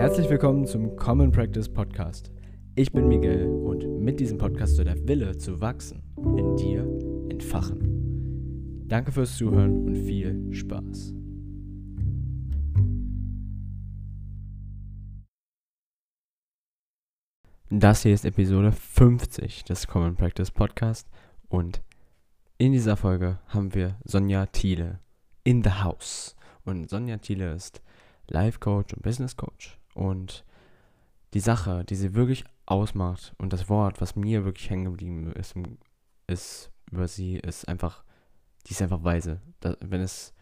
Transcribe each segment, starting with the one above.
Herzlich willkommen zum Common Practice Podcast. Ich bin Miguel und mit diesem Podcast soll der Wille zu wachsen in dir entfachen. Danke fürs Zuhören und viel Spaß. Das hier ist Episode 50 des Common Practice Podcast und in dieser Folge haben wir Sonja Thiele in the house. Und Sonja Thiele ist Life Coach und Business Coach. Und die Sache, die sie wirklich ausmacht und das Wort, was mir wirklich hängen geblieben ist, ist über sie, ist einfach, die ist einfach weise. Da, wenn es,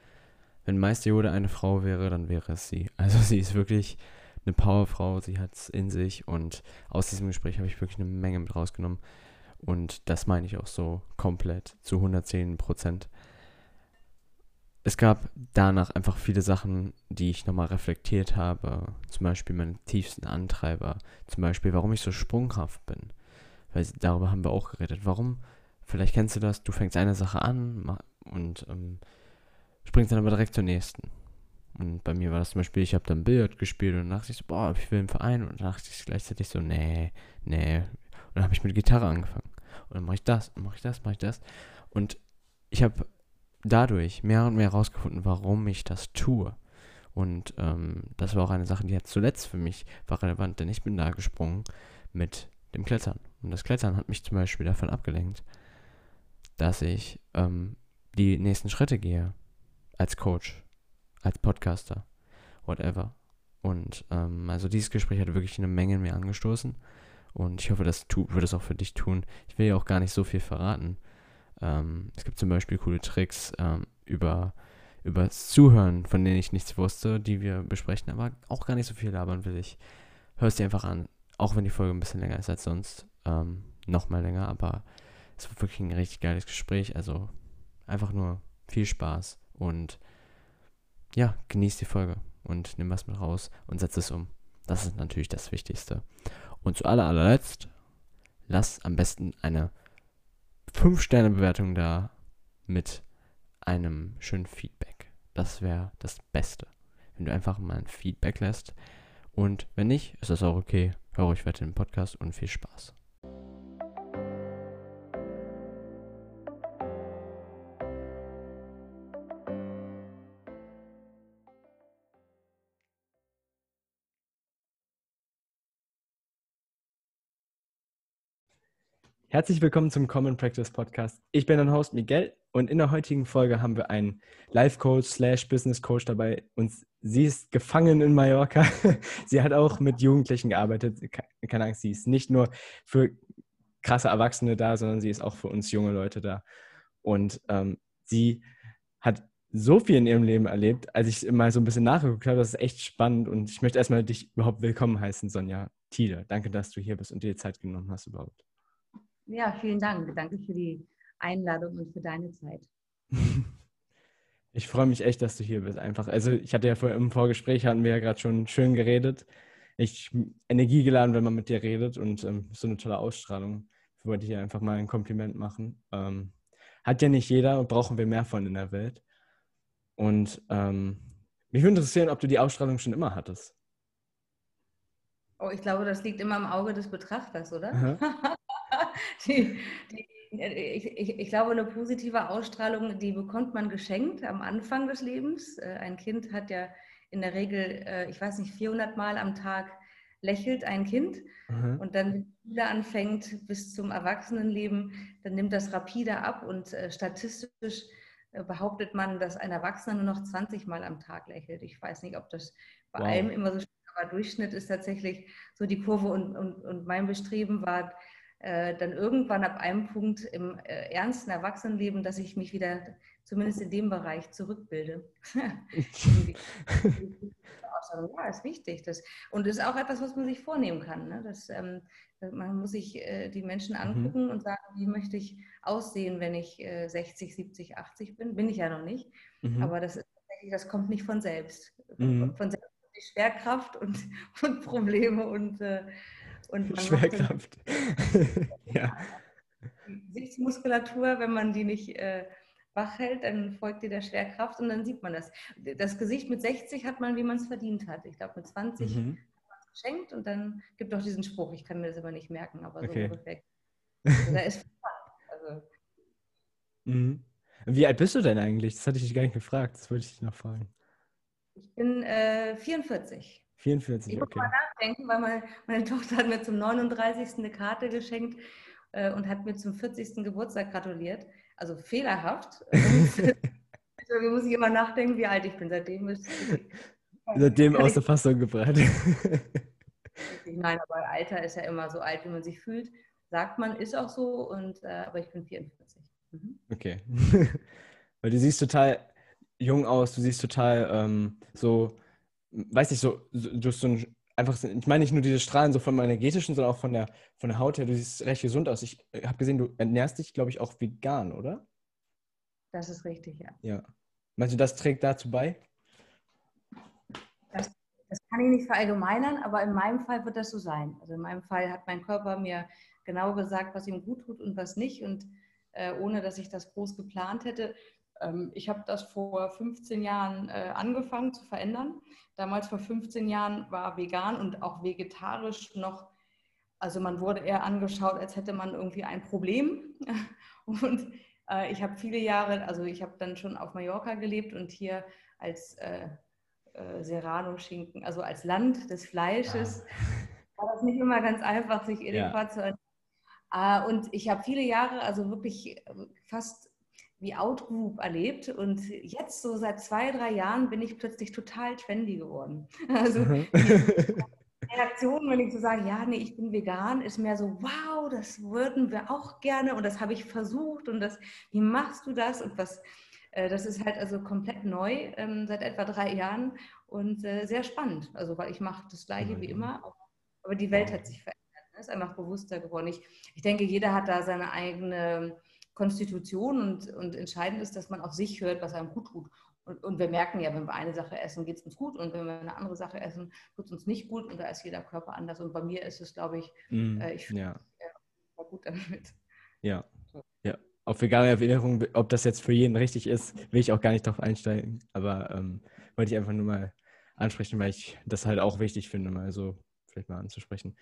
wenn Meister Yoda eine Frau wäre, dann wäre es sie. Also sie ist wirklich eine Powerfrau, sie hat es in sich und aus diesem Gespräch habe ich wirklich eine Menge mit rausgenommen. Und das meine ich auch so komplett zu 110 Prozent. Es gab danach einfach viele Sachen, die ich nochmal reflektiert habe. Zum Beispiel meine tiefsten Antreiber. Zum Beispiel, warum ich so sprunghaft bin. Weil darüber haben wir auch geredet. Warum? Vielleicht kennst du das, du fängst eine Sache an und ähm, springst dann aber direkt zur nächsten. Und bei mir war das zum Beispiel, ich habe dann Billard gespielt und dachte ich so, boah, ich will einen Verein. Und dachte ich gleichzeitig so, nee, nee. Und dann habe ich mit Gitarre angefangen. Und dann mache ich das, und mache ich das, mache ich das. Und ich habe dadurch mehr und mehr herausgefunden, warum ich das tue. Und ähm, das war auch eine Sache, die jetzt zuletzt für mich war relevant, denn ich bin da gesprungen mit dem Klettern. Und das Klettern hat mich zum Beispiel davon abgelenkt, dass ich ähm, die nächsten Schritte gehe als Coach als Podcaster, whatever. Und ähm, also dieses Gespräch hat wirklich eine Menge in mir angestoßen. Und ich hoffe, das tu, wird es auch für dich tun. Ich will ja auch gar nicht so viel verraten. Ähm, es gibt zum Beispiel coole Tricks ähm, über über Zuhören, von denen ich nichts wusste, die wir besprechen, aber auch gar nicht so viel labern will ich. Hör es dir einfach an, auch wenn die Folge ein bisschen länger ist als sonst. Ähm, noch mal länger, aber es war wirklich ein richtig geiles Gespräch. Also einfach nur viel Spaß und ja, genieß die Folge und nimm was mit raus und setz es um. Das ist natürlich das Wichtigste. Und zu aller, allerletzt, lass am besten eine 5-Sterne-Bewertung da mit einem schönen Feedback. Das wäre das Beste. Wenn du einfach mal ein Feedback lässt. Und wenn nicht, ist das auch okay. Hör euch weiter den Podcast und viel Spaß. Herzlich willkommen zum Common Practice Podcast. Ich bin dein Host Miguel und in der heutigen Folge haben wir einen Life Coach slash Business Coach dabei und sie ist gefangen in Mallorca. sie hat auch mit Jugendlichen gearbeitet. Keine Angst, sie ist nicht nur für krasse Erwachsene da, sondern sie ist auch für uns junge Leute da. Und ähm, sie hat so viel in ihrem Leben erlebt, als ich mal so ein bisschen nachgeguckt habe, das ist echt spannend und ich möchte erstmal dich überhaupt willkommen heißen, Sonja Thiele. Danke, dass du hier bist und dir Zeit genommen hast überhaupt. Ja, vielen Dank. Danke für die Einladung und für deine Zeit. Ich freue mich echt, dass du hier bist. Einfach, also ich hatte ja vor, im Vorgespräch hatten wir ja gerade schon schön geredet. Ich energiegeladen, wenn man mit dir redet und ähm, so eine tolle Ausstrahlung. Ich wollte dir einfach mal ein Kompliment machen. Ähm, hat ja nicht jeder, brauchen wir mehr von in der Welt. Und ähm, mich würde interessieren, ob du die Ausstrahlung schon immer hattest. Oh, ich glaube, das liegt immer im Auge des Betrachters, oder? die, die, ich, ich, ich, glaube, eine positive Ausstrahlung, die bekommt man geschenkt am Anfang des Lebens. Äh, ein Kind hat ja in der Regel, äh, ich weiß nicht, 400 Mal am Tag lächelt ein Kind mhm. und dann, wenn die anfängt bis zum Erwachsenenleben, dann nimmt das rapide ab und äh, statistisch behauptet man, dass ein Erwachsener nur noch 20 Mal am Tag lächelt. Ich weiß nicht, ob das bei wow. allem immer so ist, aber Durchschnitt ist tatsächlich so die Kurve und, und, und mein Bestreben war, äh, dann irgendwann ab einem Punkt im äh, ernsten Erwachsenenleben, dass ich mich wieder zumindest in dem Bereich zurückbilde. ja, ist wichtig. Das, und das ist auch etwas, was man sich vornehmen kann. Ne? Das, ähm, man muss sich äh, die Menschen mhm. angucken mhm. und sagen, wie möchte ich aussehen, wenn ich äh, 60, 70, 80 bin. Bin ich ja noch nicht. Mhm. Aber das, ist, das kommt nicht von selbst. Mhm. Von selbst die Schwerkraft und, und Probleme und äh, und Schwerkraft. ja. Gesichtsmuskulatur, wenn man die nicht äh, wach hält, dann folgt dir der Schwerkraft und dann sieht man das. Das Gesicht mit 60 hat man, wie man es verdient hat. Ich glaube, mit 20 mhm. hat man geschenkt und dann gibt es auch diesen Spruch, ich kann mir das aber nicht merken, aber so okay. ungefähr. Also, da ist also. mhm. Wie alt bist du denn eigentlich? Das hatte ich dich gar nicht gefragt, das wollte ich dich noch fragen. Ich bin äh, 44. 44, ich muss okay. mal nachdenken, weil meine, meine, Tochter hat mir zum 39. eine Karte geschenkt äh, und hat mir zum 40. Geburtstag gratuliert. Also fehlerhaft. Deswegen muss ich immer nachdenken, wie alt ich bin. Seitdem ist Seitdem aus der Fassung gebracht. Nein, aber Alter ist ja immer so alt, wie man sich fühlt. Sagt man, ist auch so, und, äh, aber ich bin 44. Mhm. Okay. Weil du siehst total jung aus, du siehst total ähm, so, weiß nicht, so, du hast so ein, einfach, ich meine nicht nur diese Strahlen so vom energetischen, sondern auch von der, von der Haut her, du siehst recht gesund aus. Ich habe gesehen, du ernährst dich, glaube ich, auch vegan, oder? Das ist richtig, ja. Ja. Meinst du, das trägt dazu bei? Das, das kann ich nicht verallgemeinern, aber in meinem Fall wird das so sein. Also in meinem Fall hat mein Körper mir genau gesagt, was ihm gut tut und was nicht. Und äh, ohne dass ich das groß geplant hätte, ich habe das vor 15 Jahren äh, angefangen zu verändern. Damals vor 15 Jahren war vegan und auch vegetarisch noch, also man wurde eher angeschaut, als hätte man irgendwie ein Problem. Und äh, ich habe viele Jahre, also ich habe dann schon auf Mallorca gelebt und hier als äh, äh, Serrano-Schinken, also als Land des Fleisches, ja. war das nicht immer ganz einfach, sich adäquat ja. zu äh, und ich habe viele Jahre, also wirklich fast wie Outgroup erlebt und jetzt so seit zwei, drei Jahren bin ich plötzlich total trendy geworden. Also mhm. Reaktion, wenn ich so sage, ja, nee, ich bin vegan, ist mehr so, wow, das würden wir auch gerne und das habe ich versucht und das, wie machst du das und was, äh, das ist halt also komplett neu ähm, seit etwa drei Jahren und äh, sehr spannend. Also weil ich mache das gleiche wie immer, aber die Welt hat sich verändert, ne? ist einfach bewusster geworden. Ich, ich denke, jeder hat da seine eigene Konstitution und, und entscheidend ist, dass man auf sich hört, was einem gut tut. Und, und, wir merken ja, wenn wir eine Sache essen, geht es uns gut. Und wenn wir eine andere Sache essen, tut es uns nicht gut. Und da ist jeder Körper anders. Und bei mir ist es, glaube ich, mm, äh, ich fühle ja. mich gut damit. Ja. ja. Auf vegane Ernährung, ob das jetzt für jeden richtig ist, will ich auch gar nicht drauf einsteigen. Aber ähm, wollte ich einfach nur mal ansprechen, weil ich das halt auch wichtig finde, mal so vielleicht mal anzusprechen.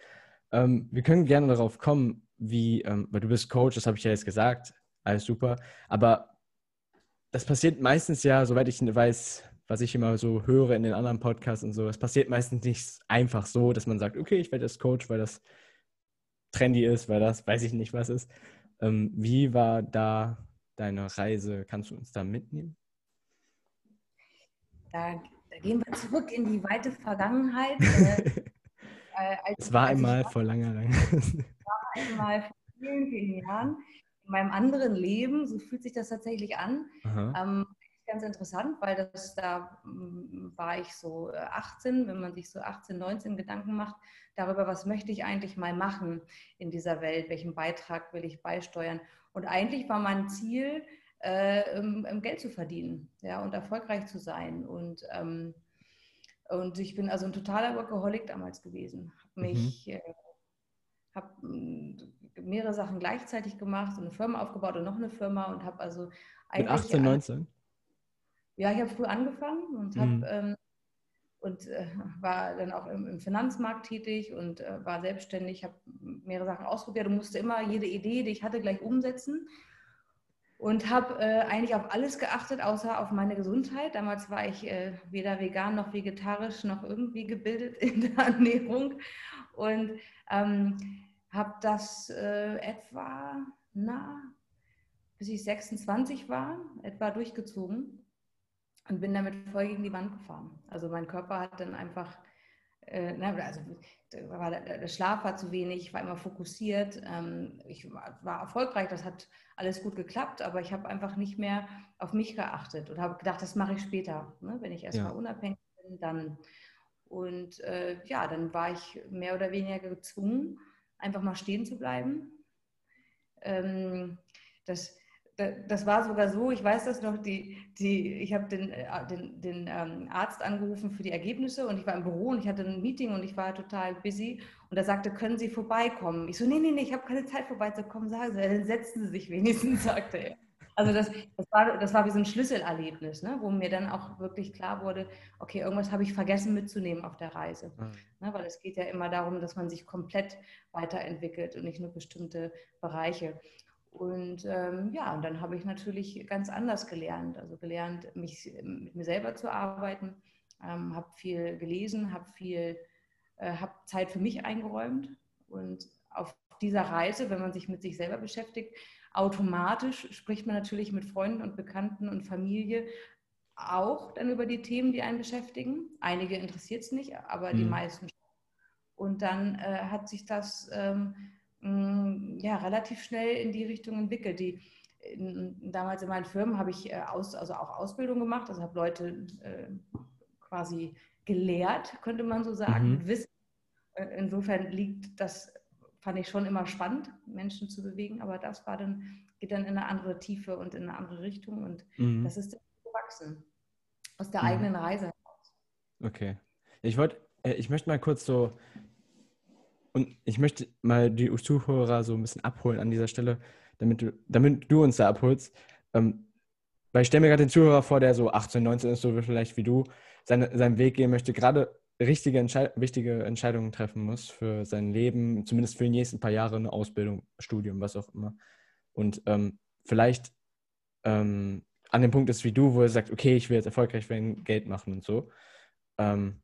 Ähm, wir können gerne darauf kommen, wie, ähm, weil du bist Coach, das habe ich ja jetzt gesagt, alles super. Aber das passiert meistens ja, soweit ich weiß, was ich immer so höre in den anderen Podcasts und so, es passiert meistens nicht einfach so, dass man sagt, okay, ich werde jetzt Coach, weil das trendy ist, weil das weiß ich nicht was ist. Ähm, wie war da deine Reise? Kannst du uns da mitnehmen? Da, da gehen wir zurück in die weite Vergangenheit. Äh, äh, es war einmal vor langer, langer. Es war einmal vor vielen, vielen Jahren in meinem anderen Leben, so fühlt sich das tatsächlich an. Ähm, ganz interessant, weil das da mm, war ich so 18, äh, wenn man sich so 18, 19 Gedanken macht darüber, was möchte ich eigentlich mal machen in dieser Welt, welchen Beitrag will ich beisteuern. Und eigentlich war mein Ziel, äh, Geld zu verdienen ja, und erfolgreich zu sein. Und, ähm, und ich bin also ein totaler Workaholic damals gewesen. Habe mhm. mich mhm. äh, habe mm, mehrere Sachen gleichzeitig gemacht, eine Firma aufgebaut und noch eine Firma und habe also eigentlich. Mit 18, 19? Ja, ich habe früh angefangen und habe mhm. ähm, und äh, war dann auch im, im, Finanzmarkt tätig und äh, war selbstständig, habe mehrere Sachen ausprobiert und musste immer jede Idee, die ich hatte, gleich umsetzen und habe äh, eigentlich auf alles geachtet, außer auf meine Gesundheit. Damals war ich äh, weder vegan noch vegetarisch noch irgendwie gebildet in der Ernährung und ähm, habe das äh, etwa, na, bis ich 26 war, etwa durchgezogen und bin damit voll gegen die Wand gefahren. Also mein Körper hat dann einfach, äh, na, also der Schlaf war zu wenig, ich war immer fokussiert, ähm, ich war, war, erfolgreich, das hat alles gut geklappt, aber ich habe einfach nicht mehr auf mich geachtet und habe gedacht, das mache ich später. Ne? Wenn ich erstmal ja. unabhängig bin, dann. Und äh, ja, dann war ich mehr oder weniger gezwungen, einfach mal stehen zu bleiben. Ähm, das, das war sogar so, ich weiß das noch, die, die, ich habe den, äh, den, den ähm, Arzt angerufen für die Ergebnisse und ich war im Büro und ich hatte ein Meeting und ich war total busy und er sagte, können Sie vorbeikommen? Ich so, nee, nee, nee, ich habe keine Zeit vorbeizukommen, sagen Sie, dann setzen Sie sich wenigstens, sagte er. Also das, das, war, das war wie so ein Schlüsselerlebnis, ne? wo mir dann auch wirklich klar wurde, okay, irgendwas habe ich vergessen mitzunehmen auf der Reise. Mhm. Ne? Weil es geht ja immer darum, dass man sich komplett weiterentwickelt und nicht nur bestimmte Bereiche. Und ähm, ja, und dann habe ich natürlich ganz anders gelernt. Also gelernt, mich mit mir selber zu arbeiten, ähm, habe viel gelesen, habe viel, äh, habe Zeit für mich eingeräumt. Und auf dieser Reise, wenn man sich mit sich selber beschäftigt, automatisch spricht man natürlich mit Freunden und Bekannten und Familie auch dann über die Themen, die einen beschäftigen. Einige interessiert es nicht, aber mhm. die meisten. Und dann äh, hat sich das ähm, mh, ja, relativ schnell in die Richtung entwickelt. Die, in, damals in meinen Firmen habe ich äh, aus, also auch Ausbildung gemacht, also habe Leute äh, quasi gelehrt, könnte man so sagen, mhm. Wissen. Äh, insofern liegt das fand ich schon immer spannend, Menschen zu bewegen, aber das war dann, geht dann in eine andere Tiefe und in eine andere Richtung und mhm. das ist gewachsen aus der mhm. eigenen Reise heraus. Okay. Ich wollte, äh, ich möchte mal kurz so und ich möchte mal die Zuhörer so ein bisschen abholen an dieser Stelle, damit du, damit du uns da abholst. Ähm, weil ich stelle mir gerade den Zuhörer vor, der so 18, 19 ist, so vielleicht wie du, seine, seinen Weg gehen möchte, gerade richtige Entschei wichtige Entscheidungen treffen muss für sein Leben, zumindest für die nächsten paar Jahre, eine Ausbildung, Studium, was auch immer. Und ähm, vielleicht ähm, an dem Punkt ist wie du, wo er sagt, okay, ich will jetzt erfolgreich werden, Geld machen und so. Ähm,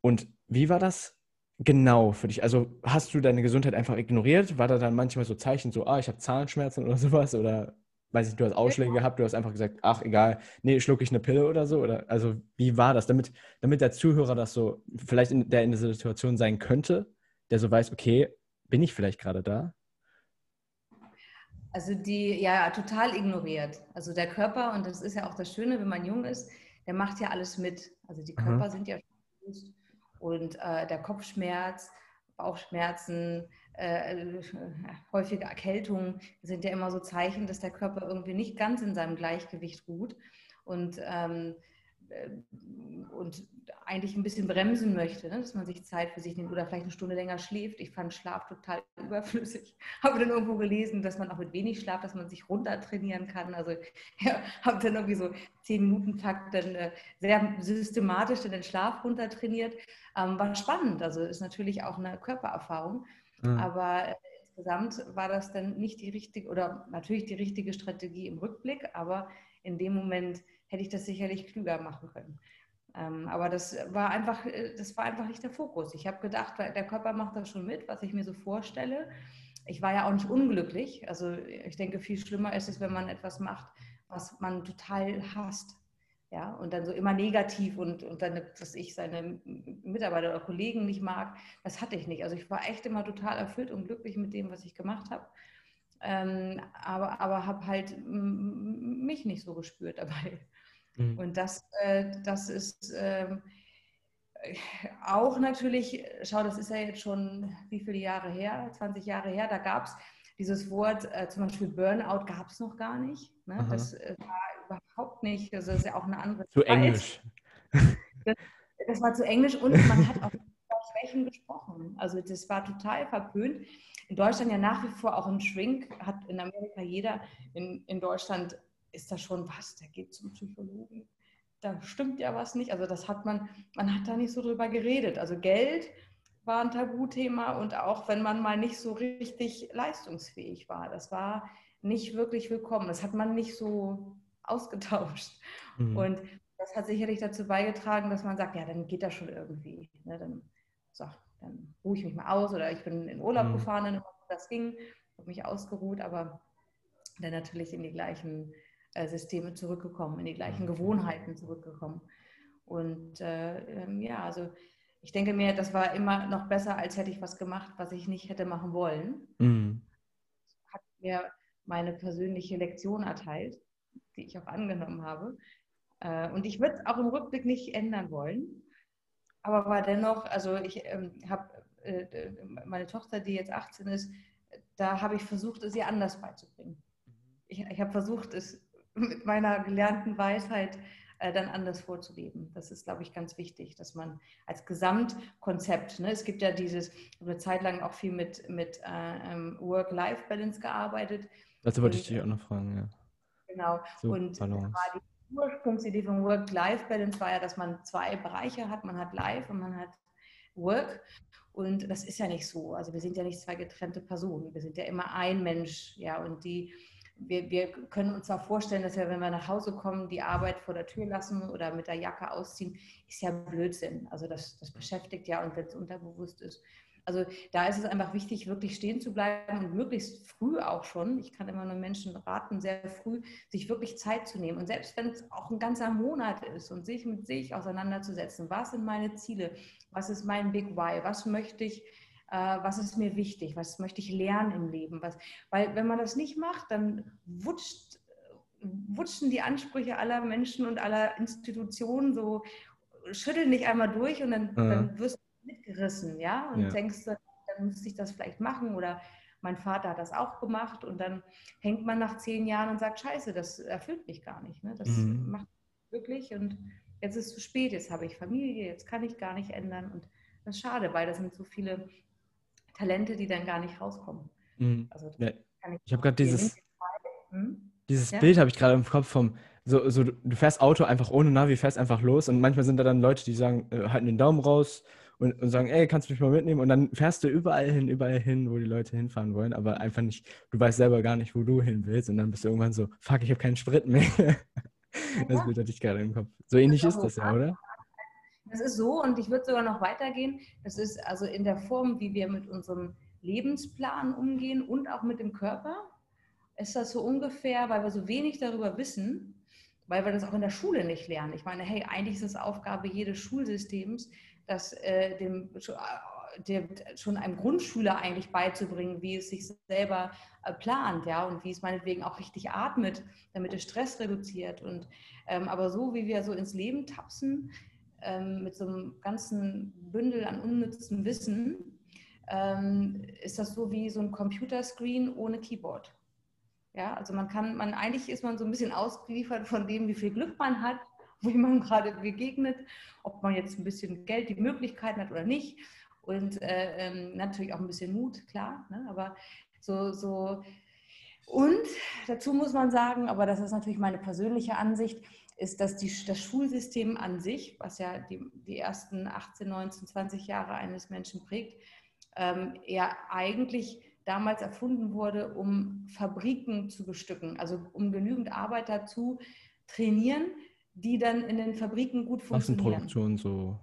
und wie war das genau für dich? Also hast du deine Gesundheit einfach ignoriert? War da dann manchmal so Zeichen, so, ah, ich habe Zahnschmerzen oder sowas? Oder weiß ich, du hast Ausschläge gehabt, du hast einfach gesagt, ach egal, nee, schlucke ich eine Pille oder so? Oder also wie war das? Damit, damit der Zuhörer das so, vielleicht in der in der Situation sein könnte, der so weiß, okay, bin ich vielleicht gerade da? Also die, ja, total ignoriert. Also der Körper, und das ist ja auch das Schöne, wenn man jung ist, der macht ja alles mit. Also die Körper Aha. sind ja und äh, der Kopfschmerz, Bauchschmerzen, äh, häufige Erkältungen sind ja immer so Zeichen, dass der Körper irgendwie nicht ganz in seinem Gleichgewicht ruht und, ähm, äh, und eigentlich ein bisschen bremsen möchte, ne? dass man sich Zeit für sich nimmt oder vielleicht eine Stunde länger schläft. Ich fand Schlaf total überflüssig. Habe dann irgendwo gelesen, dass man auch mit wenig Schlaf, dass man sich runter trainieren kann. Also ja, habe dann irgendwie so zehn Minuten Takt dann äh, sehr systematisch den Schlaf runter trainiert. Ähm, war spannend. Also ist natürlich auch eine Körpererfahrung. Mhm. Aber äh, insgesamt war das dann nicht die richtige oder natürlich die richtige Strategie im Rückblick, aber in dem Moment hätte ich das sicherlich klüger machen können. Ähm, aber das war einfach, äh, das war einfach nicht der Fokus. Ich habe gedacht, der Körper macht das schon mit, was ich mir so vorstelle. Ich war ja auch nicht unglücklich. Also ich denke, viel schlimmer ist es, wenn man etwas macht, was man total hasst. Ja, und dann so immer negativ und, und dann, dass ich seine Mitarbeiter oder Kollegen nicht mag, das hatte ich nicht. Also ich war echt immer total erfüllt und glücklich mit dem, was ich gemacht habe. Ähm, aber aber habe halt mich nicht so gespürt dabei. Mhm. Und das, äh, das ist äh, auch natürlich, schau, das ist ja jetzt schon wie viele Jahre her, 20 Jahre her, da gab es dieses Wort, äh, zum Beispiel Burnout gab es noch gar nicht. Ne? Das äh, war überhaupt nicht. Also das ist ja auch eine andere Zu Zeit. Englisch. Das, das, war zu Englisch und man hat auch Schwächen gesprochen. Also das war total verpönt. In Deutschland ja nach wie vor auch ein Shrink, hat in Amerika jeder. In, in Deutschland ist das schon was, der geht zum Psychologen. Da stimmt ja was nicht. Also das hat man, man hat da nicht so drüber geredet. Also Geld war ein Tabuthema und auch wenn man mal nicht so richtig leistungsfähig war, das war nicht wirklich willkommen. Das hat man nicht so ausgetauscht. Mhm. Und das hat sicherlich dazu beigetragen, dass man sagt, ja, dann geht das schon irgendwie. Ne? Dann, so, dann ruhe ich mich mal aus oder ich bin in Urlaub mhm. gefahren, dann das ging, habe mich ausgeruht, aber dann natürlich in die gleichen äh, Systeme zurückgekommen, in die gleichen Gewohnheiten zurückgekommen. Und äh, ähm, ja, also ich denke mir, das war immer noch besser, als hätte ich was gemacht, was ich nicht hätte machen wollen. Mhm. Hat mir meine persönliche Lektion erteilt die ich auch angenommen habe. Äh, und ich würde es auch im Rückblick nicht ändern wollen. Aber war dennoch, also ich ähm, habe äh, meine Tochter, die jetzt 18 ist, da habe ich versucht, es ihr anders beizubringen. Ich, ich habe versucht, es mit meiner gelernten Weisheit äh, dann anders vorzuleben. Das ist, glaube ich, ganz wichtig, dass man als Gesamtkonzept, ne, es gibt ja dieses, eine Zeit lang auch viel mit, mit äh, ähm, Work-Life-Balance gearbeitet, Dazu wollte und, ich dich auch noch fragen, ja. Genau. So, und Balance. die Ursprungsidee von Work-Life-Balance war ja, dass man zwei Bereiche hat. Man hat Life und man hat Work. Und das ist ja nicht so. Also wir sind ja nicht zwei getrennte Personen. Wir sind ja immer ein Mensch. Ja, und die, wir, wir können uns zwar vorstellen, dass wir, wenn wir nach Hause kommen, die Arbeit vor der Tür lassen oder mit der Jacke ausziehen, ist ja Blödsinn. Also das, das beschäftigt ja und wenn es unterbewusst ist. Also da ist es einfach wichtig, wirklich stehen zu bleiben und möglichst früh auch schon, ich kann immer nur Menschen raten, sehr früh sich wirklich Zeit zu nehmen. Und selbst wenn es auch ein ganzer Monat ist und sich mit sich auseinanderzusetzen, was sind meine Ziele, was ist mein Big Why, was möchte ich, äh, was ist mir wichtig, was möchte ich lernen im Leben. Was, weil wenn man das nicht macht, dann wutscht, wutschen die Ansprüche aller Menschen und aller Institutionen so, schütteln dich einmal durch und dann, ja. dann wirst du mitgerissen, ja, und ja. denkst, dann müsste ich das vielleicht machen oder mein Vater hat das auch gemacht und dann hängt man nach zehn Jahren und sagt, scheiße, das erfüllt mich gar nicht, ne? das mhm. macht wirklich und jetzt ist es zu spät, jetzt habe ich Familie, jetzt kann ich gar nicht ändern und das ist schade, weil das sind so viele Talente, die dann gar nicht rauskommen. Mhm. Also, ja. ich, ich habe gerade dieses, hm? dieses ja? Bild habe ich gerade im Kopf vom, so, so, du fährst Auto einfach ohne Navi, fährst einfach los und manchmal sind da dann Leute, die sagen, äh, halten den Daumen raus und, und, sagen, ey, kannst du mich mal mitnehmen? Und dann fährst du überall hin, überall hin, wo die Leute hinfahren wollen, aber einfach nicht, du weißt selber gar nicht, wo du hin willst und dann bist du irgendwann so, fuck, ich habe keinen Sprit mehr. das Bild hatte ich gerade im Kopf. So ähnlich ist das ja, oder? Das ist so und ich würde sogar noch weitergehen. Das ist also in der Form, wie wir mit unserem Lebensplan umgehen und auch mit dem Körper. Ist das so ungefähr, weil wir so wenig darüber wissen, weil wir das auch in der Schule nicht lernen. Ich meine, hey, eigentlich ist es Aufgabe jedes Schulsystems, das äh, dem, äh, dem, schon einem Grundschüler eigentlich beizubringen, wie es sich selber äh, plant, ja, und wie es meinetwegen auch richtig atmet, damit es Stress reduziert. Und ähm, aber so wie wir so ins Leben tapsen, ähm, mit so einem ganzen Bündel an unnützem Wissen, ähm, ist das so wie so ein Computerscreen ohne Keyboard. Ja, also man kann, man eigentlich ist man so ein bisschen ausgeliefert von dem, wie viel Glück man hat wie man gerade begegnet, ob man jetzt ein bisschen Geld, die Möglichkeiten hat oder nicht. Und äh, ähm, natürlich auch ein bisschen Mut, klar. Ne? Aber so, so. Und dazu muss man sagen, aber das ist natürlich meine persönliche Ansicht, ist, dass die, das Schulsystem an sich, was ja die, die ersten 18, 19, 20 Jahre eines Menschen prägt, ähm, ja eigentlich damals erfunden wurde, um Fabriken zu bestücken, also um genügend Arbeiter zu trainieren, die dann in den Fabriken gut funktionieren. Massenproduktion so.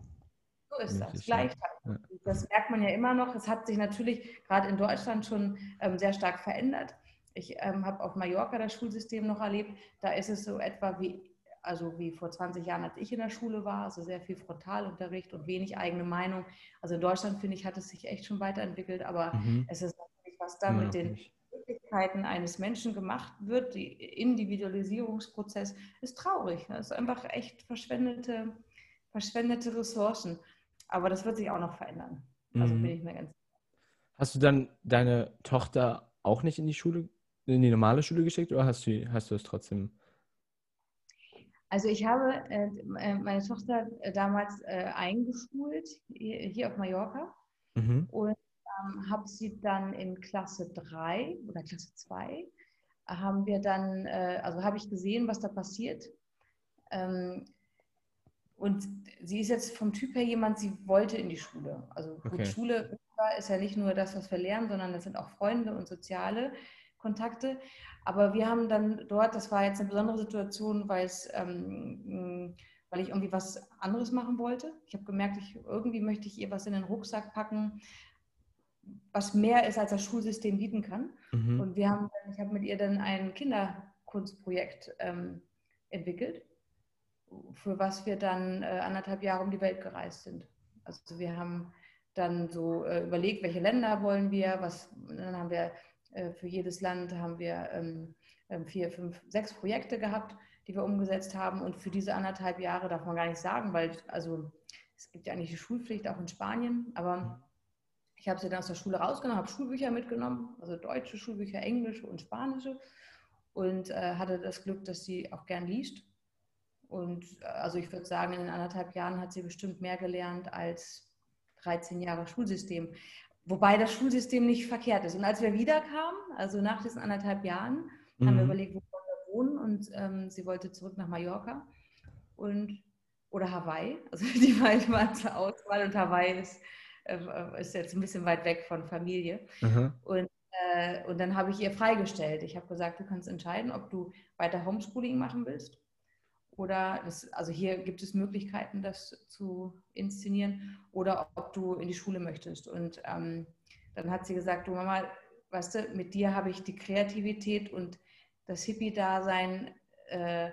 So ist das, Gleichheit. Ja. Das merkt man ja immer noch. Es hat sich natürlich gerade in Deutschland schon ähm, sehr stark verändert. Ich ähm, habe auf Mallorca das Schulsystem noch erlebt. Da ist es so etwa wie, also wie vor 20 Jahren, als ich in der Schule war, also sehr viel Frontalunterricht und wenig eigene Meinung. Also in Deutschland, finde ich, hat es sich echt schon weiterentwickelt, aber mhm. es ist natürlich, was da ja, mit den Möglichkeiten eines Menschen gemacht wird, der Individualisierungsprozess, ist traurig. Das ist einfach echt verschwendete, verschwendete Ressourcen. Aber das wird sich auch noch verändern. Also mhm. bin ich mir ganz Hast du dann deine Tochter auch nicht in die Schule, in die normale Schule geschickt oder hast du, hast du es trotzdem? Also ich habe äh, äh meine Tochter äh, damals äh, eingeschult hier auf Mallorca mhm. und ähm, habe sie dann in Klasse 3 oder Klasse 2, haben wir dann, äh, also habe ich gesehen, was da passiert. Ähm, und sie ist jetzt vom Typ her jemand, sie wollte in die Schule. Also gut, okay. Schule ist ja nicht nur das, was wir lernen, sondern das sind auch Freunde und soziale Kontakte. Aber wir haben dann dort, das war jetzt eine besondere Situation, weil es ähm, weil ich irgendwie was anderes machen wollte. Ich habe gemerkt, ich, irgendwie möchte ich ihr was in den Rucksack packen, was mehr ist, als das Schulsystem bieten kann. Mhm. Und wir haben, ich habe mit ihr dann ein Kinderkunstprojekt ähm, entwickelt, für was wir dann äh, anderthalb Jahre um die Welt gereist sind. Also wir haben dann so äh, überlegt, welche Länder wollen wir, was, dann haben wir äh, für jedes Land haben wir ähm, ähm, vier, fünf, sechs Projekte gehabt, die wir umgesetzt haben. Und für diese anderthalb Jahre darf man gar nicht sagen, weil also es gibt ja eigentlich die Schulpflicht auch in Spanien, aber ich habe sie dann aus der Schule rausgenommen, habe Schulbücher mitgenommen, also deutsche Schulbücher, englische und spanische und äh, hatte das Glück, dass sie auch gern liest. Und äh, also ich würde sagen, in anderthalb Jahren hat sie bestimmt mehr gelernt als 13 Jahre Schulsystem. Wobei das Schulsystem nicht verkehrt ist. Und als wir wiederkamen, also nach diesen anderthalb Jahren, Mhm. Haben wir mhm. überlegt, wo wollen wir wohnen und ähm, sie wollte zurück nach Mallorca und oder Hawaii. Also die beiden waren zur Auswahl und Hawaii ist, äh, ist jetzt ein bisschen weit weg von Familie. Mhm. Und, äh, und dann habe ich ihr freigestellt. Ich habe gesagt, du kannst entscheiden, ob du weiter Homeschooling machen willst oder das, also hier gibt es Möglichkeiten, das zu inszenieren oder ob du in die Schule möchtest. Und ähm, dann hat sie gesagt, du Mama, weißt du, mit dir habe ich die Kreativität und das Hippie-Dasein, äh,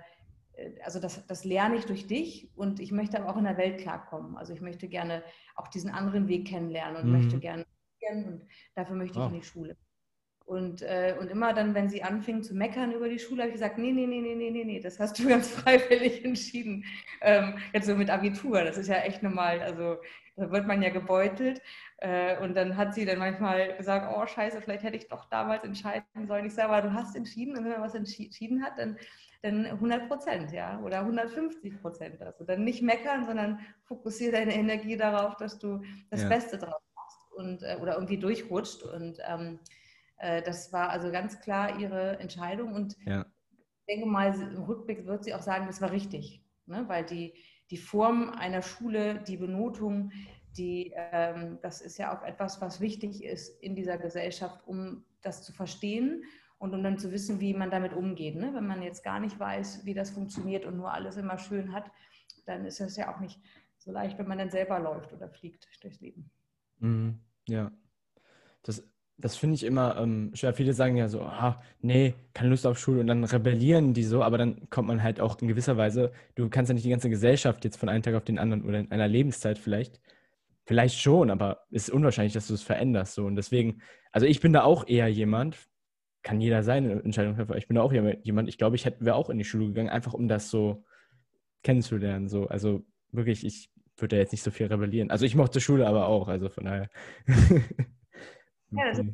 also das, das lerne ich durch dich und ich möchte aber auch in der Welt klarkommen. Also ich möchte gerne auch diesen anderen Weg kennenlernen und mhm. möchte gerne und dafür möchte ich oh. in die Schule. Und, äh, und immer dann, wenn sie anfing zu meckern über die Schule, habe ich gesagt, nee, nee, nee, nee, nee, nee, nee, das hast du ganz freiwillig entschieden. Ähm, jetzt so mit Abitur, das ist ja echt normal. Also da wird man ja gebeutelt. Äh, und dann hat sie dann manchmal gesagt, oh scheiße, vielleicht hätte ich doch damals entscheiden sollen. Ich sage, aber du hast entschieden und wenn man was entschieden hat, dann, dann 100 Prozent, ja, oder 150 Prozent. Also dann nicht meckern, sondern fokussiere deine Energie darauf, dass du das ja. Beste drauf machst und, äh, oder irgendwie durchrutscht und ähm, äh, das war also ganz klar ihre Entscheidung und ja. ich denke mal, im Rückblick wird sie auch sagen, das war richtig, ne? weil die, die Form einer Schule, die Benotung, die, ähm, das ist ja auch etwas, was wichtig ist in dieser Gesellschaft, um das zu verstehen und um dann zu wissen, wie man damit umgeht. Ne? Wenn man jetzt gar nicht weiß, wie das funktioniert und nur alles immer schön hat, dann ist das ja auch nicht so leicht, wenn man dann selber läuft oder fliegt durchs Leben. Mhm. Ja, das das finde ich immer ähm, schwer. Viele sagen ja so, ah, nee, keine Lust auf Schule und dann rebellieren die so, aber dann kommt man halt auch in gewisser Weise, du kannst ja nicht die ganze Gesellschaft jetzt von einem Tag auf den anderen oder in einer Lebenszeit vielleicht, vielleicht schon, aber es ist unwahrscheinlich, dass du es veränderst so und deswegen, also ich bin da auch eher jemand, kann jeder seine Entscheidung treffen, ich bin auch jemand, ich glaube, ich hätte wäre auch in die Schule gegangen, einfach um das so kennenzulernen, so, also wirklich, ich würde da jetzt nicht so viel rebellieren. Also ich mochte Schule aber auch, also von daher. Ja, das ist,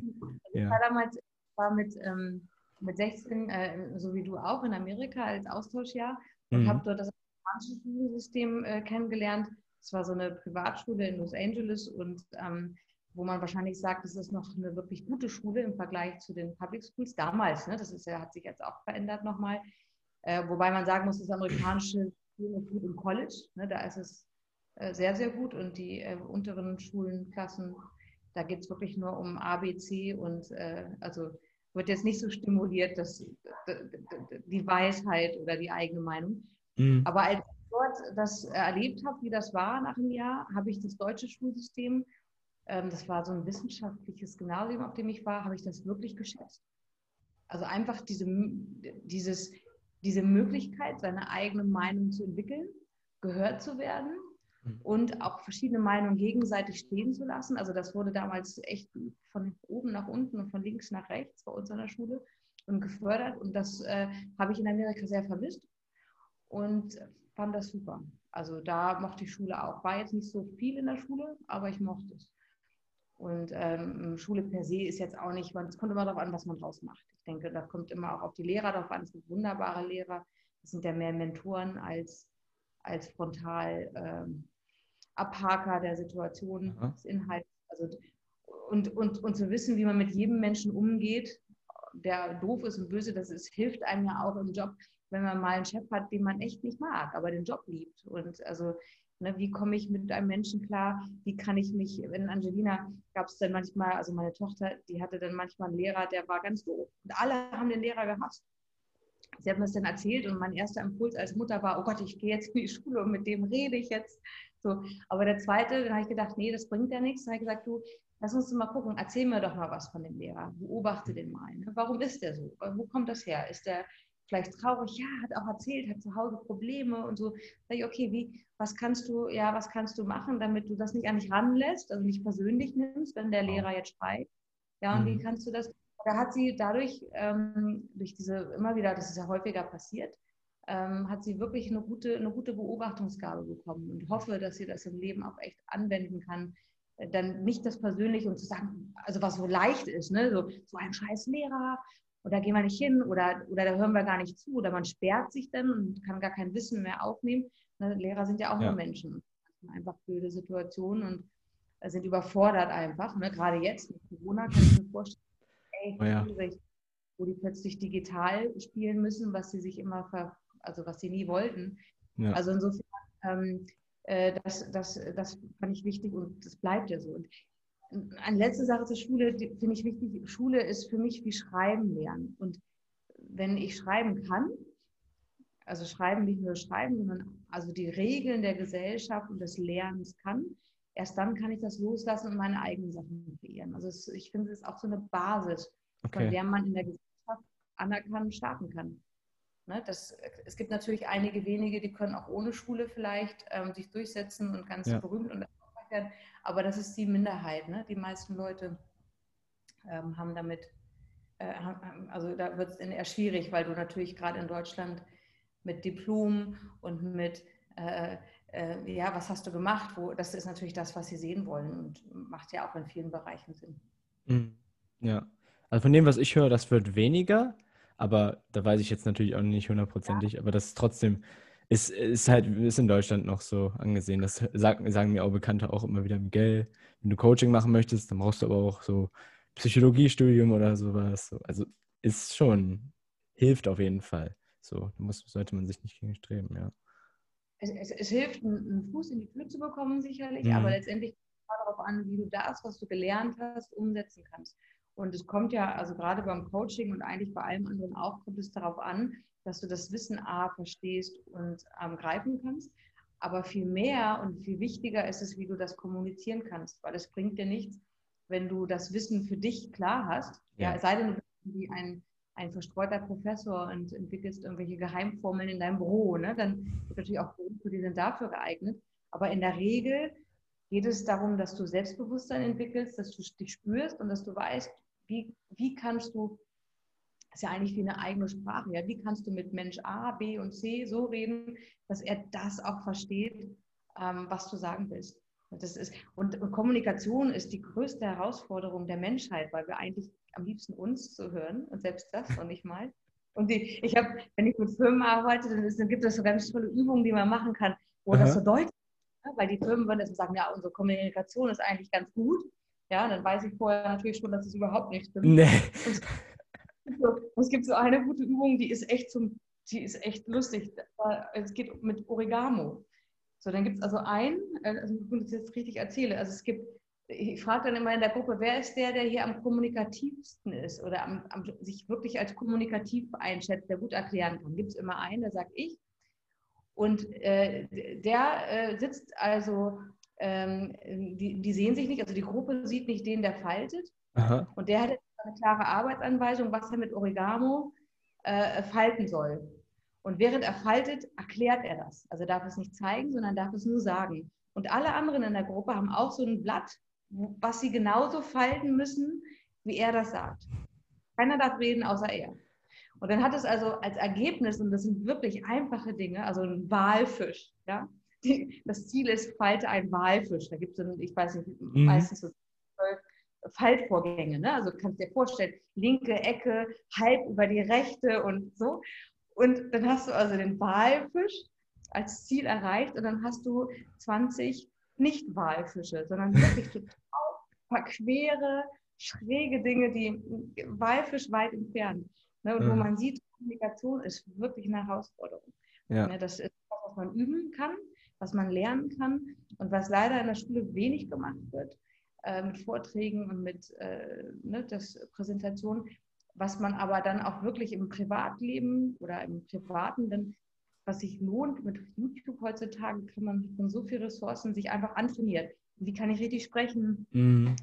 ja. war damals war mit, ähm, mit 16, äh, so wie du auch, in Amerika als Austauschjahr und mhm. habe dort das amerikanische Schulsystem äh, kennengelernt. Es war so eine Privatschule in Los Angeles und ähm, wo man wahrscheinlich sagt, es ist noch eine wirklich gute Schule im Vergleich zu den Public Schools damals. Ne? Das ist ja, hat sich jetzt auch verändert nochmal. Äh, wobei man sagen muss, das amerikanische Schule ist gut im College. Ne? Da ist es äh, sehr, sehr gut und die äh, unteren Schulen, Klassen da geht es wirklich nur um ABC und äh, also wird jetzt nicht so stimuliert, dass die Weisheit oder die eigene Meinung. Mhm. Aber als ich dort das erlebt habe, wie das war nach einem Jahr, habe ich das deutsche Schulsystem, ähm, das war so ein wissenschaftliches Gymnasium, auf dem ich war, habe ich das wirklich geschätzt. Also einfach diese, dieses, diese Möglichkeit, seine eigene Meinung zu entwickeln, gehört zu werden Mhm. und auch verschiedene Meinungen gegenseitig stehen zu lassen. Also das wurde damals echt von oben nach unten und von links nach rechts bei uns an der Schule und gefördert. Und das äh, habe ich in Amerika sehr vermisst und fand das super. Also da mochte ich Schule auch. War jetzt nicht so viel in der Schule, aber ich mochte es. Und ähm, Schule per se ist jetzt auch nicht, es kommt immer darauf an, was man draus macht. Ich denke, da kommt immer auch auf die Lehrer drauf an. Es sind wunderbare Lehrer. Das sind ja mehr Mentoren als, als frontal ähm, Abhaker der Situation, Aha. des Inhalts. Also, und, und, und zu wissen, wie man mit jedem Menschen umgeht, der doof ist und böse, das ist, hilft einem ja auch im Job, wenn man mal einen Chef hat, den man echt nicht mag, aber den Job liebt. Und also, ne, wie komme ich mit einem Menschen klar? Wie kann ich mich, wenn Angelina gab es dann manchmal, also meine Tochter, die hatte dann manchmal einen Lehrer, der war ganz doof. Und alle haben den Lehrer gehasst. Sie mir das dann erzählt und mein erster Impuls als Mutter war, oh Gott, ich gehe jetzt in die Schule und mit dem rede ich jetzt. So, aber der zweite, dann habe ich gedacht, nee, das bringt ja nichts. Dann habe ich gesagt, du, lass uns mal gucken, erzähl mir doch mal was von dem Lehrer. Beobachte den mal. Ne? Warum ist der so? Wo kommt das her? Ist der vielleicht traurig? Ja, hat auch erzählt, hat zu Hause Probleme und so. Sag ich, okay, wie, was kannst du, ja, was kannst du machen, damit du das nicht an dich ranlässt, also nicht persönlich nimmst, wenn der Lehrer jetzt schreit? Ja, und wie mhm. kannst du das? Da hat sie dadurch, ähm, durch diese, immer wieder, das ist ja häufiger passiert, ähm, hat sie wirklich eine gute, eine gute Beobachtungsgabe bekommen und hoffe, dass sie das im Leben auch echt anwenden kann. Äh, dann nicht das Persönliche und zu sagen, also was so leicht ist, ne? so, so ein scheiß Lehrer oder gehen wir nicht hin oder, oder da hören wir gar nicht zu oder man sperrt sich dann und kann gar kein Wissen mehr aufnehmen. Ne? Lehrer sind ja auch ja. nur Menschen. Einfach blöde Situationen und äh, sind überfordert einfach. Ne? Gerade jetzt mit Corona kann ich mir vorstellen, ey, oh ja. wo die plötzlich digital spielen müssen, was sie sich immer, ver, also was sie nie wollten. Ja. Also insofern, ähm, äh, das, das, das fand ich wichtig und das bleibt ja so. Und eine letzte Sache zur Schule, finde ich wichtig. Schule ist für mich wie Schreiben lernen. Und wenn ich schreiben kann, also schreiben nicht nur schreiben, sondern also die Regeln der Gesellschaft und des Lernens kann, erst dann kann ich das loslassen und meine eigenen Sachen kreieren. Also es, ich finde, es ist auch so eine Basis, okay. von der man in der Gesellschaft anerkannt starten kann. Ne, das, es gibt natürlich einige wenige, die können auch ohne Schule vielleicht ähm, sich durchsetzen und ganz ja. berühmt und werden, aber das ist die Minderheit. Ne? Die meisten Leute ähm, haben damit, äh, also da wird es eher schwierig, weil du natürlich gerade in Deutschland mit Diplom und mit äh, äh, ja, was hast du gemacht? Wo, das ist natürlich das, was sie sehen wollen und macht ja auch in vielen Bereichen Sinn. Mhm. Ja, also von dem, was ich höre, das wird weniger, aber da weiß ich jetzt natürlich auch nicht hundertprozentig, ja. aber das ist trotzdem, ist, ist halt, ist in Deutschland noch so angesehen. Das sagen, sagen mir auch Bekannte auch immer wieder, Miguel, wenn du Coaching machen möchtest, dann brauchst du aber auch so Psychologiestudium oder sowas. Also ist schon, hilft auf jeden Fall. So, da muss, sollte man sich nicht gegen streben, ja es, es, es hilft, einen, Fuß in die Tür zu bekommen, sicherlich, mhm. aber letztendlich kommt es darauf an, wie du das, was du gelernt hast, umsetzen kannst. Und es kommt ja, also gerade beim Coaching und eigentlich bei allem anderen auch, kommt es darauf an, dass du das Wissen A verstehst und ähm, greifen kannst. Aber viel mehr und viel wichtiger ist es, wie du das kommunizieren kannst, weil es bringt dir nichts, wenn du das Wissen für dich klar hast. Ja, ja sei denn, du bist wie ein ein verstreuter Professor und entwickelst irgendwelche Geheimformeln in deinem Büro, ne? dann wird natürlich auch Berufe, die sind dafür geeignet. Aber in der Regel geht es darum, dass du Selbstbewusstsein entwickelst, dass du dich spürst und dass du weißt, wie, wie kannst du, ist ja eigentlich wie eine eigene Sprache, ja, wie kannst du mit Mensch A, B und C so reden, dass er das auch versteht, ähm, was du sagen willst. Das ist, und, und Kommunikation ist die größte Herausforderung der Menschheit, weil wir eigentlich am liebsten uns zu hören und selbst das noch nicht mal. Und die, ich habe, wenn ich mit Firmen arbeite, dann, ist, dann, gibt es so ganz tolle Übungen, die man machen kann, wo Aha. das so deutlich ist, ne? weil die Firmen würden jetzt sagen, ja, unsere Kommunikation ist eigentlich ganz gut. Ja, dann weiß ich vorher natürlich schon, dass es überhaupt nicht stimmt. Nee. Und es gibt so eine gute Übung, die ist echt zum, die ist echt lustig. Es geht mit Origamo. So, dann gibt es also ein, äh, also ich das jetzt richtig erzähle, also es gibt ich frage dann immer in der Gruppe, wer ist der, der hier am kommunikativsten ist oder am, am, sich wirklich als kommunikativ einschätzt, der gut erklären kann. Gibt es immer einen, der sagt ich. Und äh, der äh, sitzt also, ähm, die, die, sehen sich nicht, also die Gruppe sieht nicht den, der faltet. Aha. Und der hat eine klare Arbeitsanweisung, was er mit Origamo äh, falten soll. Und während er faltet, erklärt er das. Also darf es nicht zeigen, sondern darf es nur sagen. Und alle anderen in der Gruppe haben auch so ein Blatt, was sie genauso falten müssen, wie er das sagt. Keiner darf reden, außer er. Und dann hat es also als Ergebnis, und das sind wirklich einfache Dinge, also ein Walfisch, ja. Das Ziel ist, falte ein Walfisch. Da gibt es, ich weiß nicht, mhm. meistens so Faltvorgänge. Ne? Also kannst du dir vorstellen, linke Ecke, halb über die rechte und so. Und dann hast du also den Walfisch als Ziel erreicht und dann hast du 20 Nicht-Walfische, sondern wirklich total verquere, schräge Dinge, die Walfisch weit entfernt. Ne, und mhm. wo man sieht, Kommunikation ist wirklich eine Herausforderung. Ja. Ne, das ist was, was man üben kann, was man lernen kann und was leider in der Schule wenig gemacht wird äh, mit Vorträgen und mit äh, ne, das Präsentation, was man aber dann auch wirklich im Privatleben oder im Privaten dann was sich lohnt mit YouTube heutzutage, kann man von so vielen Ressourcen sich einfach antrainieren. Wie kann ich richtig sprechen, mhm.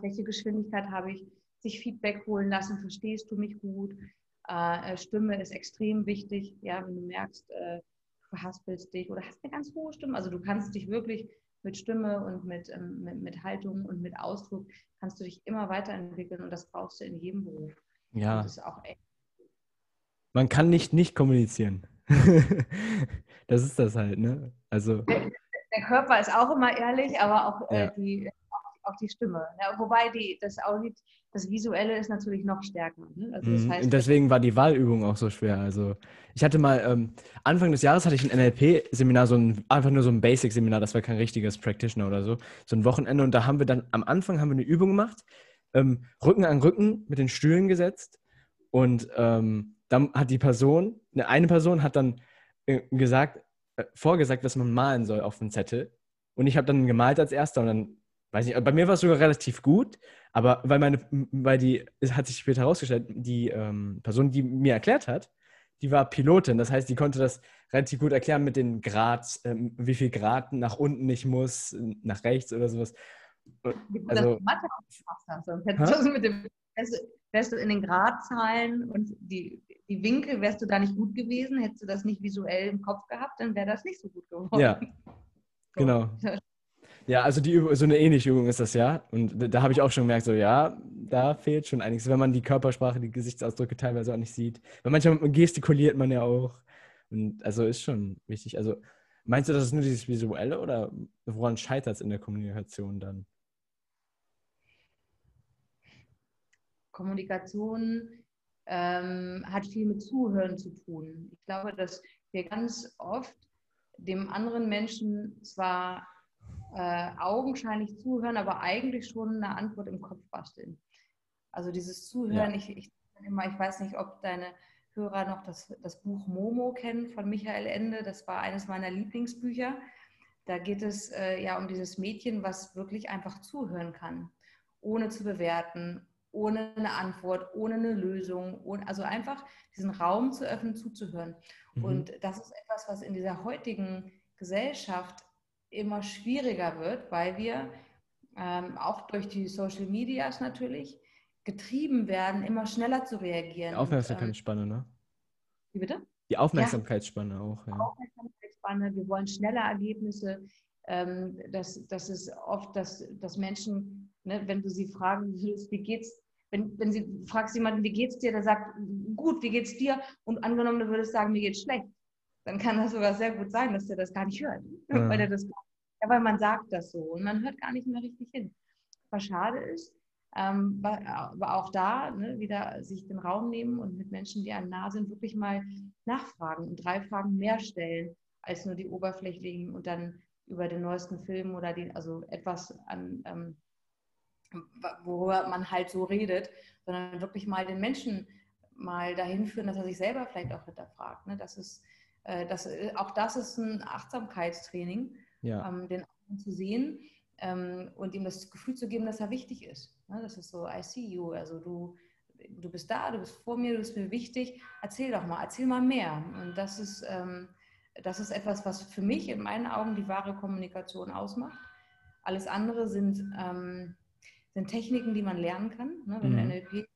welche Geschwindigkeit habe ich, sich Feedback holen lassen, verstehst du mich gut, äh, äh, Stimme ist extrem wichtig, ja, wenn du merkst, äh, du verhaspelst dich oder hast eine ganz hohe Stimme, also du kannst dich wirklich mit Stimme und mit, ähm, mit, mit, Haltung und mit Ausdruck kannst du dich immer weiterentwickeln und das brauchst du in jedem Beruf. Ja. das ist auch echt. Man kann nicht nicht kommunizieren. das ist das halt, ne? Also der Körper ist auch immer ehrlich, aber auch, äh, ja. äh, die, auch, die Stimme. Ja, ne? wobei die, das Audio, das Visuelle ist natürlich noch stärker. Ne? Also das mhm. heißt, Und deswegen war die Wahlübung auch so schwer. Also ich hatte mal, ähm, Anfang des Jahres hatte ich ein NLP-Seminar, so ein, einfach nur so ein Basic-Seminar, das war kein richtiges Practitioner oder so, so ein Wochenende. Und da haben wir dann, am Anfang haben wir eine Übung gemacht, ähm, Rücken an Rücken mit den Stühlen gesetzt Und ähm, dann hat die Person, eine, eine Person hat dann äh, gesagt, äh, vorgesagt, was man malen soll auf dem Zettel. Und ich habe dann gemalt als erster und dann, weiß ich, bei mir war es sogar relativ gut, aber weil meine, weil die, es hat sich später herausgestellt, die ähm, Person, die mir erklärt hat, die war Pilotin. Das heißt, die konnte das relativ gut erklären mit den Grad, ähm, wie viel Grad nach unten ich muss, nach rechts oder sowas. Also, Mathe hast, sonst hättest du mit dem, wärst, wärst du in den Gradzahlen und die, die Winkel, wärst du da nicht gut gewesen, hättest du das nicht visuell im Kopf gehabt, dann wäre das nicht so gut geworden. Ja, so. genau. Ja, also die so eine ähnliche Übung ist das ja. Und da habe ich auch schon gemerkt, so ja, da fehlt schon einiges, wenn man die Körpersprache, die Gesichtsausdrücke teilweise auch nicht sieht. Weil manchmal gestikuliert man ja auch. Und also ist schon wichtig. Also meinst du, das ist nur dieses Visuelle oder woran scheitert es in der Kommunikation dann? Kommunikation ähm, hat viel mit Zuhören zu tun. Ich glaube, dass wir ganz oft dem anderen Menschen zwar äh, augenscheinlich zuhören, aber eigentlich schon eine Antwort im Kopf basteln. Also dieses Zuhören, ja. ich, ich, immer, ich weiß nicht, ob deine Hörer noch das, das Buch Momo kennen von Michael Ende. Das war eines meiner Lieblingsbücher. Da geht es äh, ja um dieses Mädchen, was wirklich einfach zuhören kann, ohne zu bewerten, ohne eine Antwort, ohne eine Lösung, ohne, also einfach diesen Raum zu öffnen, zuzuhören. Mhm. Und das ist etwas, was in dieser heutigen Gesellschaft immer schwieriger wird, weil wir ähm, auch durch die Social Medias natürlich getrieben werden, immer schneller zu reagieren. Die Aufmerksamkeitsspanne, ähm, ne? Wie bitte? Die Aufmerksamkeitsspanne ja. auch. Ja. Aufmerksamkeitsspanne, wir wollen schneller Ergebnisse. Ähm, das, das ist oft, dass, dass Menschen, ne, wenn du sie fragen willst, wie geht's, wenn, wenn sie fragst jemanden, wie geht's dir, der sagt, gut, wie geht's dir? Und angenommen, du würdest sagen, mir geht's schlecht dann kann das sogar sehr gut sein, dass der das gar nicht hört. Ja. Weil, er das, ja, weil man sagt das so und man hört gar nicht mehr richtig hin. Was schade ist, ähm, aber auch da ne, wieder sich den Raum nehmen und mit Menschen, die einem nah sind, wirklich mal nachfragen und drei Fragen mehr stellen als nur die oberflächlichen und dann über den neuesten Film oder die, also etwas an, ähm, worüber man halt so redet, sondern wirklich mal den Menschen mal dahin führen, dass er sich selber vielleicht auch hinterfragt. Ne? Das ist das, äh, auch das ist ein Achtsamkeitstraining, ja. ähm, den anderen zu sehen ähm, und ihm das Gefühl zu geben, dass er wichtig ist. Ne? Das ist so, I see you, also du, du bist da, du bist vor mir, du bist mir wichtig, erzähl doch mal, erzähl mal mehr. Und das ist, ähm, das ist etwas, was für mich in meinen Augen die wahre Kommunikation ausmacht. Alles andere sind, ähm, sind Techniken, die man lernen kann. Ne? Wenn mhm. NLP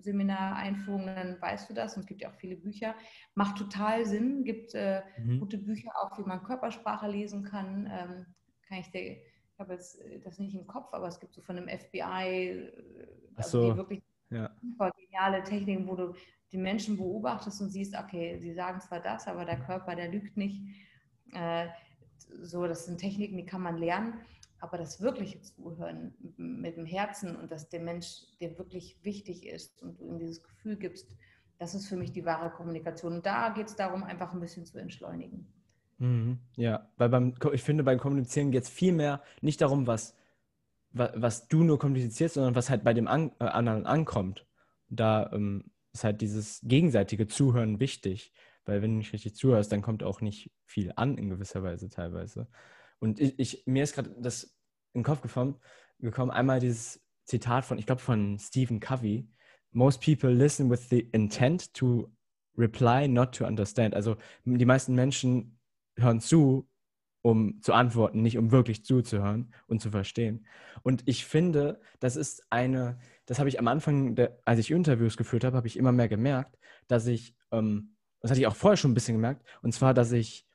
Seminar Einführung, dann weißt du das. Und es gibt ja auch viele Bücher. Macht total Sinn. Gibt äh, mhm. gute Bücher auch, wie man Körpersprache lesen kann. Ähm, kann ich dir, ich habe jetzt äh, das nicht im Kopf, aber es gibt so von dem FBI äh, also so. die wirklich ja. super geniale Techniken, wo du die Menschen beobachtest und siehst, okay, sie sagen zwar das, aber der Körper, der lügt nicht. Äh, so, das sind Techniken, die kann man lernen aber das wirkliche Zuhören mit dem Herzen und dass der Mensch dir wirklich wichtig ist und du ihm dieses Gefühl gibst, das ist für mich die wahre Kommunikation. Und da geht es darum, einfach ein bisschen zu entschleunigen. Mhm, ja, weil beim, ich finde, beim Kommunizieren geht es viel mehr nicht darum, was, was, was, du nur kommunizierst, sondern was halt bei dem an, äh, anderen ankommt. Da ähm, ist halt dieses gegenseitige Zuhören wichtig, weil wenn du nicht richtig zuhörst, dann kommt auch nicht viel an in gewisser Weise teilweise. Und ich, ich mir ist gerade das in den Kopf gekommen, gekommen, einmal dieses Zitat von, ich glaube, von Stephen Covey. Most people listen with the intent to reply, not to understand. Also die meisten Menschen hören zu, um zu antworten, nicht um wirklich zuzuhören und zu verstehen. Und ich finde, das ist eine, das habe ich am Anfang, der, als ich Interviews geführt habe, habe ich immer mehr gemerkt, dass ich, ähm, das hatte ich auch vorher schon ein bisschen gemerkt, und zwar, dass ich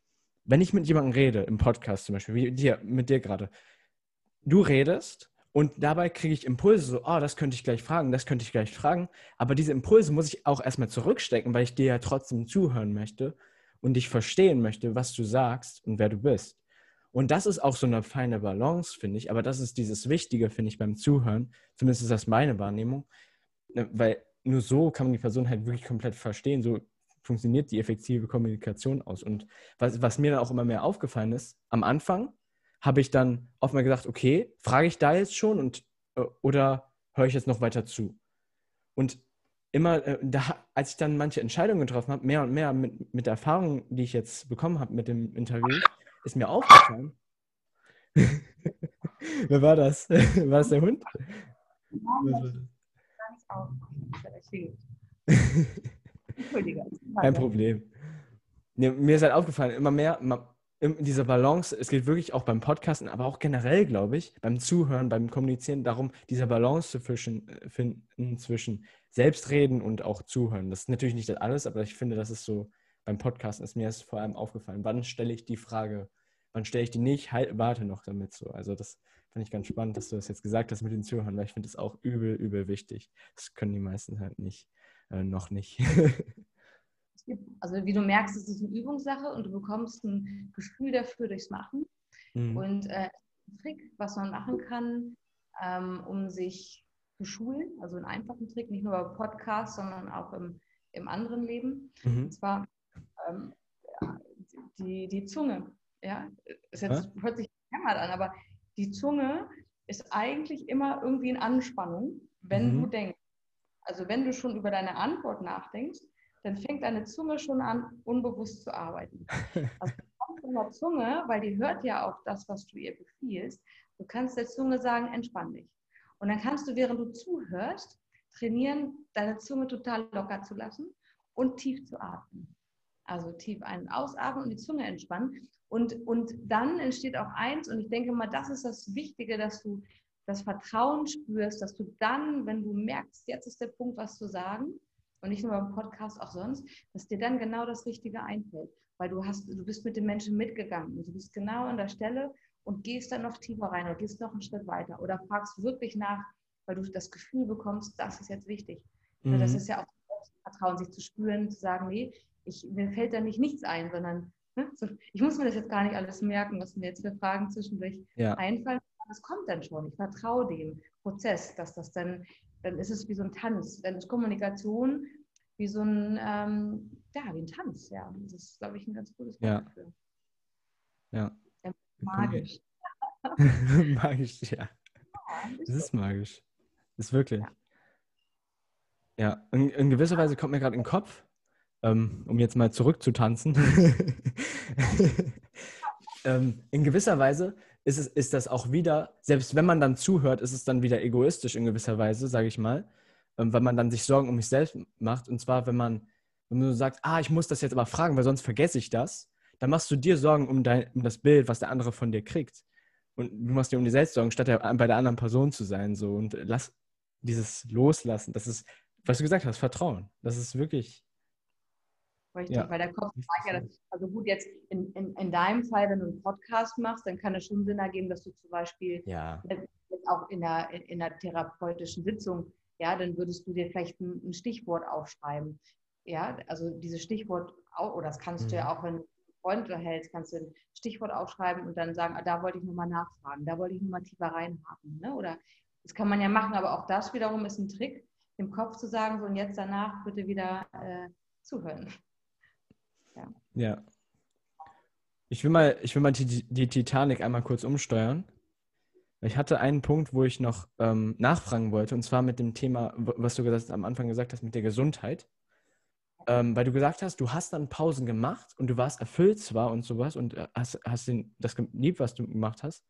wenn ich mit jemandem rede, im Podcast zum Beispiel, wie dir, mit dir gerade, du redest und dabei kriege ich Impulse, so, oh, das könnte ich gleich fragen, das könnte ich gleich fragen. Aber diese Impulse muss ich auch erstmal zurückstecken, weil ich dir ja trotzdem zuhören möchte und dich verstehen möchte, was du sagst und wer du bist. Und das ist auch so eine feine Balance, finde ich. Aber das ist dieses Wichtige, finde ich, beim Zuhören. Zumindest ist das meine Wahrnehmung. Ne, weil nur so kann man die Person halt wirklich komplett verstehen. So funktioniert die effektive Kommunikation aus. Und was, was mir dann auch immer mehr aufgefallen ist, am Anfang habe ich dann oft mal gesagt, okay, frage ich da jetzt schon und äh, oder höre ich jetzt noch weiter zu? Und immer, äh, da, als ich dann manche Entscheidungen getroffen habe, mehr und mehr mit, mit der Erfahrung, die ich jetzt bekommen habe mit dem Interview, ist mir aufgefallen. Wer war das? War das der Hund? Nein, das Entschuldige. Kein Problem. mir ist halt aufgefallen, immer mehr, in dieser Balance, es geht wirklich auch beim Podcasten, aber auch generell, glaube ich, beim Zuhören, beim Kommunizieren darum, diese Balance zu fischen, äh, finden zwischen Selbstreden und auch Zuhören. Das ist natürlich nicht alles, aber ich finde, das ist so beim Podcasten ist mir ist vor allem aufgefallen. Wann stelle ich die Frage? Wann stelle ich die nicht? Halt, warte noch damit so. Also das fand ich ganz spannend, dass du das jetzt gesagt hast mit den Zuhören, weil ich finde das auch übel, übel wichtig. Das können die meisten halt nicht, äh, noch nicht. also wie du merkst, es ist eine Übungssache und du bekommst ein Gefühl dafür durchs Machen. Mhm. Und äh, ein Trick, was man machen kann, ähm, um sich zu schulen, also einen einfachen Trick, nicht nur bei Podcasts, sondern auch im, im anderen Leben. Mhm. Und zwar ähm, die, die Zunge. Ja, es jetzt, hört sich hämmert an, aber die Zunge ist eigentlich immer irgendwie in Anspannung, wenn mhm. du denkst. Also wenn du schon über deine Antwort nachdenkst, dann fängt deine Zunge schon an, unbewusst zu arbeiten. Also kommt von der Zunge, weil die hört ja auch das, was du ihr befiehlst. Du kannst der Zunge sagen, entspann dich. Und dann kannst du, während du zuhörst, trainieren, deine Zunge total locker zu lassen und tief zu atmen. Also tief ein- und ausatmen und die Zunge entspannen. Und, und dann entsteht auch eins, und ich denke mal, das ist das Wichtige, dass du das Vertrauen spürst, dass du dann, wenn du merkst, jetzt ist der Punkt, was zu sagen, und nicht nur beim Podcast, auch sonst, dass dir dann genau das Richtige einfällt. Weil du hast, du bist mit den Menschen mitgegangen. Du bist genau an der Stelle und gehst dann noch tiefer rein oder gehst noch einen Schritt weiter oder fragst wirklich nach, weil du das Gefühl bekommst, das ist jetzt wichtig. Mhm. Das ist ja auch Vertrauen, sich zu spüren, zu sagen, nee, ich, mir fällt da nicht nichts ein, sondern ne, so, ich muss mir das jetzt gar nicht alles merken, was mir jetzt für Fragen zwischendurch ja. einfallen. Das kommt dann schon. Ich vertraue dem Prozess, dass das dann dann ist es wie so ein Tanz. Dann ist Kommunikation wie so ein, ähm, ja, wie ein Tanz. Ja, das ist, glaube ich, ein ganz gutes Wort ja. dafür. Ja. ja magisch. magisch, ja. Das ist magisch. Das ist wirklich. Ja, ja. In, in gewisser Weise kommt mir gerade in den Kopf, ähm, um jetzt mal zurückzutanzen. ähm, in gewisser Weise ist, es, ist das auch wieder, selbst wenn man dann zuhört, ist es dann wieder egoistisch in gewisser Weise, sage ich mal, ähm, weil man dann sich Sorgen um sich selbst macht. Und zwar, wenn man, wenn du sagst, ah, ich muss das jetzt aber fragen, weil sonst vergesse ich das, dann machst du dir Sorgen um, dein, um das Bild, was der andere von dir kriegt. Und du machst dir um die Selbstsorgen, statt bei der anderen Person zu sein. So. Und lass dieses Loslassen, das ist, was du gesagt hast, Vertrauen. Das ist wirklich Richtig, ja. weil der Kopf ja, also gut, jetzt in, in, in deinem Fall, wenn du einen Podcast machst, dann kann es schon Sinn ergeben, dass du zum Beispiel ja. jetzt auch in einer, in einer therapeutischen Sitzung, ja, dann würdest du dir vielleicht ein, ein Stichwort aufschreiben. Ja, also dieses Stichwort, oder das kannst mhm. du ja mhm. auch, wenn du Freund unterhältst, kannst du ein Stichwort aufschreiben und dann sagen, ah, da wollte ich nochmal nachfragen, da wollte ich nochmal tiefer reinhaken. Ne? Oder das kann man ja machen, aber auch das wiederum ist ein Trick, dem Kopf zu sagen, so und jetzt danach bitte wieder äh, zuhören. Ja. ja. Ich will mal, ich will mal die, die Titanic einmal kurz umsteuern. Ich hatte einen Punkt, wo ich noch ähm, nachfragen wollte, und zwar mit dem Thema, was du gesagt, am Anfang gesagt hast, mit der Gesundheit. Ähm, weil du gesagt hast, du hast dann Pausen gemacht und du warst erfüllt zwar und sowas und äh, hast, hast den, das geliebt, was du gemacht hast.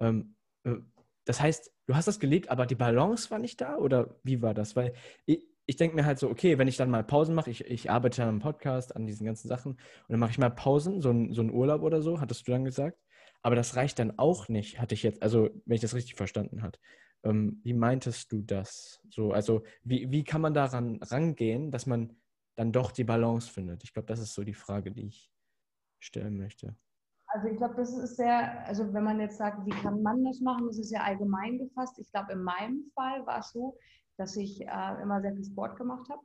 Ähm, äh, das heißt, du hast das geliebt, aber die Balance war nicht da oder wie war das? Weil ich, denke mir halt so, okay, wenn ich dann mal Pausen mache, ich, ich arbeite ja am Podcast, an diesen ganzen Sachen, und dann mache ich mal Pausen, so ein, so Urlaub oder so, hattest du dann gesagt. Aber das reicht dann auch nicht, hatte ich jetzt, also wenn ich das richtig verstanden habe. Ähm, wie meintest du das? So, also wie, wie kann man daran rangehen, dass man dann doch die Balance findet? Ich glaube, das ist so die Frage, die ich stellen möchte. Also ich glaube, das ist sehr, also wenn man jetzt sagt, wie kann man das machen, das ist ja allgemein gefasst. Ich glaube, in meinem Fall war es so, dass ich äh, immer sehr viel Sport gemacht habe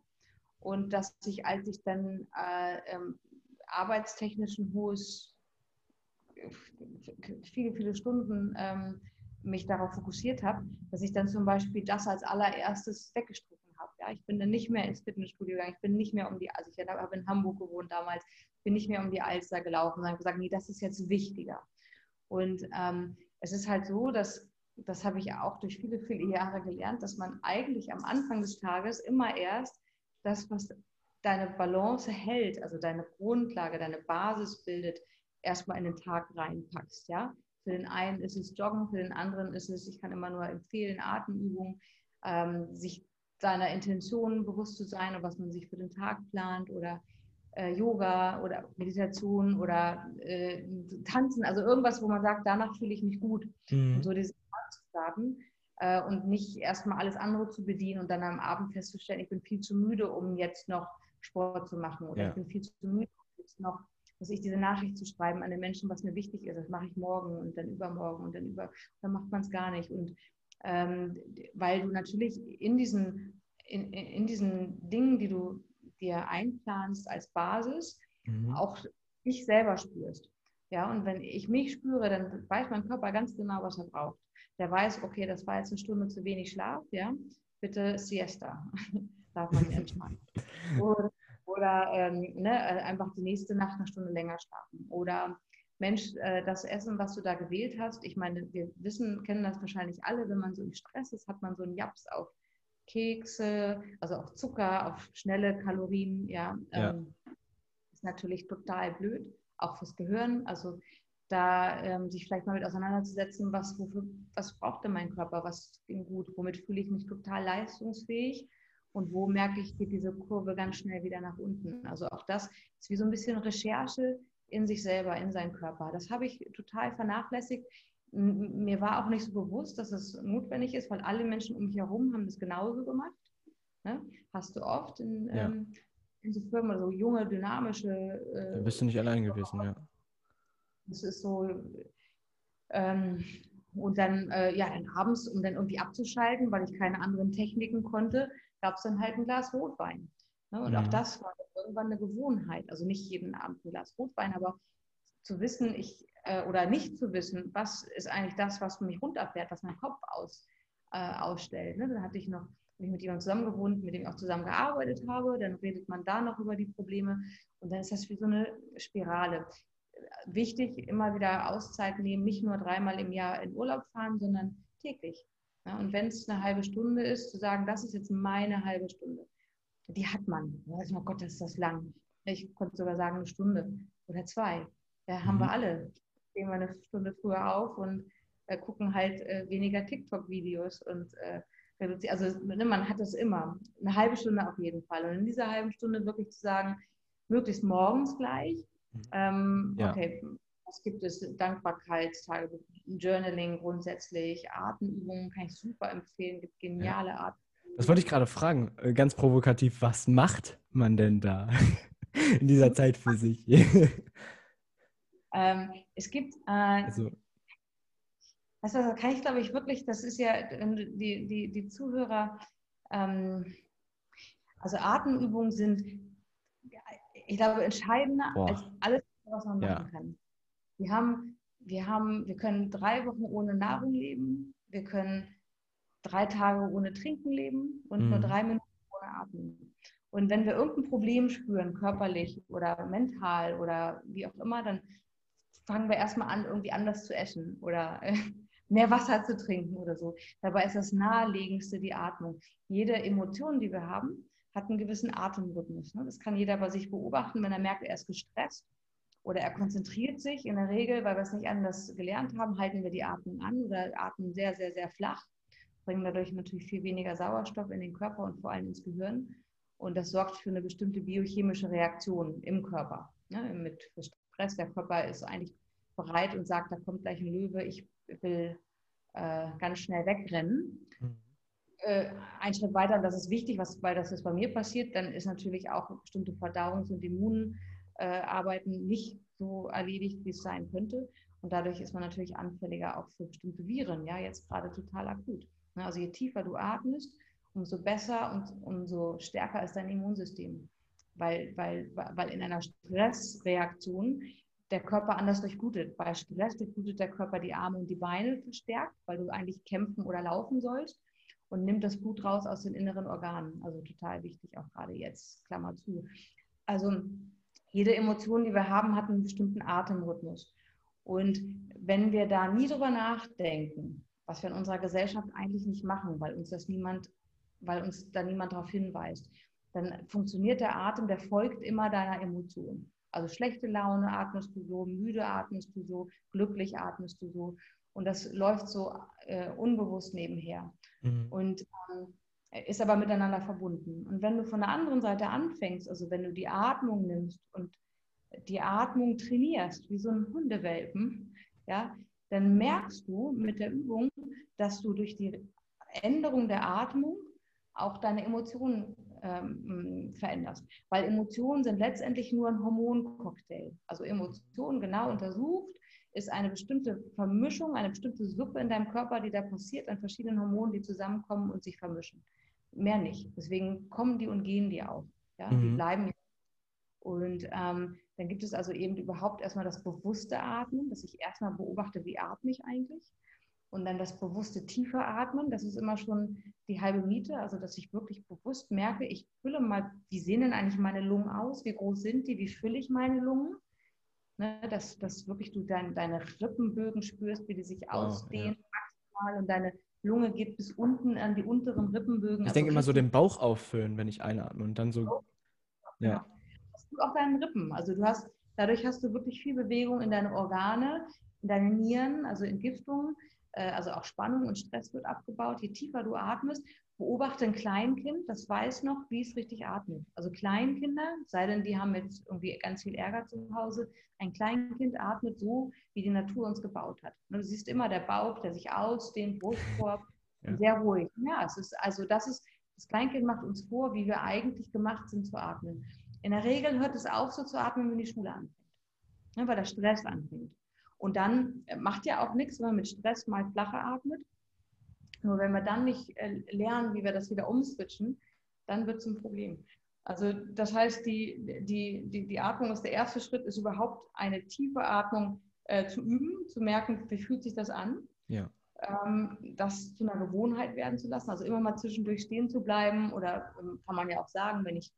und dass ich, als ich dann äh, ähm, arbeitstechnisch ein hohes, viele, viele Stunden ähm, mich darauf fokussiert habe, dass ich dann zum Beispiel das als allererstes weggestrichen habe. Ja, ich bin dann nicht mehr ins Fitnessstudio gegangen, ich bin nicht mehr um die, also ich habe in Hamburg gewohnt damals, bin nicht mehr um die Alster gelaufen, sondern gesagt, nee, das ist jetzt wichtiger. Und ähm, es ist halt so, dass das habe ich auch durch viele, viele Jahre gelernt, dass man eigentlich am Anfang des Tages immer erst das, was deine Balance hält, also deine Grundlage, deine Basis bildet, erstmal in den Tag reinpackst. Ja? Für den einen ist es Joggen, für den anderen ist es, ich kann immer nur empfehlen, Atemübungen, ähm, sich seiner Intention bewusst zu sein und was man sich für den Tag plant oder äh, Yoga oder Meditation oder äh, Tanzen, also irgendwas, wo man sagt, danach fühle ich mich gut. Mhm. Und so diese zu starten äh, und nicht erstmal alles andere zu bedienen und dann am Abend festzustellen, ich bin viel zu müde, um jetzt noch Sport zu machen oder ja. ich bin viel zu müde, um jetzt noch dass ich diese Nachricht zu schreiben an den Menschen, was mir wichtig ist, das mache ich morgen und dann übermorgen und dann über, dann macht man es gar nicht. Und ähm, weil du natürlich in diesen, in, in diesen Dingen, die du dir einplanst als Basis, mhm. auch dich selber spürst. Ja, und wenn ich mich spüre, dann weiß mein Körper ganz genau, was er braucht. Der weiß, okay, das war jetzt eine Stunde zu wenig Schlaf, ja, bitte Siesta. Darf man entspannen. Oder oder ähm, ne, äh, einfach die nächste Nacht eine Stunde länger schlafen. Oder Mensch, äh, das Essen, was du da gewählt hast, ich meine, wir wissen, kennen das wahrscheinlich alle, wenn man so im Stress ist, hat man so einen Japs auf Kekse, also auf Zucker, auf schnelle Kalorien, ja. ja. Ähm, ist natürlich total blöd, auch fürs Gehirn. Also da ähm, sich vielleicht mal mit auseinanderzusetzen, was, wofür, was braucht denn mein Körper, was ging gut, womit fühle ich mich total leistungsfähig und wo merke ich, geht diese Kurve ganz schnell wieder nach unten. Also auch das ist wie so ein bisschen Recherche in sich selber, in seinen Körper. Das habe ich total vernachlässigt. Mir war auch nicht so bewusst, dass es notwendig ist, weil alle Menschen um mich herum haben das genauso gemacht. Ne? Hast du oft in, ja. ähm, in so Firmen, so junge, dynamische. Äh, da bist du nicht allein gewesen, ja. Das ist so. Ähm, und dann, äh, ja, dann abends, um dann irgendwie abzuschalten, weil ich keine anderen Techniken konnte, gab es dann halt ein Glas Rotwein. Ne? Und mhm. auch das war irgendwann eine Gewohnheit. Also nicht jeden Abend ein Glas Rotwein, aber zu wissen, ich äh, oder nicht zu wissen, was ist eigentlich das, was mich runterfährt, was mein Kopf aus, äh, ausstellt. Ne? Dann hatte ich noch ich mit jemandem zusammen gewohnt, mit dem ich auch zusammen gearbeitet habe. Dann redet man da noch über die Probleme und dann ist das wie so eine Spirale. Wichtig, immer wieder Auszeit nehmen, nicht nur dreimal im Jahr in Urlaub fahren, sondern täglich. Ja, und wenn es eine halbe Stunde ist, zu sagen, das ist jetzt meine halbe Stunde, die hat man. Da weiß man, Gott, das ist das lang. Ich konnte sogar sagen, eine Stunde oder zwei. Da haben mhm. wir alle. Gehen wir eine Stunde früher auf und äh, gucken halt äh, weniger TikTok-Videos und äh, also ne, man hat das immer. Eine halbe Stunde auf jeden Fall. Und in dieser halben Stunde wirklich zu sagen, möglichst morgens gleich. Mhm. Ähm, ja. Okay, was gibt es? Dankbarkeitstagebuch, Journaling grundsätzlich, Atemübungen kann ich super empfehlen, gibt geniale ja. Arten. Das wollte ich gerade fragen, äh, ganz provokativ, was macht man denn da in dieser Zeit für sich? ähm, es gibt, äh, also. das kann ich glaube ich wirklich, das ist ja, die, die, die Zuhörer, ähm, also Atemübungen sind, ich glaube, entscheidender Boah. als alles, was man machen ja. kann. Wir haben, wir haben, wir können drei Wochen ohne Nahrung leben, wir können drei Tage ohne Trinken leben und mhm. nur drei Minuten ohne Atmen. Und wenn wir irgendein Problem spüren, körperlich oder mental oder wie auch immer, dann fangen wir erstmal an, irgendwie anders zu essen oder mehr Wasser zu trinken oder so. Dabei ist das Naheliegendste die Atmung. Jede Emotion, die wir haben, hat einen gewissen Atemrhythmus. Ne? Das kann jeder bei sich beobachten, wenn er merkt, er ist gestresst oder er konzentriert sich. In der Regel, weil wir es nicht anders gelernt haben, halten wir die Atmung an oder atmen sehr, sehr, sehr flach, bringen dadurch natürlich viel weniger Sauerstoff in den Körper und vor allem ins Gehirn. Und das sorgt für eine bestimmte biochemische Reaktion im Körper. Ne? Mit Stress, der Körper ist eigentlich bereit und sagt, da kommt gleich ein Löwe, ich will äh, ganz schnell wegrennen. Mhm. Äh, ein Schritt weiter, und das ist wichtig, was, weil das ist bei mir passiert, dann ist natürlich auch bestimmte Verdauungs- und Immun- äh, nicht so erledigt, wie es sein könnte. Und dadurch ist man natürlich anfälliger auch für bestimmte Viren, ja, jetzt gerade total akut. Ne, also je tiefer du atmest, umso besser und umso stärker ist dein Immunsystem. Weil, weil, weil in einer Stressreaktion der Körper anders durchblutet. Bei Stress durchblutet der Körper die Arme und die Beine verstärkt, weil du eigentlich kämpfen oder laufen sollst und nimmt das Blut raus aus den inneren Organen. Also total wichtig, auch gerade jetzt, Klammer zu. Also jede Emotion, die wir haben, hat einen bestimmten Atemrhythmus. Und wenn wir da nie drüber nachdenken, was wir in unserer Gesellschaft eigentlich nicht machen, weil uns das niemand, weil uns da niemand darauf hinweist, dann funktioniert der Atem, der folgt immer deiner Emotion. Also schlechte Laune atmest du so, müde atmest du so, glücklich atmest du so. Und das läuft so äh, unbewusst nebenher. Mhm. Und ähm, ist aber miteinander verbunden. Und wenn du von der anderen Seite anfängst, also wenn du die Atmung nimmst und die Atmung trainierst, wie so ein Hundewelpen, ja, dann merkst du mit der Übung, dass du durch die Änderung der Atmung auch deine Emotionen ähm, veränderst. Weil Emotionen sind letztendlich nur ein Hormoncocktail. Also Emotionen genau untersucht ist eine bestimmte Vermischung, eine bestimmte Suppe in deinem Körper, die da passiert an verschiedenen Hormonen, die zusammenkommen und sich vermischen. Mehr nicht. Deswegen kommen die und gehen die auch. Ja? Mhm. Die bleiben. Und ähm, dann gibt es also eben überhaupt erstmal das bewusste Atmen, dass ich erstmal beobachte, wie atme ich eigentlich. Und dann das bewusste tiefe Atmen, das ist immer schon die halbe Miete, also dass ich wirklich bewusst merke, ich fülle mal, wie sehen denn eigentlich meine Lungen aus, wie groß sind die, wie fülle ich meine Lungen, ne, dass, dass wirklich du dein, deine Rippenbögen spürst, wie die sich wow, ausdehnen ja. maximal und deine Lunge geht bis unten an die unteren Rippenbögen. Ich also denke immer so den Bauch auffüllen, wenn ich einatme und dann so. Ja. ja. Hast du auch deinen Rippen, also du hast, dadurch hast du wirklich viel Bewegung in deine Organe, in deine Nieren, also Entgiftungen also auch Spannung und Stress wird abgebaut. Je tiefer du atmest, beobachte ein Kleinkind, das weiß noch, wie es richtig atmet. Also Kleinkinder, sei denn, die haben jetzt irgendwie ganz viel Ärger zu Hause, ein Kleinkind atmet so, wie die Natur uns gebaut hat. Du siehst immer der Bauch, der sich ausdehnt, Brustkorb, ja. sehr ruhig. Ja, es ist, also das ist, das Kleinkind macht uns vor, wie wir eigentlich gemacht sind zu atmen. In der Regel hört es auf, so zu atmen, wenn die Schule anfängt. Ja, weil der Stress anfängt. Und dann äh, macht ja auch nichts, wenn man mit Stress mal flacher atmet. Nur wenn wir dann nicht äh, lernen, wie wir das wieder umswitchen, dann wird es ein Problem. Also das heißt, die, die, die, die Atmung ist der erste Schritt, ist überhaupt eine tiefe Atmung äh, zu üben, zu merken, wie fühlt sich das an. Ja. Ähm, das zu einer Gewohnheit werden zu lassen, also immer mal zwischendurch stehen zu bleiben oder ähm, kann man ja auch sagen, wenn ich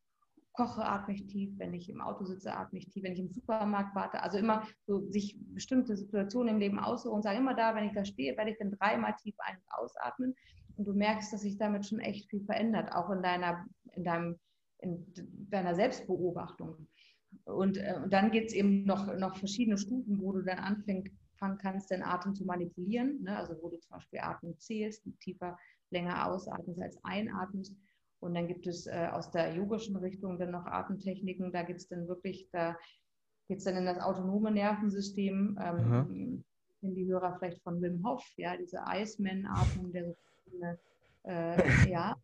koche, atme ich tief, wenn ich im Auto sitze, atme ich tief, wenn ich im Supermarkt warte. Also immer so sich bestimmte Situationen im Leben aussuchen und sagen, immer da, wenn ich da stehe, werde ich dann dreimal tief ein- und ausatmen. Und du merkst, dass sich damit schon echt viel verändert, auch in deiner, in deinem, in deiner Selbstbeobachtung. Und, äh, und dann geht es eben noch, noch verschiedene Stufen, wo du dann anfangen kannst, den Atem zu manipulieren. Ne? Also wo du zum Beispiel Atmen zählst, tiefer, länger ausatmest als einatmest. Und dann gibt es äh, aus der yogischen Richtung dann noch Atemtechniken. Da geht es dann wirklich, da geht es dann in das autonome Nervensystem. Ähm, kennen die Hörer vielleicht von Wim Hof, ja, diese Iceman-Atmung, der äh, ja,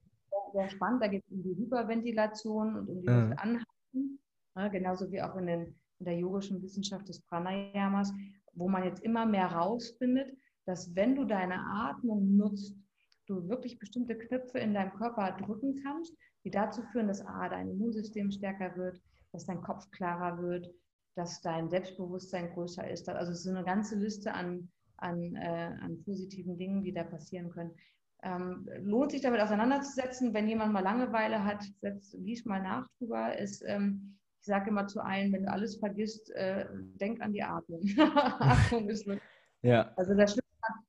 sehr spannend. Da geht es um die Hyperventilation und um dieses mhm. Anhalten. Ja, genauso wie auch in, den, in der yogischen Wissenschaft des Pranayamas, wo man jetzt immer mehr rausfindet, dass wenn du deine Atmung nutzt, du wirklich bestimmte Knöpfe in deinem Körper drücken kannst, die dazu führen, dass A, dein Immunsystem stärker wird, dass dein Kopf klarer wird, dass dein Selbstbewusstsein größer ist. Also es ist eine ganze Liste an, an, äh, an positiven Dingen, die da passieren können. Ähm, lohnt sich damit auseinanderzusetzen, wenn jemand mal Langeweile hat, setz, lies mal nach drüber. Ist, ähm, ich sage immer zu allen, wenn du alles vergisst, äh, denk an die Atmung. Atmung ist ja. Also das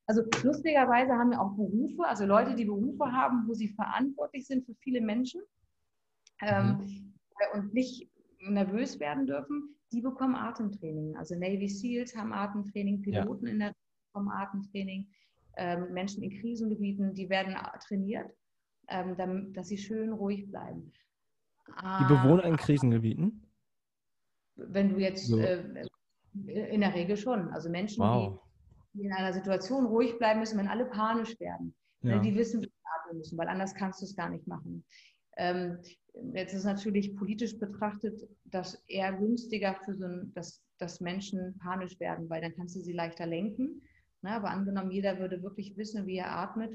also lustigerweise haben wir auch Berufe, also Leute, die Berufe haben, wo sie verantwortlich sind für viele Menschen ähm, mhm. und nicht nervös werden dürfen, die bekommen Atemtraining. Also Navy SEALs haben Atemtraining, Piloten ja. in der bekommen Atemtraining, ähm, Menschen in Krisengebieten, die werden trainiert, ähm, damit, dass sie schön ruhig bleiben. Die Bewohner in Krisengebieten? Wenn du jetzt so. äh, in der Regel schon. Also Menschen, wow. die die in einer Situation ruhig bleiben müssen, wenn alle panisch werden. Ne, ja. Die wissen, wie sie atmen müssen, weil anders kannst du es gar nicht machen. Ähm, jetzt ist natürlich politisch betrachtet das eher günstiger für so ein, dass, dass Menschen panisch werden, weil dann kannst du sie leichter lenken. Ne? Aber angenommen, jeder würde wirklich wissen, wie er atmet,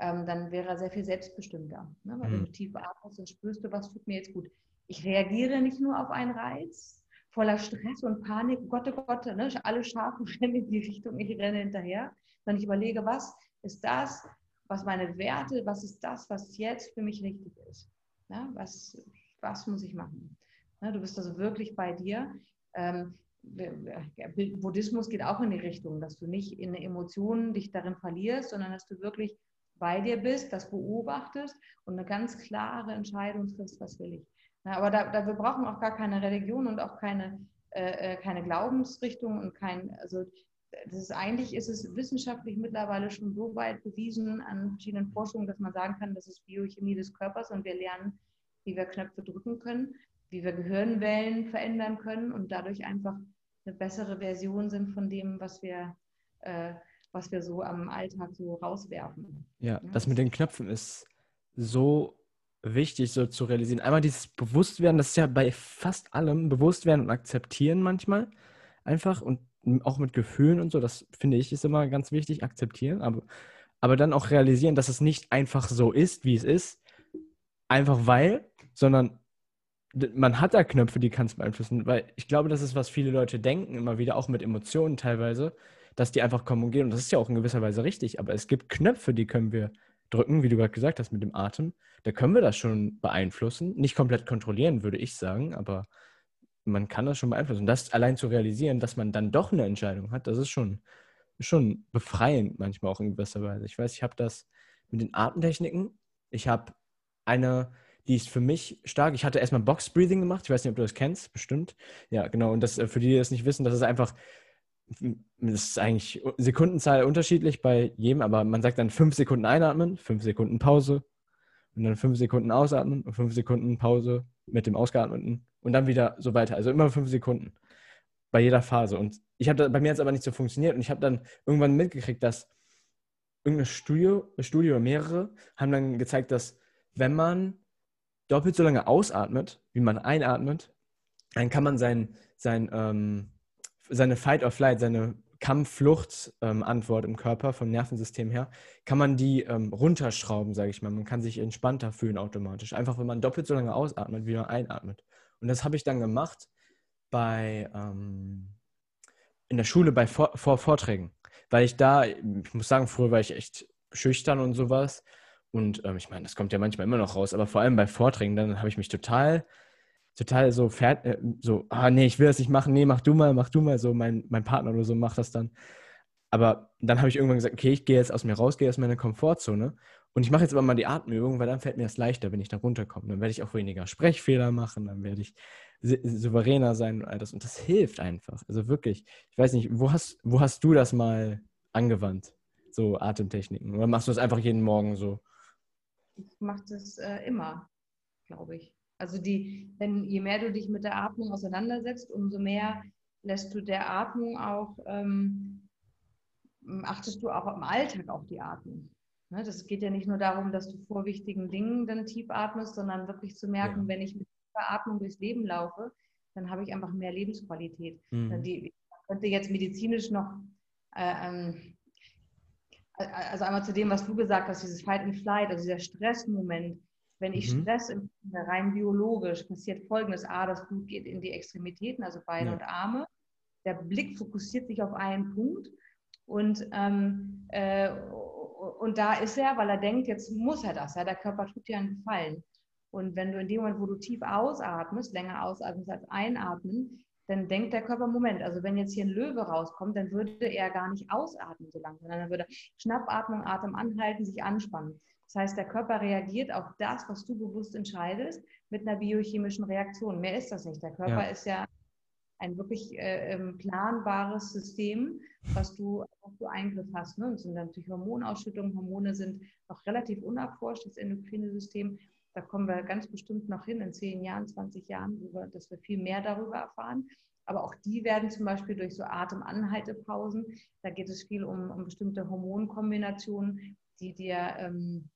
ähm, dann wäre er sehr viel selbstbestimmter. Ne? Weil mhm. wenn du tief atmest, dann spürst du, was tut mir jetzt gut. Ich reagiere nicht nur auf einen Reiz, voller Stress und Panik, Gott, oh Gott, ne, alle Schafen rennen in die Richtung, ich renne hinterher, sondern ich überlege, was ist das, was meine Werte, was ist das, was jetzt für mich richtig ist? Ja, was, was muss ich machen? Ja, du bist also wirklich bei dir. Ähm, Buddhismus geht auch in die Richtung, dass du nicht in Emotionen dich darin verlierst, sondern dass du wirklich bei dir bist, das beobachtest und eine ganz klare Entscheidung triffst, was will ich. Na, aber da, da, wir brauchen auch gar keine Religion und auch keine, äh, äh keine Glaubensrichtung und kein, also das ist eigentlich ist es wissenschaftlich mittlerweile schon so weit bewiesen an verschiedenen Forschungen, dass man sagen kann, das ist Biochemie des Körpers und wir lernen, wie wir Knöpfe drücken können, wie wir Gehirnwellen verändern können und dadurch einfach eine bessere Version sind von dem, was wir, äh, was wir so am Alltag so rauswerfen. Ja, ja, das mit den Knöpfen ist so wichtig, so zu realisieren. Einmal dieses Bewusstwerden, das ist ja bei fast allem Bewusstwerden und Akzeptieren manchmal einfach und auch mit Gefühlen und so, das finde ich ist immer ganz wichtig, akzeptieren, aber, aber dann auch realisieren, dass es nicht einfach so ist, wie es ist, einfach weil, sondern man hat da Knöpfe, die kann es beeinflussen, weil ich glaube, das ist, was viele Leute denken, immer wieder, auch mit Emotionen teilweise, dass die einfach kommen und gehen. Und das ist ja auch in gewisser Weise richtig, aber es gibt Knöpfe, die können wir drücken, wie du gerade gesagt hast, mit dem Atem. Da können wir das schon beeinflussen. Nicht komplett kontrollieren, würde ich sagen, aber man kann das schon beeinflussen. Und das allein zu realisieren, dass man dann doch eine Entscheidung hat, das ist schon, schon befreiend manchmal auch in gewisser Weise. Ich weiß, ich habe das mit den Atemtechniken. Ich habe eine die ist für mich stark. Ich hatte erstmal Box Breathing gemacht. Ich weiß nicht, ob du das kennst, bestimmt. Ja, genau. Und das äh, für die, die das nicht wissen, das ist einfach, das ist eigentlich Sekundenzahl unterschiedlich bei jedem, aber man sagt dann fünf Sekunden einatmen, fünf Sekunden Pause und dann fünf Sekunden ausatmen und fünf Sekunden Pause mit dem Ausgeatmeten und dann wieder so weiter. Also immer fünf Sekunden bei jeder Phase. Und ich habe bei mir jetzt aber nicht so funktioniert und ich habe dann irgendwann mitgekriegt, dass irgendein Studio, Studio oder mehrere haben dann gezeigt, dass wenn man doppelt so lange ausatmet, wie man einatmet, dann kann man sein, sein, ähm, seine Fight or Flight, seine Kampf-Flucht-Antwort ähm, im Körper vom Nervensystem her, kann man die ähm, runterschrauben, sage ich mal. Man kann sich entspannter fühlen automatisch. Einfach, wenn man doppelt so lange ausatmet, wie man einatmet. Und das habe ich dann gemacht bei, ähm, in der Schule bei vor, vor Vorträgen. Weil ich da, ich muss sagen, früher war ich echt schüchtern und sowas. Und ähm, ich meine, das kommt ja manchmal immer noch raus, aber vor allem bei Vorträgen, dann habe ich mich total, total so fertig, äh, so, ah nee, ich will das nicht machen, nee, mach du mal, mach du mal, so mein, mein Partner oder so macht das dann. Aber dann habe ich irgendwann gesagt, okay, ich gehe jetzt aus mir raus, gehe aus meiner Komfortzone und ich mache jetzt aber mal die Atemübung, weil dann fällt mir das leichter, wenn ich da runterkomme. Dann werde ich auch weniger Sprechfehler machen, dann werde ich souveräner sein und all das. Und das hilft einfach. Also wirklich, ich weiß nicht, wo hast, wo hast du das mal angewandt? So Atemtechniken? Oder machst du das einfach jeden Morgen so? ich mache das äh, immer, glaube ich. Also die, wenn je mehr du dich mit der Atmung auseinandersetzt, umso mehr lässt du der Atmung auch, ähm, achtest du auch im Alltag auf die Atmung. Ne? Das geht ja nicht nur darum, dass du vor wichtigen Dingen dann tief atmest, sondern wirklich zu merken, ja. wenn ich mit der Atmung durchs Leben laufe, dann habe ich einfach mehr Lebensqualität. Mhm. Die, könnte jetzt medizinisch noch äh, ähm, also einmal zu dem, was du gesagt hast, dieses Fight and Flight, also dieser Stressmoment. Wenn ich mhm. Stress empfinde, rein biologisch, passiert folgendes. A, das Blut geht in die Extremitäten, also Beine ja. und Arme. Der Blick fokussiert sich auf einen Punkt und, ähm, äh, und da ist er, weil er denkt, jetzt muss er das. Ja? Der Körper tut dir einen Gefallen. Und wenn du in dem Moment, wo du tief ausatmest, länger ausatmest als einatmen, dann denkt der Körper, Moment, also wenn jetzt hier ein Löwe rauskommt, dann würde er gar nicht ausatmen so lange, sondern dann würde Schnappatmung, Atem anhalten, sich anspannen. Das heißt, der Körper reagiert auf das, was du bewusst entscheidest, mit einer biochemischen Reaktion. Mehr ist das nicht. Der Körper ja. ist ja ein wirklich äh, ähm, planbares System, was du, was du Eingriff hast. Ne? Und es sind natürlich Hormonausschüttungen. Hormone sind noch relativ unerforscht, das endokrine System. Da kommen wir ganz bestimmt noch hin in zehn Jahren, 20 Jahren, dass wir viel mehr darüber erfahren. Aber auch die werden zum Beispiel durch so Atemanhaltepausen, da geht es viel um, um bestimmte Hormonkombinationen, die dir, ähm, äh,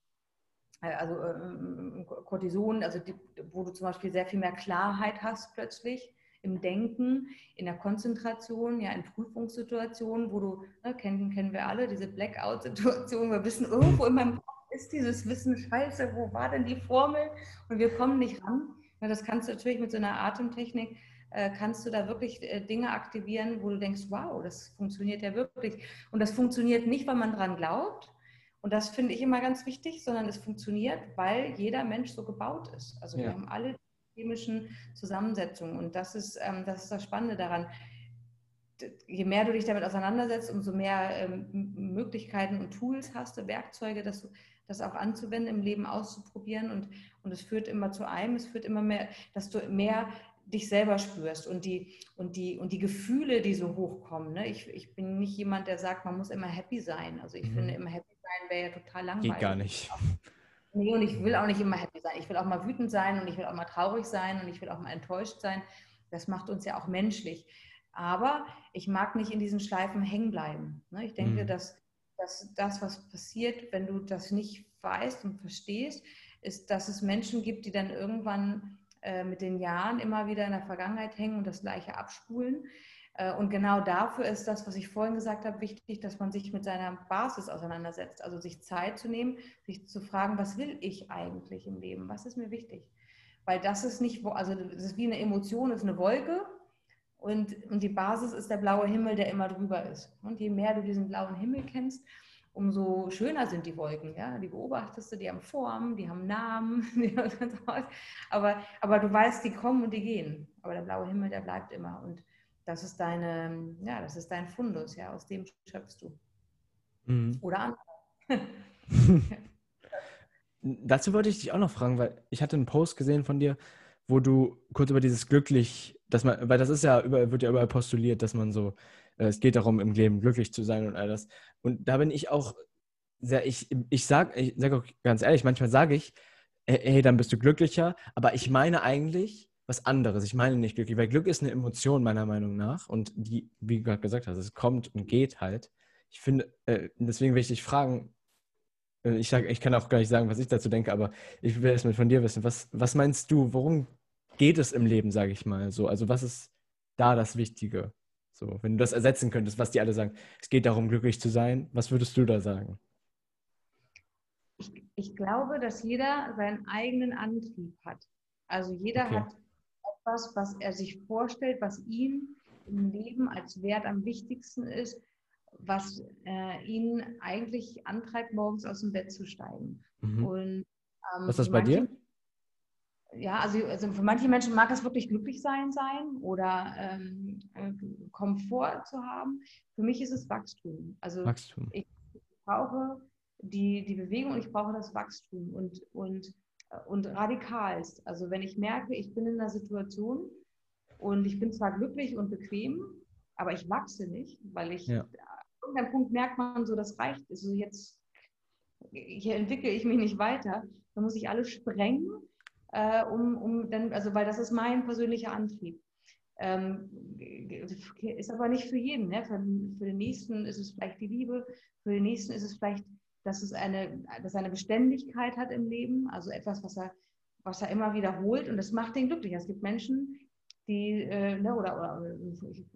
also ähm, Cortison, also die, wo du zum Beispiel sehr viel mehr Klarheit hast plötzlich im Denken, in der Konzentration, ja in Prüfungssituationen, wo du, ne, kennen, kennen wir alle, diese Blackout-Situation, wir wissen irgendwo in meinem Kopf, ist dieses Wissen scheiße, wo war denn die Formel? Und wir kommen nicht ran. Ja, das kannst du natürlich mit so einer Atemtechnik, äh, kannst du da wirklich äh, Dinge aktivieren, wo du denkst, wow, das funktioniert ja wirklich. Und das funktioniert nicht, weil man dran glaubt. Und das finde ich immer ganz wichtig, sondern es funktioniert, weil jeder Mensch so gebaut ist. Also ja. wir haben alle chemischen Zusammensetzungen. Und das ist, ähm, das ist das Spannende daran je mehr du dich damit auseinandersetzt, umso mehr ähm, Möglichkeiten und Tools hast du, Werkzeuge, dass du das auch anzuwenden, im Leben auszuprobieren. Und, und es führt immer zu einem, es führt immer mehr, dass du mehr dich selber spürst und die, und die, und die Gefühle, die so hochkommen. Ne? Ich, ich bin nicht jemand, der sagt, man muss immer happy sein. Also ich mhm. finde, immer happy sein wäre ja total langweilig. Geht gar nicht. Nee, und ich will auch nicht immer happy sein. Ich will auch mal wütend sein und ich will auch mal traurig sein und ich will auch mal enttäuscht sein. Das macht uns ja auch menschlich. Aber ich mag nicht in diesen Schleifen hängen bleiben. Ne? Ich denke, mhm. dass, dass das, was passiert, wenn du das nicht weißt und verstehst, ist, dass es Menschen gibt, die dann irgendwann äh, mit den Jahren immer wieder in der Vergangenheit hängen und das Gleiche abspulen. Äh, und genau dafür ist das, was ich vorhin gesagt habe, wichtig, dass man sich mit seiner Basis auseinandersetzt. Also sich Zeit zu nehmen, sich zu fragen, was will ich eigentlich im Leben? Was ist mir wichtig? Weil das ist nicht, also das ist wie eine Emotion, ist eine Wolke und, und die Basis ist der blaue Himmel, der immer drüber ist. Und je mehr du diesen blauen Himmel kennst, umso schöner sind die Wolken. Ja? Die beobachtest du, die haben Form, die haben Namen. aber, aber du weißt, die kommen und die gehen. Aber der blaue Himmel, der bleibt immer. Und das ist deine, ja, das ist dein Fundus, ja, aus dem schöpfst du. Mhm. Oder andere. Dazu wollte ich dich auch noch fragen, weil ich hatte einen Post gesehen von dir, wo du kurz über dieses glücklich, dass man, weil das ist ja über, wird ja überall postuliert, dass man so äh, es geht darum, im Leben glücklich zu sein und all das. Und da bin ich auch sehr, ich, ich sage ich sag auch ganz ehrlich, manchmal sage ich, hey, dann bist du glücklicher, aber ich meine eigentlich was anderes. Ich meine nicht glücklich, weil Glück ist eine Emotion meiner Meinung nach und die, wie du gerade gesagt hast, es kommt und geht halt. Ich finde, äh, deswegen will ich dich fragen, äh, ich, sag, ich kann auch gar nicht sagen, was ich dazu denke, aber ich will erst mal von dir wissen, was, was meinst du, worum geht es im Leben, sage ich mal so? Also was ist da das Wichtige? So, wenn du das ersetzen könntest, was die alle sagen, es geht darum, glücklich zu sein, was würdest du da sagen? Ich, ich glaube, dass jeder seinen eigenen Antrieb hat. Also jeder okay. hat etwas, was er sich vorstellt, was ihm im Leben als Wert am wichtigsten ist, was äh, ihn eigentlich antreibt, morgens aus dem Bett zu steigen. Mhm. Und, ähm, was ist das bei dir? ja, also, also für manche Menschen mag es wirklich glücklich sein sein oder ähm, äh, Komfort zu haben. Für mich ist es Wachstum. Also Wachstum. ich brauche die, die Bewegung und ich brauche das Wachstum und, und, und radikalst. Also wenn ich merke, ich bin in einer Situation und ich bin zwar glücklich und bequem, aber ich wachse nicht, weil ich ja. an irgendeinem Punkt merkt man so, das reicht. Also jetzt hier entwickle ich mich nicht weiter. Dann muss ich alles sprengen äh, um, um dann, also weil das ist mein persönlicher Antrieb. Ähm, ist aber nicht für jeden. Ne? Für, für, den nächsten ist es vielleicht die Liebe, für den nächsten ist es vielleicht, dass es eine, dass er eine Beständigkeit hat im Leben, also etwas, was er, was er immer wiederholt und das macht ihn glücklich. Es gibt Menschen, die, äh, ne, oder, oder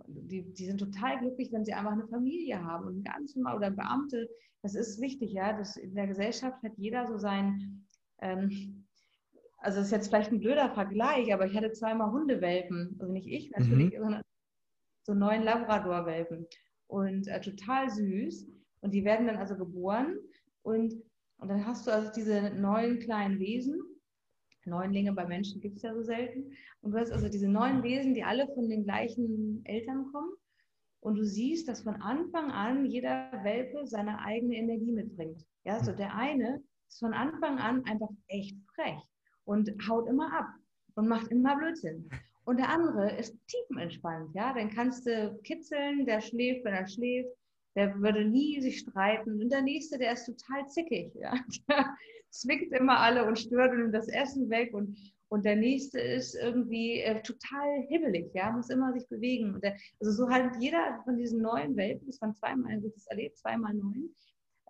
die, die sind total glücklich, wenn sie einfach eine Familie haben und ein ganz normal oder Beamte. Das ist wichtig, ja. Das, in der Gesellschaft hat jeder so sein, ähm, also das ist jetzt vielleicht ein blöder Vergleich, aber ich hatte zweimal Hundewelpen, also nicht ich natürlich, mhm. sondern so neun Labrador-Welpen und äh, total süß und die werden dann also geboren und, und dann hast du also diese neun kleinen Wesen, Neunlinge bei Menschen gibt es ja so selten. Und du hast also diese neun Wesen, die alle von den gleichen Eltern kommen. Und du siehst, dass von Anfang an jeder Welpe seine eigene Energie mitbringt. Ja, so der eine ist von Anfang an einfach echt frech und haut immer ab und macht immer Blödsinn. Und der andere ist tiefenentspannt, ja, dann kannst du kitzeln, der schläft, wenn er schläft, der würde nie sich streiten. Und der nächste, der ist total zickig, ja, der zwickt immer alle und stört und das Essen weg und und der nächste ist irgendwie äh, total hibbelig, ja, muss immer sich bewegen. Und der, also so halt jeder von diesen neuen Welpen, das waren zweimal, habe ich das erlebt, zweimal neun,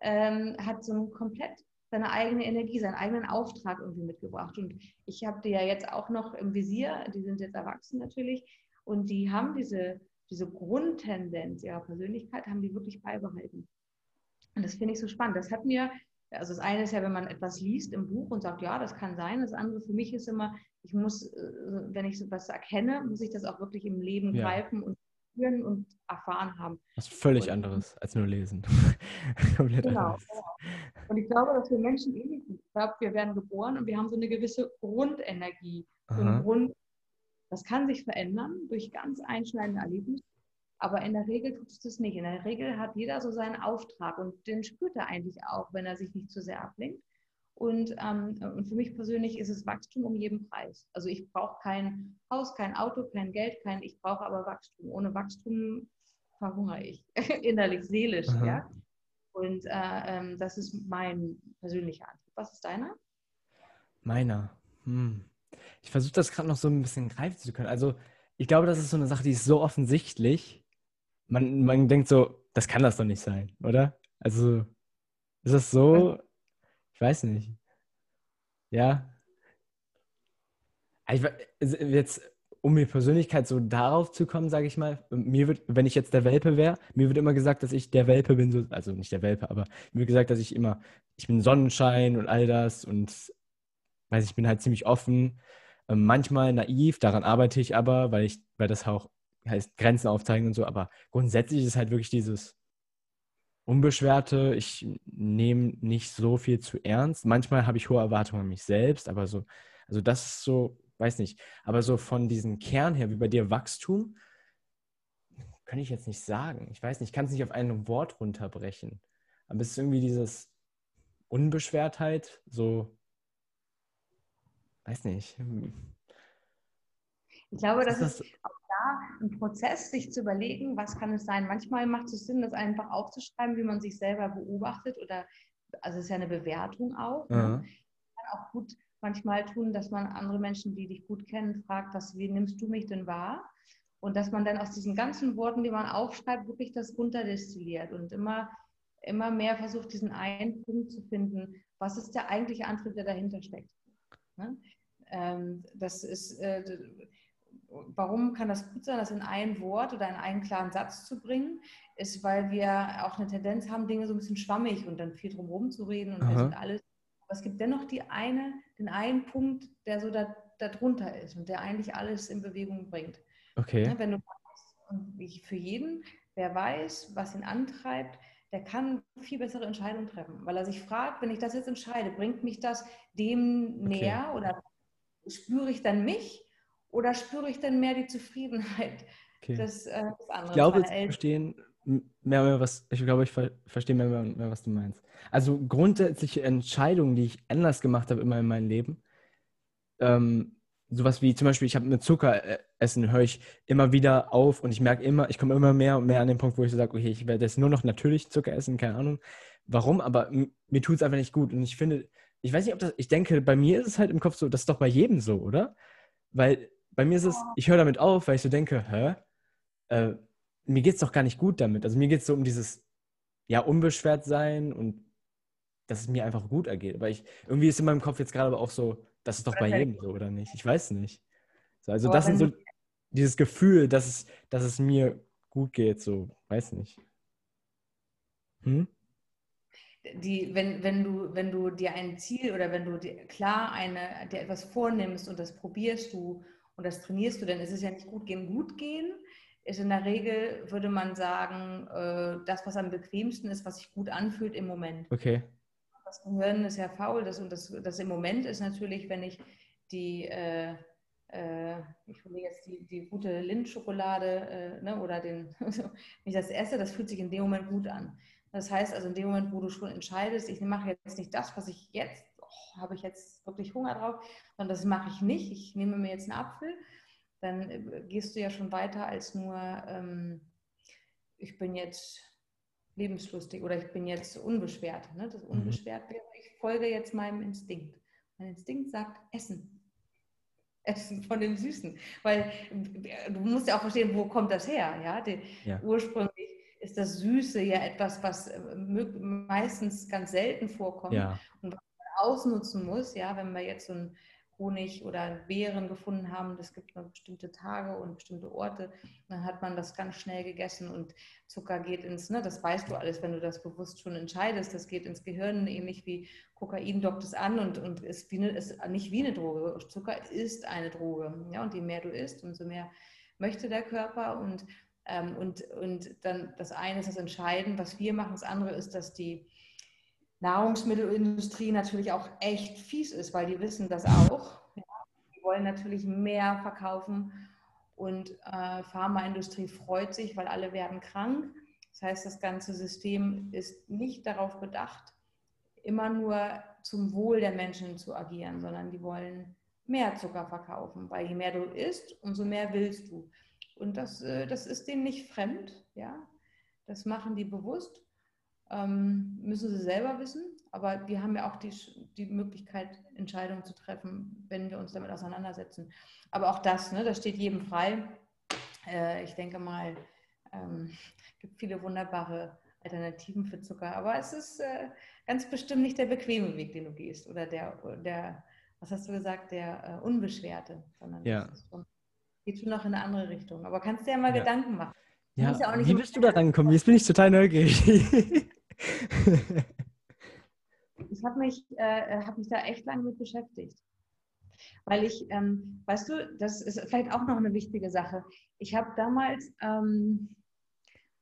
ähm, hat so ein komplett seine eigene Energie, seinen eigenen Auftrag irgendwie mitgebracht. Und ich habe die ja jetzt auch noch im Visier, die sind jetzt erwachsen natürlich, und die haben diese, diese Grundtendenz ihrer Persönlichkeit, haben die wirklich beibehalten. Und das finde ich so spannend. Das hat mir, also das eine ist ja, wenn man etwas liest im Buch und sagt, ja, das kann sein. Das andere für mich ist immer, ich muss, äh, wenn ich etwas erkenne, muss ich das auch wirklich im Leben ja. greifen und spüren und erfahren haben. Was völlig und, anderes als nur lesen. Komplett genau, anderes. Genau. Und ich glaube, dass wir Menschen ähnlich sind. Ich glaube, wir werden geboren und wir haben so eine gewisse Grundenergie. So eine Grund, das kann sich verändern durch ganz einschneidende Erlebnisse. Aber in der Regel tut es das nicht. In der Regel hat jeder so seinen Auftrag und den spürt er eigentlich auch, wenn er sich nicht zu sehr ablenkt. Und, ähm, und für mich persönlich ist es Wachstum um jeden Preis. Also ich brauche kein Haus, kein Auto, kein Geld, kein, ich brauche aber Wachstum. Ohne Wachstum verhungere ich, innerlich, seelisch. Ja? Und äh, ähm, das ist mein persönlicher Antrieb. Was ist deiner? Meiner. Hm. Ich versuche das gerade noch so ein bisschen greifen zu können. Also ich glaube, das ist so eine Sache, die ist so offensichtlich. Man, man denkt so, das kann das doch nicht sein, oder? Also ist das so? Ich weiß nicht. Ja. Ich, jetzt, um mir Persönlichkeit so darauf zu kommen, sage ich mal, mir wird, wenn ich jetzt der Welpe wäre, mir wird immer gesagt, dass ich der Welpe bin, so, also nicht der Welpe, aber mir wird gesagt, dass ich immer, ich bin Sonnenschein und all das und weiß ich bin halt ziemlich offen, manchmal naiv, daran arbeite ich aber, weil ich, weil das auch heißt Grenzen aufzeigen und so, aber grundsätzlich ist halt wirklich dieses Unbeschwerte, ich nehme nicht so viel zu ernst. Manchmal habe ich hohe Erwartungen an mich selbst, aber so, also das ist so, weiß nicht, aber so von diesem Kern her, wie bei dir Wachstum, kann ich jetzt nicht sagen. Ich weiß nicht, ich kann es nicht auf ein Wort runterbrechen. Aber es ist irgendwie dieses Unbeschwertheit, so, weiß nicht. Ich glaube, das, das ist da ein Prozess, sich zu überlegen, was kann es sein. Manchmal macht es Sinn, das einfach aufzuschreiben, wie man sich selber beobachtet oder, also es ist ja eine Bewertung auch. Ne? Ja. Kann auch gut manchmal tun, dass man andere Menschen, die dich gut kennen, fragt, was, wie nimmst du mich denn wahr? Und dass man dann aus diesen ganzen Worten, die man aufschreibt, wirklich das runterdestilliert und immer, immer mehr versucht, diesen einen Punkt zu finden. Was ist der eigentliche Antrieb, der dahinter steckt? Ne? Ähm, das ist, äh, warum kann das gut sein, das in ein Wort oder in einen klaren Satz zu bringen, ist, weil wir auch eine Tendenz haben, Dinge so ein bisschen schwammig und dann viel drumherum zu reden und das alles. Aber es gibt dennoch die eine, den einen Punkt, der so da, darunter ist und der eigentlich alles in Bewegung bringt. Okay. Ne, wenn du und für jeden, wer weiß, was ihn antreibt, der kann viel bessere Entscheidungen treffen, weil er sich fragt, wenn ich das jetzt entscheide, bringt mich das dem okay. näher oder spüre ich dann mich oder spüre ich dann mehr die Zufriedenheit okay. des, äh, des anderen? Ich glaube, zu verstehen, mehr, mehr was, ich glaube, ich ver verstehe mehr, mehr, mehr, was du meinst. Also grundsätzliche Entscheidungen, die ich anders gemacht habe immer in meinem Leben, ähm, sowas wie zum Beispiel, ich habe mit Zucker äh, essen, höre ich immer wieder auf und ich merke immer, ich komme immer mehr und mehr an den Punkt, wo ich so sage, okay, ich werde jetzt nur noch natürlich Zucker essen, keine Ahnung warum, aber mir tut es einfach nicht gut. Und ich finde, ich weiß nicht, ob das, ich denke, bei mir ist es halt im Kopf so, das ist doch bei jedem so, oder? Weil bei mir ist es, ich höre damit auf, weil ich so denke, hä? Äh, mir geht es doch gar nicht gut damit. Also mir geht es so um dieses, ja, unbeschwert sein und dass es mir einfach gut ergeht. Aber ich, irgendwie ist in meinem Kopf jetzt gerade aber auch so, das ist doch bei jedem so, oder nicht? Ich weiß nicht. So, also das sind so dieses Gefühl, dass es, dass es mir gut geht, so, weiß nicht. Hm? Die, wenn, wenn, du, wenn du dir ein Ziel oder wenn du dir klar eine, dir etwas vornimmst und das probierst du und das trainierst du, dann ist es ja nicht gut gehen, gut gehen. Ist in der Regel, würde man sagen, äh, das, was am bequemsten ist, was sich gut anfühlt im Moment. Okay. Das Gehirn ist ja faul. Das, und das, das im Moment ist natürlich, wenn ich die, äh, äh, ich hole jetzt die, die gute Lindschokolade äh, ne, oder den, wenn ich das esse, das fühlt sich in dem Moment gut an. Das heißt also in dem Moment, wo du schon entscheidest, ich mache jetzt nicht das, was ich jetzt, oh, habe ich jetzt wirklich Hunger drauf, sondern das mache ich nicht, ich nehme mir jetzt einen Apfel, dann äh, gehst du ja schon weiter als nur, ähm, ich bin jetzt lebenslustig oder ich bin jetzt unbeschwert. Ne? Das mhm. unbeschwert wäre, ich folge jetzt meinem Instinkt. Mein Instinkt sagt Essen. Essen von dem Süßen. Weil äh, du musst ja auch verstehen, wo kommt das her? Ja? Die, ja. Ursprünglich ist das Süße ja etwas, was äh, meistens ganz selten vorkommt ja. und was man ausnutzen muss. Ja, wenn wir jetzt so ein Honig oder Beeren gefunden haben, das gibt nur bestimmte Tage und bestimmte Orte, dann hat man das ganz schnell gegessen und Zucker geht ins, ne, das weißt du alles, wenn du das bewusst schon entscheidest, das geht ins Gehirn, ähnlich wie Kokain dockt es an und, und ist, wie eine, ist nicht wie eine Droge. Zucker ist eine Droge. Ja, und je mehr du isst, umso mehr möchte der Körper und ähm, und, und dann das eine ist das Entscheiden, was wir machen. Das andere ist, dass die Nahrungsmittelindustrie natürlich auch echt fies ist, weil die wissen das auch. Ja. Die wollen natürlich mehr verkaufen und äh, Pharmaindustrie freut sich, weil alle werden krank. Das heißt, das ganze System ist nicht darauf bedacht, immer nur zum Wohl der Menschen zu agieren, sondern die wollen mehr Zucker verkaufen, weil je mehr du isst, umso mehr willst du. Und das, äh, das ist denen nicht fremd, ja. Das machen die bewusst, ähm, müssen sie selber wissen, aber wir haben ja auch die, die Möglichkeit, Entscheidungen zu treffen, wenn wir uns damit auseinandersetzen. Aber auch das, ne, das steht jedem frei. Äh, ich denke mal, ähm, gibt viele wunderbare Alternativen für Zucker, aber es ist äh, ganz bestimmt nicht der bequeme Weg, den du gehst oder der, der was hast du gesagt, der äh, unbeschwerte, sondern ja. schon, geht schon noch in eine andere Richtung. Aber kannst dir ja mal ja. Gedanken machen. Ja, ja wie bist du da rangekommen? Jetzt bin ich total neugierig. ich habe mich, äh, hab mich da echt lange mit beschäftigt. Weil ich, ähm, weißt du, das ist vielleicht auch noch eine wichtige Sache. Ich habe damals ähm,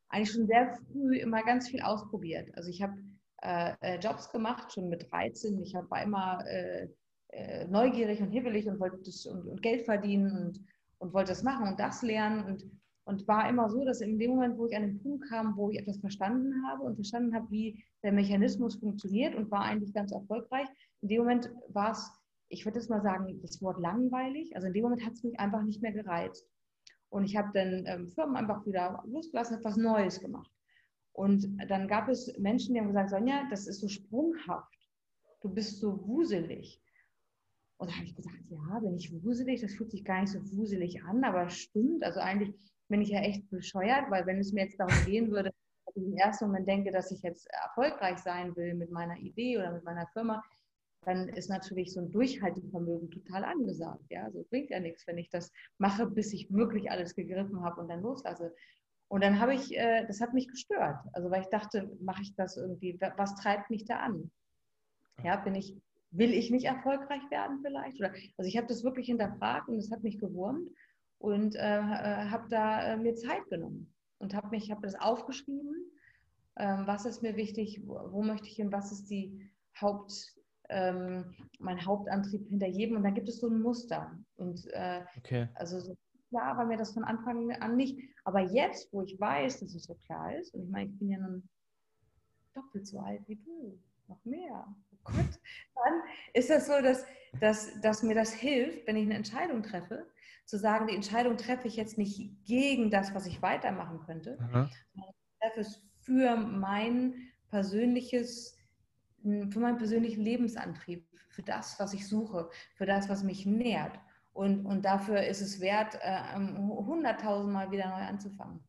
eigentlich schon sehr früh immer ganz viel ausprobiert. Also ich habe äh, äh Jobs gemacht, schon mit 13. Ich war immer äh, äh, neugierig und hibbelig und wollte das, und, und, Geld verdienen und, und wollte das machen und das lernen. Und, und war immer so, dass in dem Moment, wo ich an den Punkt kam, wo ich etwas verstanden habe und verstanden habe, wie der Mechanismus funktioniert und war eigentlich ganz erfolgreich, in dem Moment war es, ich würde jetzt mal sagen, das Wort langweilig. Also in dem Moment hat es mich einfach nicht mehr gereizt. Und ich habe dann ähm, Firmen einfach wieder losgelassen, etwas Neues gemacht. Und dann gab es Menschen, die haben gesagt, Sonja, das ist so sprunghaft. Du bist so wuselig. Und da habe ich gesagt, ja, bin ich wuselig? Das fühlt sich gar nicht so wuselig an, aber stimmt. Also eigentlich bin ich ja echt bescheuert, weil wenn es mir jetzt darum gehen würde, dass ich im ersten Moment denke, dass ich jetzt erfolgreich sein will mit meiner Idee oder mit meiner Firma, dann ist natürlich so ein Durchhaltevermögen total angesagt. Ja, also bringt ja nichts, wenn ich das mache, bis ich wirklich alles gegriffen habe und dann loslasse. Und dann habe ich, äh, das hat mich gestört. Also weil ich dachte, mache ich das irgendwie, was treibt mich da an? Ja, bin ich, will ich nicht erfolgreich werden vielleicht? Oder, also ich habe das wirklich hinterfragt und es hat mich gewurmt und äh, äh habe da äh, mir Zeit genommen und habe mich, habe das aufgeschrieben. Ähm, was ist mir wichtig? Wo, wo, möchte ich hin? Was ist die Haupt, ähm, mein Hauptantrieb hinter jedem? Und dann gibt es so ein Muster. Und äh, okay. also so klar war mir das von Anfang an nicht. Aber jetzt, wo ich weiß, dass es so klar ist, und ich meine, ich bin ja nun doppelt so alt wie du, noch mehr. Gott, dann ist das so, dass, dass, dass mir das hilft, wenn ich eine Entscheidung treffe, zu sagen, die Entscheidung treffe ich jetzt nicht gegen das, was ich weitermachen könnte, sondern ich treffe es für mein persönliches, für meinen persönlichen Lebensantrieb, für das, was ich suche, für das, was mich nährt. Und, und dafür ist es wert, äh, hunderttausendmal wieder neu anzufangen.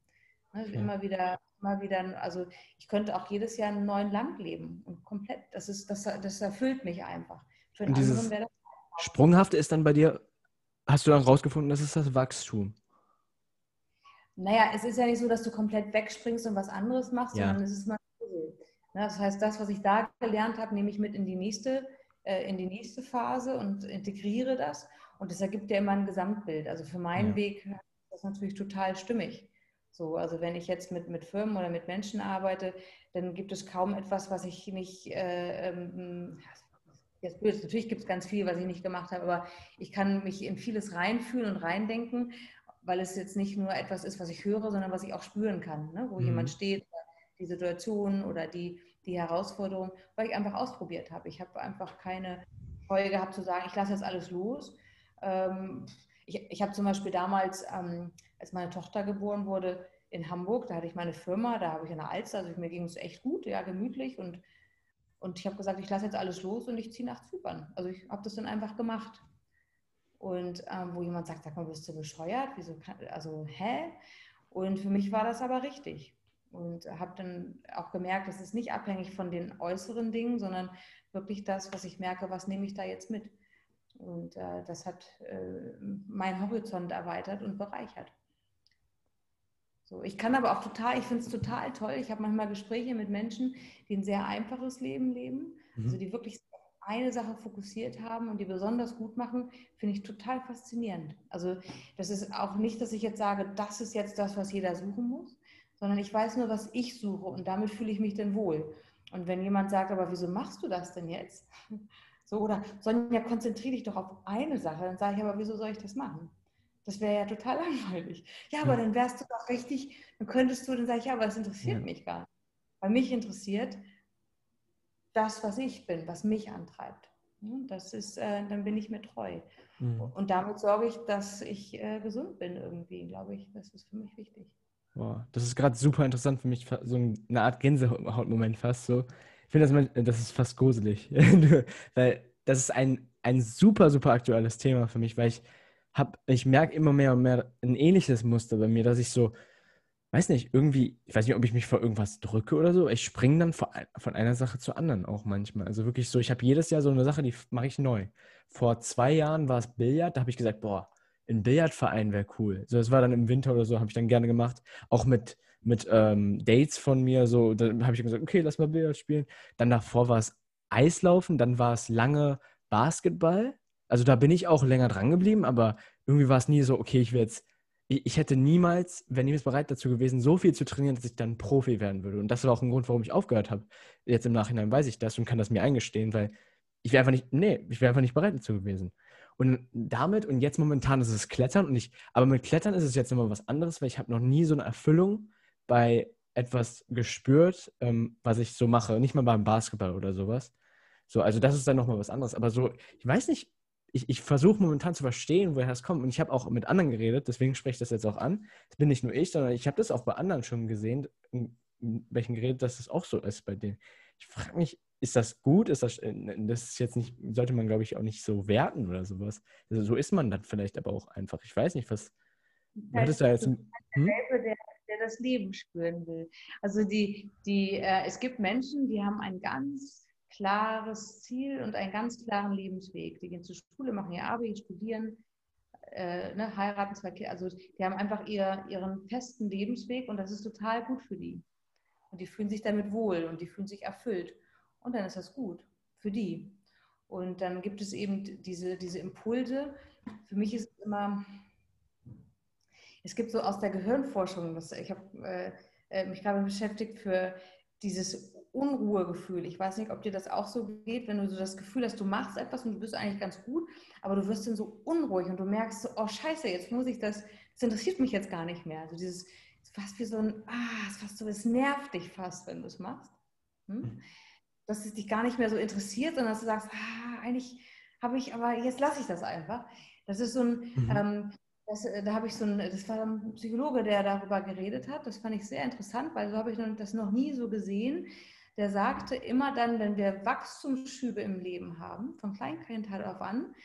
Ne? Okay. Immer wieder, immer wieder, also ich könnte auch jedes Jahr einen neuen Land leben und komplett, das ist, das, das erfüllt mich einfach. Für und dieses das Sprunghafte ist dann bei dir hast du dann rausgefunden, das ist das Wachstum? Naja, es ist ja nicht so, dass du komplett wegspringst und was anderes machst, ja. sondern es ist mal so. Das heißt, das, was ich da gelernt habe, nehme ich mit in die nächste, äh, in die nächste Phase und integriere das. Und das ergibt ja immer ein Gesamtbild. Also für meinen ja. Weg ist das natürlich total stimmig. So, also wenn ich jetzt mit, mit Firmen oder mit Menschen arbeite, dann gibt es kaum etwas, was ich nicht, äh, ähm, jetzt natürlich gibt es ganz viel, was ich nicht gemacht habe, aber ich kann mich in vieles reinfühlen und reindenken, weil es jetzt nicht nur etwas ist, was ich höre, sondern was ich auch spüren kann, ne? wo mhm. jemand steht, die Situation oder die, die Herausforderung, weil ich einfach ausprobiert habe. Ich habe einfach keine Freude gehabt zu sagen, ich lasse jetzt alles los. Ähm, ich, ich habe zum Beispiel damals, ähm, als meine Tochter geboren wurde, in Hamburg, da hatte ich meine Firma, da habe ich eine Alster, also mir ging es echt gut, ja, gemütlich und und ich habe gesagt, ich lasse jetzt alles los und ich ziehe nach Zypern. Also ich habe das dann einfach gemacht. Und ähm, wo jemand sagt, sag mal, bist du bescheuert? Wieso kann, also, hä? Und für mich war das aber richtig. Und habe dann auch gemerkt, es ist nicht abhängig von den äußeren Dingen, sondern wirklich das, was ich merke, was nehme ich da jetzt mit. Und äh, das hat äh, meinen Horizont erweitert und bereichert. So, ich kann aber auch total, ich finde es total toll. Ich habe manchmal Gespräche mit Menschen, die ein sehr einfaches Leben leben, mhm. also die wirklich eine Sache fokussiert haben und die besonders gut machen, finde ich total faszinierend. Also das ist auch nicht, dass ich jetzt sage, das ist jetzt das, was jeder suchen muss, sondern ich weiß nur, was ich suche und damit fühle ich mich dann wohl. Und wenn jemand sagt, aber wieso machst du das denn jetzt? So, oder Sonja, konzentriere dich doch auf eine Sache, dann sage ich, aber wieso soll ich das machen? Das wäre ja total langweilig. Ja, aber ja. dann wärst du doch richtig, dann könntest du, dann sage ich, ja, aber das interessiert ja. mich gar nicht. Weil mich interessiert, das, was ich bin, was mich antreibt. Das ist, äh, dann bin ich mir treu. Mhm. Und damit sorge ich, dass ich äh, gesund bin irgendwie, glaube ich. Das ist für mich wichtig. Boah, das ist gerade super interessant für mich, so eine Art Gänsehautmoment fast so. Ich finde, das, das ist fast gruselig, weil das ist ein, ein super, super aktuelles Thema für mich, weil ich habe, ich merke immer mehr und mehr ein ähnliches Muster bei mir, dass ich so, weiß nicht, irgendwie, ich weiß nicht, ob ich mich vor irgendwas drücke oder so, ich springe dann von, von einer Sache zur anderen auch manchmal. Also wirklich so, ich habe jedes Jahr so eine Sache, die mache ich neu. Vor zwei Jahren war es Billard, da habe ich gesagt, boah, ein Billardverein wäre cool. So, das war dann im Winter oder so, habe ich dann gerne gemacht. Auch mit, mit ähm, Dates von mir, so, da habe ich gesagt, okay, lass mal Billard spielen. Dann davor war es Eislaufen, dann war es lange Basketball. Also da bin ich auch länger dran geblieben, aber irgendwie war es nie so, okay, ich werde jetzt, ich, ich, hätte niemals, wäre niemals bereit dazu gewesen, so viel zu trainieren, dass ich dann Profi werden würde. Und das war auch ein Grund, warum ich aufgehört habe. Jetzt im Nachhinein weiß ich das und kann das mir eingestehen, weil ich wäre einfach nicht, nee, ich wäre einfach nicht bereit dazu gewesen. Und damit, und jetzt momentan ist es Klettern und ich, aber mit Klettern ist es jetzt nochmal was anderes, weil ich habe noch nie so eine Erfüllung bei etwas gespürt, ähm, was ich so mache. Nicht mal beim Basketball oder sowas. So, also das ist dann nochmal was anderes. Aber so, ich weiß nicht, ich, ich versuche momentan zu verstehen, woher das kommt. Und ich habe auch mit anderen geredet, deswegen spreche ich das jetzt auch an. Es bin nicht nur ich, sondern ich habe das auch bei anderen schon gesehen, in, welchen geredet, dass das auch so ist bei denen. Ich frage mich, ist das gut? Ist das, äh, das ist jetzt nicht, sollte man, glaube ich, auch nicht so werten oder sowas. Also so ist man dann vielleicht aber auch einfach. Ich weiß nicht, was. Das ist da jetzt ein, hm? Das Leben spüren will. Also die, die, äh, es gibt Menschen, die haben ein ganz klares Ziel und einen ganz klaren Lebensweg. Die gehen zur Schule, machen ihr Abi, studieren, äh, ne, heiraten, zwei Kinder. Also die haben einfach ihr, ihren festen Lebensweg und das ist total gut für die. Und die fühlen sich damit wohl und die fühlen sich erfüllt. Und dann ist das gut für die. Und dann gibt es eben diese, diese Impulse. Für mich ist es immer, es gibt so aus der Gehirnforschung, das, ich habe äh, äh, mich gerade beschäftigt für dieses Unruhegefühl. Ich weiß nicht, ob dir das auch so geht, wenn du so das Gefühl hast, du machst etwas und du bist eigentlich ganz gut, aber du wirst dann so unruhig und du merkst so, oh scheiße, jetzt muss ich das, das interessiert mich jetzt gar nicht mehr. Also dieses, fast wie so ein, ah, es fast so, es nervt dich fast, wenn du es machst. Hm? Mhm. Dass es dich gar nicht mehr so interessiert, sondern dass du sagst, ah, eigentlich habe ich, aber jetzt lasse ich das einfach. Das ist so ein, mhm. ähm, das, äh, da habe ich so ein, das war ein Psychologe, der darüber geredet hat. Das fand ich sehr interessant, weil so habe ich das noch nie so gesehen. Der sagte, immer dann, wenn wir Wachstumsschübe im Leben haben, von Kleinkindheit auf an,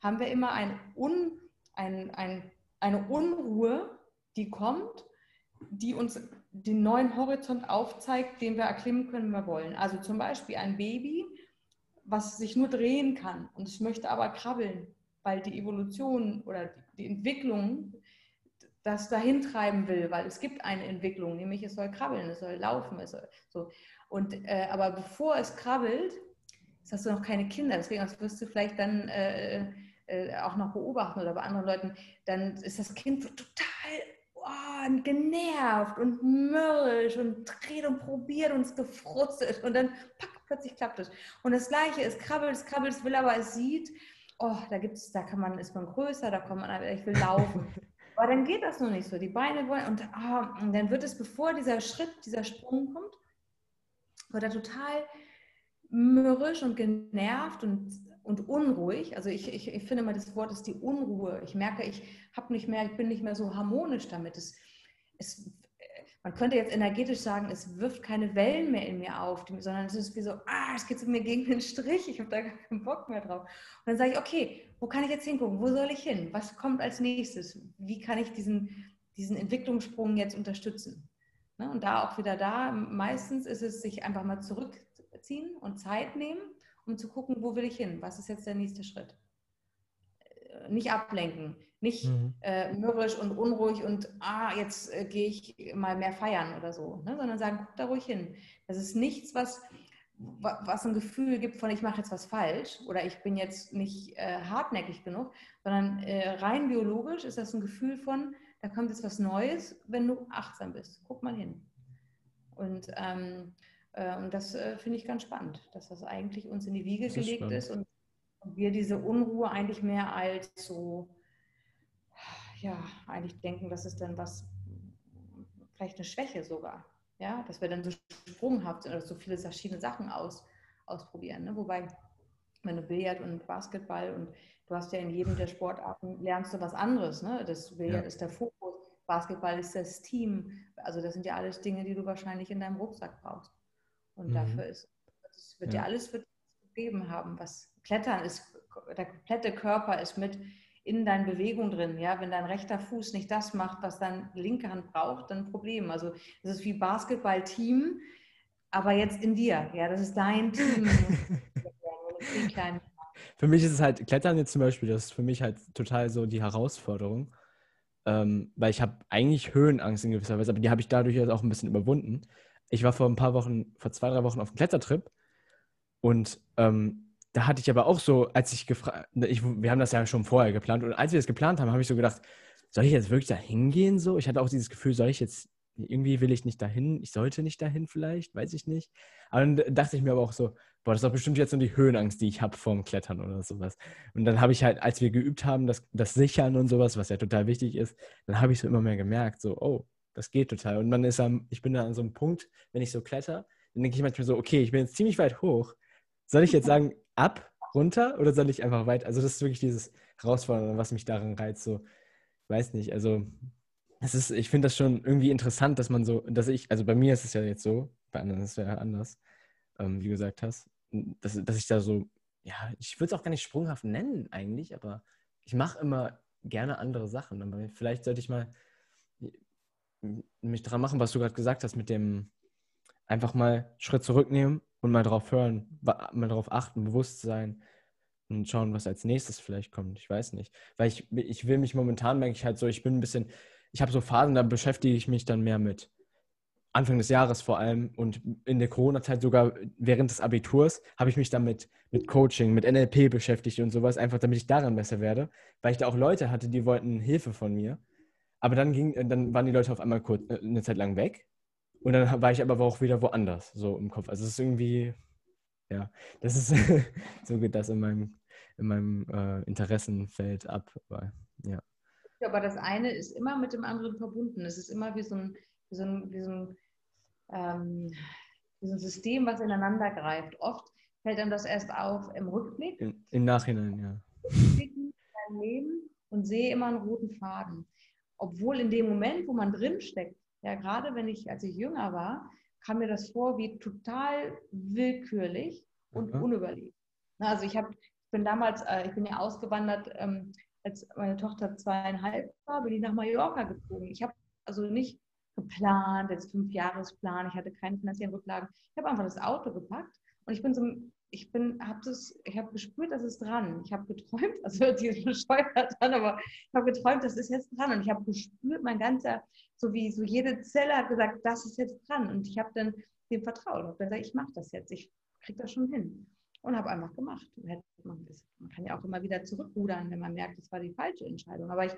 haben wir immer ein Un, ein, ein, eine Unruhe, die kommt, die uns den neuen Horizont aufzeigt, den wir erklimmen können, wenn wir wollen. Also zum Beispiel ein Baby, was sich nur drehen kann und es möchte aber krabbeln weil die Evolution oder die Entwicklung das dahin treiben will, weil es gibt eine Entwicklung, nämlich es soll krabbeln, es soll laufen, es soll so. Und äh, aber bevor es krabbelt, hast du noch keine Kinder, deswegen wirst du vielleicht dann äh, äh, auch noch beobachten oder bei anderen Leuten, dann ist das Kind total oh, genervt und mürrisch und dreht und probiert und es gefrutzelt und dann pack, plötzlich klappt es. Und das Gleiche, es krabbelt, es krabbelt, es will, aber es sieht, oh, da gibt's, da kann man, ist man größer, da kommt man, ich will laufen. Aber dann geht das noch nicht so. Die Beine wollen, und, oh, und dann wird es, bevor dieser Schritt, dieser Sprung kommt, wird er total mürrisch und genervt und, und unruhig. Also ich, ich, ich finde mal, das Wort ist die Unruhe. Ich merke, ich habe nicht mehr, ich bin nicht mehr so harmonisch damit. Es, es man könnte jetzt energetisch sagen, es wirft keine Wellen mehr in mir auf, sondern es ist wie so, ah, es geht zu mir gegen den Strich, ich habe da gar keinen Bock mehr drauf. Und dann sage ich, okay, wo kann ich jetzt hingucken? Wo soll ich hin? Was kommt als nächstes? Wie kann ich diesen, diesen Entwicklungssprung jetzt unterstützen? Ne? Und da auch wieder da, meistens ist es sich einfach mal zurückziehen und Zeit nehmen, um zu gucken, wo will ich hin? Was ist jetzt der nächste Schritt? Äh, nicht ablenken, nicht mhm. äh, mürrisch und unruhig und ah, jetzt äh, gehe ich mal mehr feiern oder so, ne? sondern sagen, guck da ruhig hin. Das ist nichts, was, was ein Gefühl gibt von, ich mache jetzt was falsch oder ich bin jetzt nicht äh, hartnäckig genug, sondern äh, rein biologisch ist das ein Gefühl von, da kommt jetzt was Neues, wenn du achtsam bist. Guck mal hin. Und, ähm, äh, und das äh, finde ich ganz spannend, dass das eigentlich uns in die Wiege gelegt ist, ist und wir diese Unruhe eigentlich mehr als so ja, eigentlich denken, das ist dann was, vielleicht eine Schwäche sogar. Ja, dass wir dann so sprunghaft sind oder so viele verschiedene Sachen aus, ausprobieren. Ne? Wobei, wenn du Billard und Basketball und du hast ja in jedem der Sportarten lernst du was anderes. Ne? Das Billard ja. ist der Fokus, Basketball ist das Team. Also das sind ja alles Dinge, die du wahrscheinlich in deinem Rucksack brauchst. Und mhm. dafür ist, das wird ja. dir alles gegeben haben. Was Klettern ist, der komplette Körper ist mit in deinen Bewegungen drin. Ja, wenn dein rechter Fuß nicht das macht, was deine linke Hand braucht, dann ein Problem. Also es ist wie Basketball-Team, aber jetzt in dir. Ja, das ist dein Team. für mich ist es halt Klettern jetzt zum Beispiel, das ist für mich halt total so die Herausforderung, ähm, weil ich habe eigentlich Höhenangst in gewisser Weise, aber die habe ich dadurch jetzt auch ein bisschen überwunden. Ich war vor ein paar Wochen, vor zwei, drei Wochen auf einem Klettertrip und ähm, da hatte ich aber auch so, als ich gefragt, wir haben das ja schon vorher geplant und als wir das geplant haben, habe ich so gedacht, soll ich jetzt wirklich da hingehen so? Ich hatte auch dieses Gefühl, soll ich jetzt, irgendwie will ich nicht dahin, ich sollte nicht dahin vielleicht, weiß ich nicht. Aber dann dachte ich mir aber auch so, boah, das ist doch bestimmt jetzt nur die Höhenangst, die ich habe vorm Klettern oder sowas. Und dann habe ich halt, als wir geübt haben, das, das Sichern und sowas, was ja total wichtig ist, dann habe ich so immer mehr gemerkt, so, oh, das geht total. Und man ist am, ich bin da an so einem Punkt, wenn ich so kletter, dann denke ich manchmal so, okay, ich bin jetzt ziemlich weit hoch. Soll ich jetzt sagen, ab, runter oder soll ich einfach weiter? Also das ist wirklich dieses Herausfordernde, was mich daran reizt. So, weiß nicht, also es ist, ich finde das schon irgendwie interessant, dass man so, dass ich, also bei mir ist es ja jetzt so, bei anderen ist es ja anders, ähm, wie du gesagt hast, dass, dass ich da so, ja, ich würde es auch gar nicht sprunghaft nennen eigentlich, aber ich mache immer gerne andere Sachen. Aber vielleicht sollte ich mal mich dran machen, was du gerade gesagt hast, mit dem einfach mal Schritt zurücknehmen und mal drauf hören, mal drauf achten, bewusst sein und schauen, was als nächstes vielleicht kommt. Ich weiß nicht. Weil ich, ich will mich momentan, merke ich halt so, ich bin ein bisschen, ich habe so Phasen, da beschäftige ich mich dann mehr mit. Anfang des Jahres vor allem und in der Corona-Zeit sogar während des Abiturs habe ich mich damit mit Coaching, mit NLP beschäftigt und sowas, einfach damit ich daran besser werde, weil ich da auch Leute hatte, die wollten Hilfe von mir. Aber dann, ging, dann waren die Leute auf einmal kurz, äh, eine Zeit lang weg und dann war ich aber auch wieder woanders, so im Kopf. Also es ist irgendwie, ja, das ist, so geht das in meinem, in meinem äh, Interessenfeld ab. Aber, ja. aber das eine ist immer mit dem anderen verbunden. Es ist immer wie so ein, wie so ein, wie so ein, ähm, wie so ein System, was ineinander greift. Oft fällt einem das erst auf im Rückblick. In, Im Nachhinein, ja. Leben und sehe immer einen roten Faden. Obwohl in dem Moment, wo man drinsteckt, ja, gerade wenn ich, als ich jünger war, kam mir das vor wie total willkürlich und mhm. unüberlegt. Also ich habe, ich bin damals, äh, ich bin ja ausgewandert, ähm, als meine Tochter zweieinhalb war, bin ich nach Mallorca gezogen. Ich habe also nicht geplant, jetzt fünf Jahresplan, ich hatte keine finanziellen Rücklagen. Ich habe einfach das Auto gepackt und ich bin so ich bin, habe das, ich habe gespürt, das ist dran. Ich habe geträumt, also hört sich bescheuert an, aber ich habe geträumt, das ist jetzt dran. Und ich habe gespürt, mein ganzer, so wie so jede Zelle hat gesagt, das ist jetzt dran. Und ich habe dann dem vertraut habe gesagt, ich mache das jetzt, ich kriege das schon hin. Und habe einfach gemacht. Man, kann ja auch immer wieder zurückrudern, wenn man merkt, das war die falsche Entscheidung. Aber ich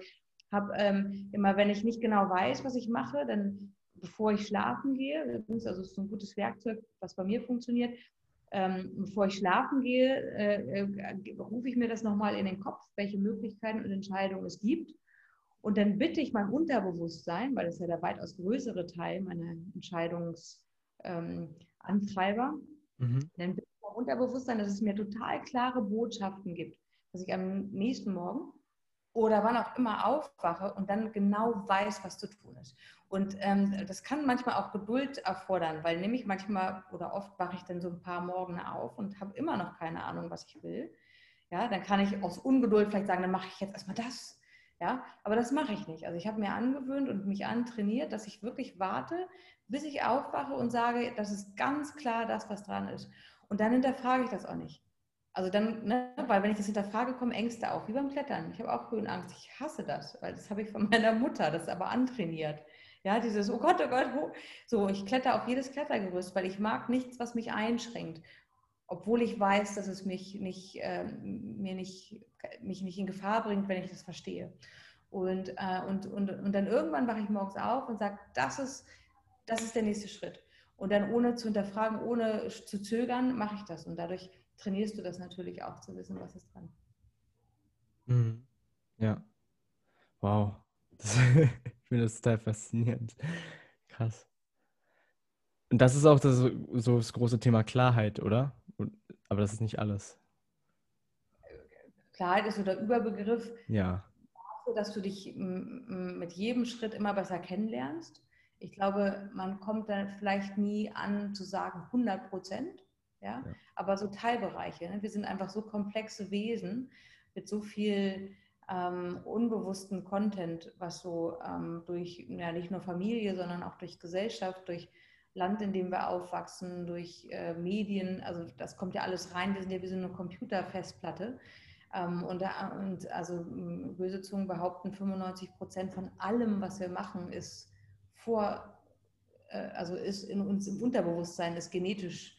habe ähm, immer, wenn ich nicht genau weiß, was ich mache, dann bevor ich schlafen gehe, also es ist so ein gutes Werkzeug, was bei mir funktioniert, ähm, bevor ich schlafen gehe, äh, äh, rufe ich mir das nochmal in den Kopf, welche Möglichkeiten und Entscheidungen es gibt. Und dann bitte ich mein Unterbewusstsein, weil das ja der weitaus größere Teil meiner Entscheidungsantreiber, ähm, mhm. dann bitte ich mein Unterbewusstsein, dass es mir total klare Botschaften gibt, dass ich am nächsten Morgen oder wann auch immer aufwache und dann genau weiß, was zu tun ist. Und ähm, das kann manchmal auch Geduld erfordern, weil nämlich manchmal oder oft wache ich dann so ein paar Morgen auf und habe immer noch keine Ahnung, was ich will. Ja, dann kann ich aus Ungeduld vielleicht sagen, dann mache ich jetzt erstmal das. Ja, aber das mache ich nicht. Also ich habe mir angewöhnt und mich antrainiert, dass ich wirklich warte, bis ich aufwache und sage, das ist ganz klar das, was dran ist. Und dann hinterfrage ich das auch nicht. Also dann, ne, weil wenn ich das hinterfrage, kommen Ängste auf, wie beim Klettern. Ich habe auch Höhenangst. Ich hasse das, weil das habe ich von meiner Mutter, das ist aber antrainiert. Ja, dieses, oh Gott, oh Gott, wo? so, ich kletter auf jedes Klettergerüst, weil ich mag nichts, was mich einschränkt. Obwohl ich weiß, dass es mich nicht, äh, mir nicht, mich nicht in Gefahr bringt, wenn ich das verstehe. Und, äh, und, und, und dann irgendwann wache ich morgens auf und sage, das ist, das ist der nächste Schritt. Und dann ohne zu hinterfragen, ohne zu zögern, mache ich das. Und dadurch trainierst du das natürlich auch zu wissen, was ist dran. Mhm. Ja. Wow. Das, finde das total faszinierend. Krass. Und das ist auch das, so das große Thema Klarheit, oder? aber das ist nicht alles. Klarheit ist so der Überbegriff. Ja. Dass du dich mit jedem Schritt immer besser kennenlernst. Ich glaube, man kommt dann vielleicht nie an zu sagen 100 Prozent, ja? ja? aber so Teilbereiche. Ne? Wir sind einfach so komplexe Wesen mit so viel ähm, unbewussten Content, was so ähm, durch ja nicht nur Familie, sondern auch durch Gesellschaft, durch Land, in dem wir aufwachsen, durch äh, Medien, also das kommt ja alles rein. Wir sind ja wie so eine Computerfestplatte. Ähm, und, und, also böse Zungen behaupten, 95 Prozent von allem, was wir machen, ist vor, äh, also ist in uns im Unterbewusstsein, ist genetisch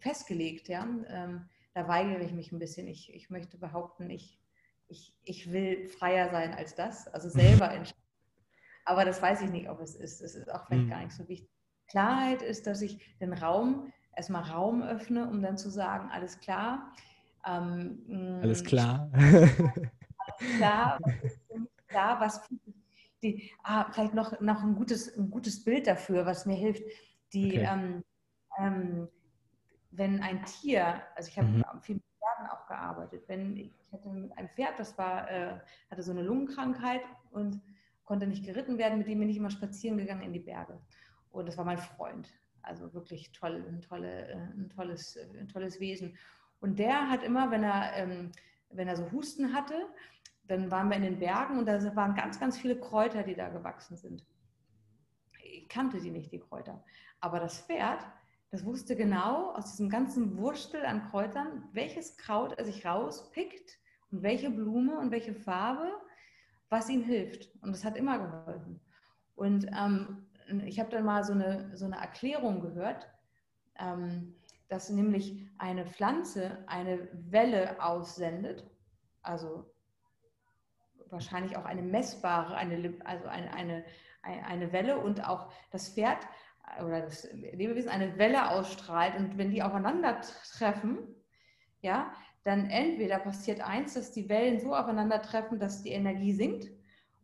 festgelegt. Ja? Ähm, da weigere ich mich ein bisschen. Ich, ich möchte behaupten, ich ich, ich will freier sein als das, also selber entscheiden. Aber das weiß ich nicht, ob es ist. Es ist auch vielleicht mhm. gar nicht so wichtig. Klarheit ist, dass ich den Raum, erstmal Raum öffne, um dann zu sagen, alles klar. Ähm, mm, alles klar. alles klar, klar, was die, ah, vielleicht noch, noch ein, gutes, ein gutes Bild dafür, was mir hilft. Die, okay. ähm, ähm, wenn ein Tier, also ich habe mhm. viel mit Pferden auch gearbeitet, wenn ich hatte mit einem Pferd, das war, äh, hatte so eine Lungenkrankheit und konnte nicht geritten werden. Mit dem bin ich immer spazieren gegangen in die Berge. Und das war mein Freund. Also wirklich toll, ein, tolle, äh, ein, tolles, äh, ein tolles Wesen. Und der hat immer, wenn er, ähm, wenn er so Husten hatte, dann waren wir in den Bergen und da waren ganz, ganz viele Kräuter, die da gewachsen sind. Ich kannte die nicht, die Kräuter. Aber das Pferd, das wusste genau aus diesem ganzen Wurstel an Kräutern, welches Kraut er sich rauspickt und welche Blume und welche Farbe, was ihm hilft. Und das hat immer geholfen. Und ähm, ich habe dann mal so eine, so eine Erklärung gehört, ähm, dass nämlich eine Pflanze eine Welle aussendet, also wahrscheinlich auch eine messbare, eine, also eine, eine, eine Welle und auch das Pferd oder das Lebewesen eine Welle ausstrahlt und wenn die aufeinandertreffen, ja, dann entweder passiert eins, dass die Wellen so aufeinandertreffen, dass die Energie sinkt,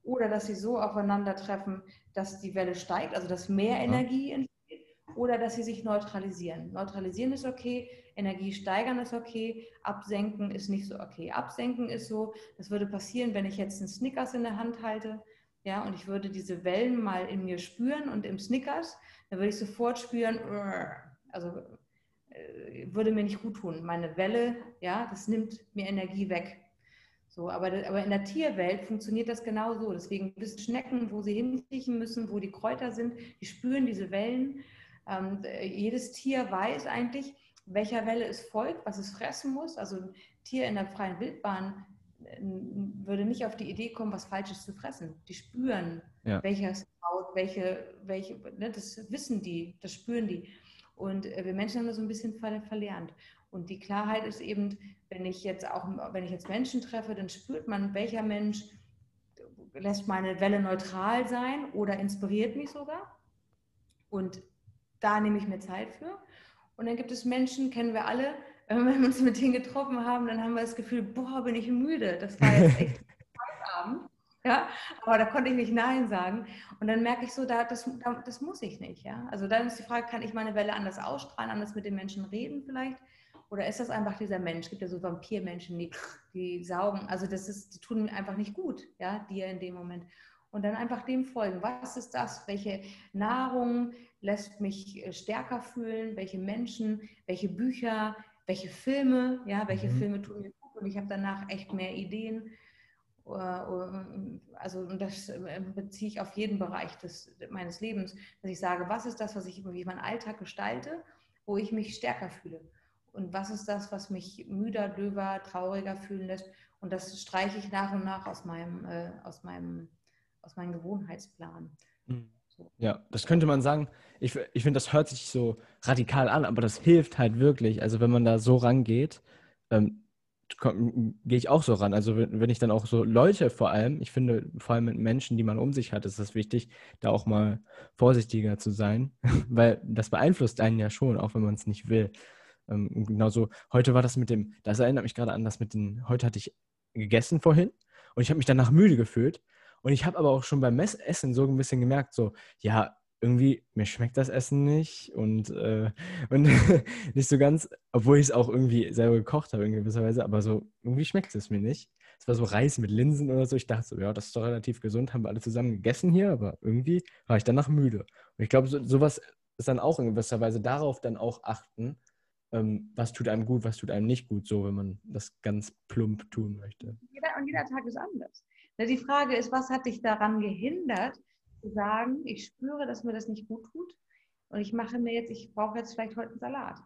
oder dass sie so aufeinandertreffen, dass die Welle steigt, also dass mehr Energie entsteht, oder dass sie sich neutralisieren. Neutralisieren ist okay, Energie steigern ist okay, absenken ist nicht so okay. Absenken ist so, das würde passieren, wenn ich jetzt einen Snickers in der Hand halte, ja, und ich würde diese Wellen mal in mir spüren und im Snickers, dann würde ich sofort spüren, also äh, würde mir nicht gut tun. Meine Welle, ja, das nimmt mir Energie weg. So, aber, aber in der Tierwelt funktioniert das genau so. Deswegen wissen Schnecken, wo sie hinkriechen müssen, wo die Kräuter sind, die spüren diese Wellen. Ähm, jedes Tier weiß eigentlich, welcher Welle es folgt, was es fressen muss. Also ein Tier in der freien Wildbahn äh, würde nicht auf die Idee kommen, was Falsches zu fressen. Die spüren, ja. welches Kraut, welche, welche, ne, das wissen die, das spüren die. Und äh, wir Menschen haben das so ein bisschen verlernt. Und die Klarheit ist eben, wenn ich jetzt auch, wenn ich jetzt Menschen treffe, dann spürt man, welcher Mensch lässt meine Welle neutral sein oder inspiriert mich sogar. Und da nehme ich mir Zeit für. Und dann gibt es Menschen, kennen wir alle, wenn wir uns mit denen getroffen haben, dann haben wir das Gefühl, boah, bin ich müde. Das war jetzt echt Abend. Ja, aber da konnte ich nicht Nein sagen. Und dann merke ich so, da, das, da, das muss ich nicht. Ja? Also dann ist die Frage, kann ich meine Welle anders ausstrahlen, anders mit den Menschen reden vielleicht? Oder ist das einfach dieser Mensch? Es gibt ja so Vampirmenschen, die, die saugen. Also das ist, die tun einfach nicht gut, ja, dir in dem Moment. Und dann einfach dem folgen. Was ist das? Welche Nahrung lässt mich äh, stärker fühlen? Welche Menschen? Welche Bücher? Welche Filme? Ja, welche mhm. Filme tun mir gut? Und ich habe danach echt mehr Ideen. Also das äh, beziehe ich auf jeden Bereich des, meines Lebens, dass ich sage, was ist das, was ich wie meinen Alltag gestalte, wo ich mich stärker fühle? Und was ist das, was mich müder, döver, trauriger fühlen lässt? Und das streiche ich nach und nach aus meinem, äh, aus meinem, aus meinem Gewohnheitsplan. Mhm. Ja, das könnte man sagen. Ich, ich finde, das hört sich so radikal an, aber das hilft halt wirklich. Also wenn man da so rangeht, ähm, gehe ich auch so ran. Also wenn ich dann auch so Leute vor allem, ich finde vor allem mit Menschen, die man um sich hat, ist es wichtig, da auch mal vorsichtiger zu sein, weil das beeinflusst einen ja schon, auch wenn man es nicht will. Ähm, genauso, heute war das mit dem, das erinnert mich gerade an das mit den, heute hatte ich gegessen vorhin und ich habe mich danach müde gefühlt und ich habe aber auch schon beim Essen so ein bisschen gemerkt, so, ja, irgendwie, mir schmeckt das Essen nicht und, äh, und nicht so ganz, obwohl ich es auch irgendwie selber gekocht habe in gewisser Weise, aber so, irgendwie schmeckt es mir nicht. Es war so Reis mit Linsen oder so. Ich dachte so, ja, das ist doch relativ gesund, haben wir alle zusammen gegessen hier, aber irgendwie war ich danach müde. Und ich glaube, so, sowas ist dann auch in gewisser Weise darauf dann auch achten, ähm, was tut einem gut, was tut einem nicht gut, so wenn man das ganz plump tun möchte. Jeder, und jeder Tag ist anders. Die Frage ist, was hat dich daran gehindert, zu sagen, ich spüre, dass mir das nicht gut tut und ich mache mir jetzt, ich brauche jetzt vielleicht heute einen Salat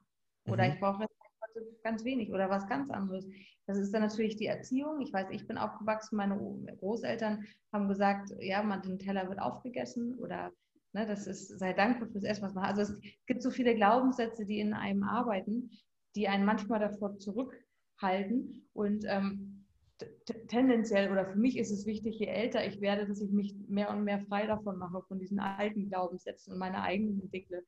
oder mhm. ich brauche jetzt heute ganz wenig oder was ganz anderes. Das ist dann natürlich die Erziehung. Ich weiß, ich bin aufgewachsen, meine Großeltern haben gesagt, ja, man, den Teller wird aufgegessen oder ne, das ist, sei dankbar fürs Essen, was man hat. Also es gibt so viele Glaubenssätze, die in einem arbeiten, die einen manchmal davor zurückhalten und ähm, tendenziell oder für mich ist es wichtig, je älter ich werde, dass ich mich mehr und mehr frei davon mache, von diesen alten Glaubenssätzen und meine eigenen entwickle.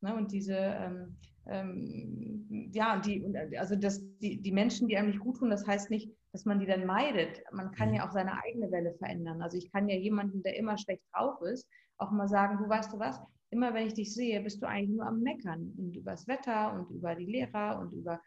Ne? Und diese, ähm, ähm, ja, die, also das, die, die Menschen, die einem nicht gut tun, das heißt nicht, dass man die dann meidet. Man kann mhm. ja auch seine eigene Welle verändern. Also ich kann ja jemanden, der immer schlecht drauf ist, auch mal sagen, du weißt du was, immer wenn ich dich sehe, bist du eigentlich nur am Meckern und über das Wetter und über die Lehrer und über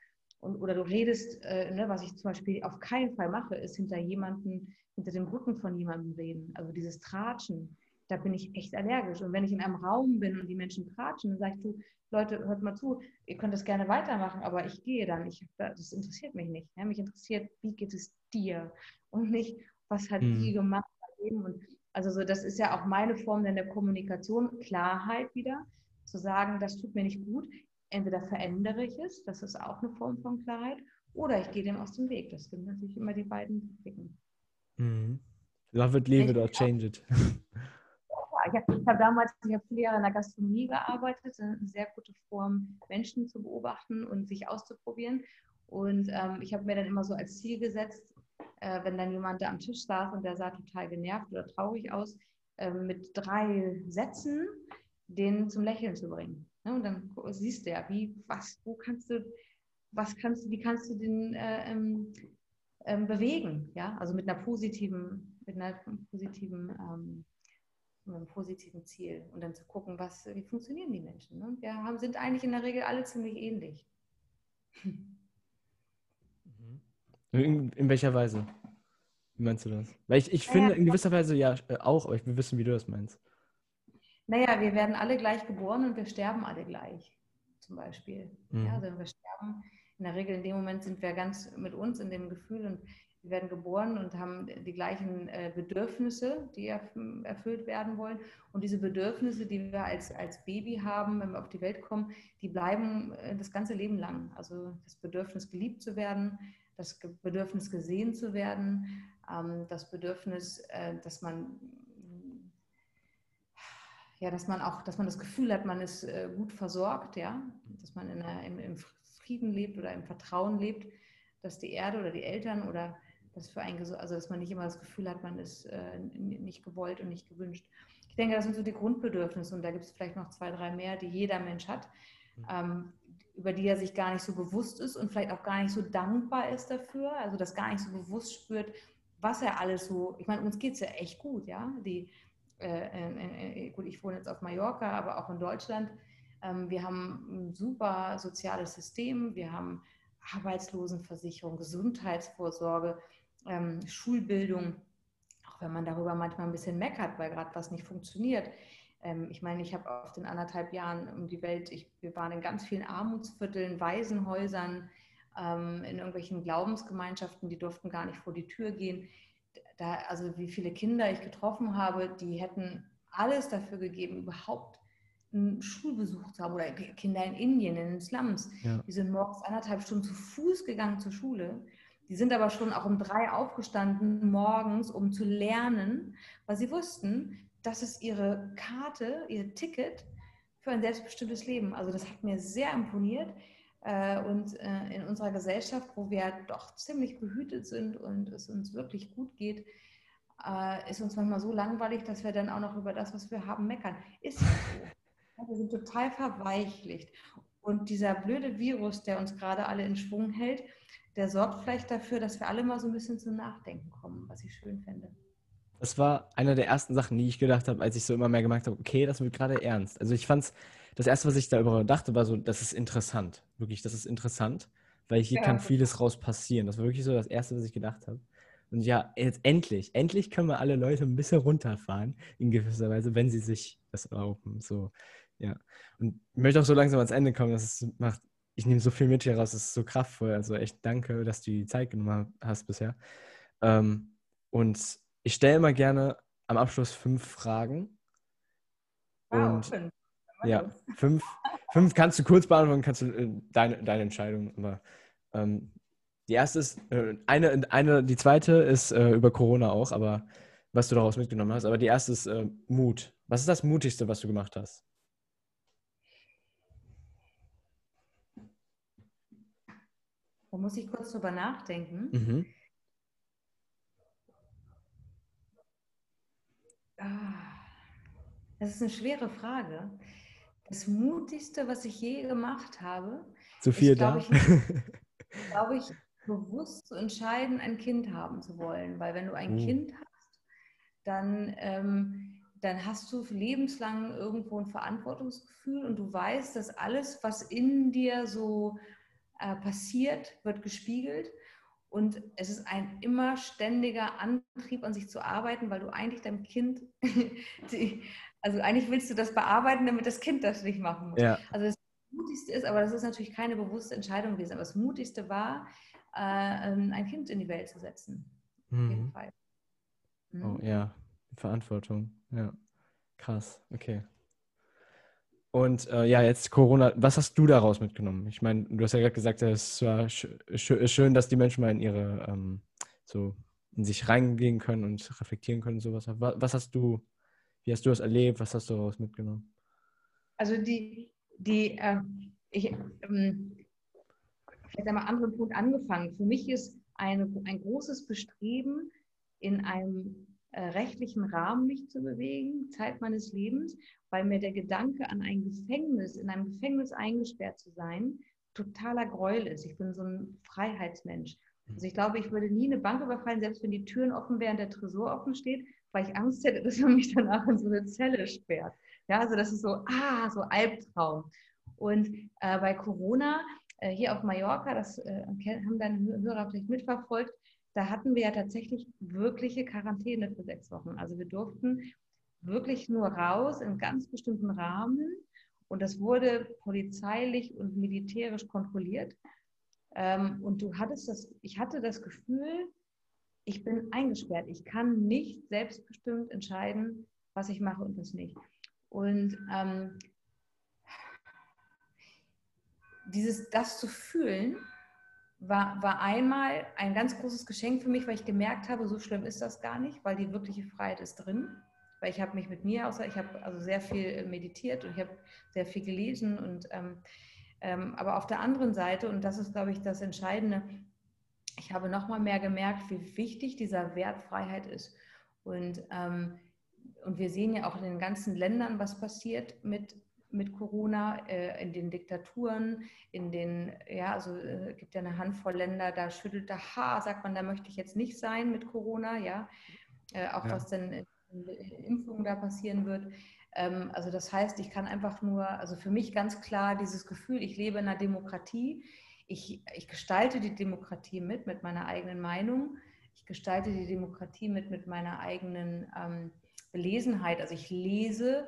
und, oder du redest, äh, ne, was ich zum Beispiel auf keinen Fall mache, ist hinter jemanden, hinter dem Rücken von jemandem reden. Also dieses Tratschen, da bin ich echt allergisch. Und wenn ich in einem Raum bin und die Menschen tratschen, dann sage ich, du, Leute, hört mal zu, ihr könnt das gerne weitermachen, aber ich gehe dann. Ich, das interessiert mich nicht. Ja? Mich interessiert, wie geht es dir? Und nicht, was hat mhm. die gemacht Und also so, das ist ja auch meine Form in der Kommunikation, Klarheit wieder, zu sagen, das tut mir nicht gut entweder verändere ich es, das ist auch eine Form von Klarheit, oder ich gehe dem aus dem Weg. Das sind natürlich immer die beiden Techniken. Mhm. Love it, leave it or change it. ich habe hab damals, ich habe viele Jahre in der Gastronomie gearbeitet, eine sehr gute Form, Menschen zu beobachten und sich auszuprobieren. Und ähm, ich habe mir dann immer so als Ziel gesetzt, äh, wenn dann jemand da am Tisch saß und der sah total genervt oder traurig aus, äh, mit drei Sätzen den zum Lächeln zu bringen. Ne? Und dann siehst du ja, wie, was, wo kannst du, was kannst du, wie kannst du den äh, ähm, ähm, bewegen, ja, also mit einer positiven, mit einer positiven, ähm, mit einem positiven Ziel und dann zu gucken, was, wie funktionieren die Menschen. Ne? Wir haben, sind eigentlich in der Regel alle ziemlich ähnlich. Mhm. In, in welcher Weise? Wie meinst du das? Weil ich, ich finde in gewisser Weise ja äh, auch, aber ich will wissen, wie du das meinst. Naja, wir werden alle gleich geboren und wir sterben alle gleich, zum Beispiel. Mhm. Ja, also wir sterben, in der Regel in dem Moment sind wir ganz mit uns in dem Gefühl und wir werden geboren und haben die gleichen äh, Bedürfnisse, die erfüllt werden wollen. Und diese Bedürfnisse, die wir als, als Baby haben, wenn wir auf die Welt kommen, die bleiben äh, das ganze Leben lang. Also das Bedürfnis, geliebt zu werden, das Bedürfnis, gesehen zu werden, ähm, das Bedürfnis, äh, dass man ja, dass man auch, dass man das Gefühl hat, man ist äh, gut versorgt, ja, dass man in einer, im, im, Frieden lebt oder im Vertrauen lebt, dass die Erde oder die Eltern oder das für einen, also dass man nicht immer das Gefühl hat, man ist äh, nicht gewollt und nicht gewünscht. Ich denke, das sind so die Grundbedürfnisse und da gibt es vielleicht noch zwei, drei mehr, die jeder Mensch hat, mhm. ähm, über die er sich gar nicht so bewusst ist und vielleicht auch gar nicht so dankbar ist dafür, also das gar nicht so bewusst spürt, was er alles so, ich meine, uns geht es ja echt gut, ja, die äh, gut, ich wohne jetzt auf Mallorca, aber auch in Deutschland. Ähm, wir haben ein super soziales System, wir haben Arbeitslosenversicherung, Gesundheitsvorsorge, ähm, Schulbildung, auch wenn man darüber manchmal ein bisschen meckert, weil gerade was nicht funktioniert. Ähm, ich meine, ich habe auf den anderthalb Jahren um die Welt, ich, wir waren in ganz vielen Armutsvierteln, Waisenhäusern, in irgendwelchen Glaubensgemeinschaften, die durften gar nicht vor die Tür gehen da, also wie viele Kinder ich getroffen habe, die hätten alles dafür gegeben, überhaupt einen Schulbesuch zu haben oder Kinder in Indien, in den Slums. Ja. Die sind morgens anderthalb Stunden zu Fuß gegangen zur Schule. Die sind aber schon auch um drei aufgestanden morgens, um zu lernen, weil sie wussten, das ist ihre Karte, ihr Ticket für ein selbstbestimmtes Leben. Also das hat mir sehr imponiert. Äh, und äh, in unserer Gesellschaft, wo wir doch ziemlich behütet sind und es uns wirklich gut geht, äh, ist uns manchmal so langweilig, dass wir dann auch noch über das, was wir haben, meckern. Ist so. Wir sind total verweichlicht. Und dieser blöde Virus, der uns gerade alle in Schwung hält, der sorgt vielleicht dafür, dass wir alle mal so ein bisschen zum Nachdenken kommen, was ich schön finde. Das war eine der ersten Sachen, die ich gedacht habe, als ich so immer mehr gemerkt habe, okay, das wird gerade ernst. Also ich fand es, das erste, was ich darüber dachte, war so, das ist interessant. Wirklich, das ist interessant, weil hier ja. kann vieles raus passieren. Das war wirklich so das erste, was ich gedacht habe. Und ja, jetzt endlich, endlich können wir alle Leute ein bisschen runterfahren, in gewisser Weise, wenn sie sich das erlauben. So, ja. Und ich möchte auch so langsam ans Ende kommen, dass es macht, ich nehme so viel mit hier raus, es ist so kraftvoll. Also echt danke, dass du die Zeit genommen hast bisher. Ähm, und ich stelle immer gerne am Abschluss fünf Fragen. Wow, und fünf. Ja, fünf, fünf kannst du kurz beantworten, kannst du äh, deine, deine Entscheidung. Aber ähm, die erste ist, äh, eine, eine, die zweite ist äh, über Corona auch, aber was du daraus mitgenommen hast. Aber die erste ist äh, Mut. Was ist das Mutigste, was du gemacht hast? Da muss ich kurz drüber nachdenken. Mhm. Ah, das ist eine schwere Frage. Das Mutigste, was ich je gemacht habe, zu viel ist, da. Glaube ich, glaub ich, bewusst zu entscheiden, ein Kind haben zu wollen. Weil wenn du ein mhm. Kind hast, dann, ähm, dann hast du lebenslang irgendwo ein Verantwortungsgefühl und du weißt, dass alles, was in dir so äh, passiert, wird gespiegelt. Und es ist ein immer ständiger Antrieb, an sich zu arbeiten, weil du eigentlich deinem Kind, die, also eigentlich willst du das bearbeiten, damit das Kind das nicht machen muss. Ja. Also das Mutigste ist, aber das ist natürlich keine bewusste Entscheidung gewesen, aber das Mutigste war, äh, ein Kind in die Welt zu setzen. Mhm. Auf jeden mhm. Fall. Mhm. Oh ja, Verantwortung. Ja, krass. Okay. Und äh, ja, jetzt Corona, was hast du daraus mitgenommen? Ich meine, du hast ja gerade gesagt, es war sch sch schön, dass die Menschen mal in ihre, ähm, so in sich reingehen können und reflektieren können und sowas. Was, was hast du, wie hast du das erlebt? Was hast du daraus mitgenommen? Also die, die, äh, ich, ähm, vielleicht einmal anderen Punkt angefangen. Für mich ist eine, ein großes Bestreben, in einem äh, rechtlichen Rahmen mich zu bewegen, Zeit meines Lebens, weil mir der Gedanke an ein Gefängnis, in einem Gefängnis eingesperrt zu sein, totaler Gräuel ist. Ich bin so ein Freiheitsmensch. Also ich glaube, ich würde nie eine Bank überfallen, selbst wenn die Türen offen wären, der Tresor offen steht, weil ich Angst hätte, dass man mich danach in so eine Zelle sperrt. Ja, also das ist so, ah, so Albtraum. Und äh, bei Corona äh, hier auf Mallorca, das äh, haben deine Hörer vielleicht mitverfolgt, da hatten wir ja tatsächlich wirkliche Quarantäne für sechs Wochen. Also wir durften wirklich nur raus in ganz bestimmten Rahmen und das wurde polizeilich und militärisch kontrolliert. Ähm, und du hattest das, ich hatte das Gefühl, ich bin eingesperrt. Ich kann nicht selbstbestimmt entscheiden, was ich mache und was nicht. Und ähm, dieses, das zu fühlen, war, war einmal ein ganz großes Geschenk für mich, weil ich gemerkt habe, so schlimm ist das gar nicht, weil die wirkliche Freiheit ist drin. Weil ich habe mich mit mir, außer ich habe also sehr viel meditiert und ich habe sehr viel gelesen. Und, ähm, ähm, aber auf der anderen Seite, und das ist, glaube ich, das Entscheidende, ich habe nochmal mehr gemerkt, wie wichtig dieser Wert Freiheit ist. Und, ähm, und wir sehen ja auch in den ganzen Ländern, was passiert mit mit Corona, äh, in den Diktaturen, in den, ja, also es äh, gibt ja eine Handvoll Länder, da schüttelt der Haar, sagt man, da möchte ich jetzt nicht sein mit Corona, ja, äh, auch ja. was denn in, in Impfungen da passieren wird. Ähm, also das heißt, ich kann einfach nur, also für mich ganz klar dieses Gefühl, ich lebe in einer Demokratie, ich, ich gestalte die Demokratie mit, mit meiner eigenen Meinung, ich gestalte die Demokratie mit, mit meiner eigenen ähm, Belesenheit, also ich lese,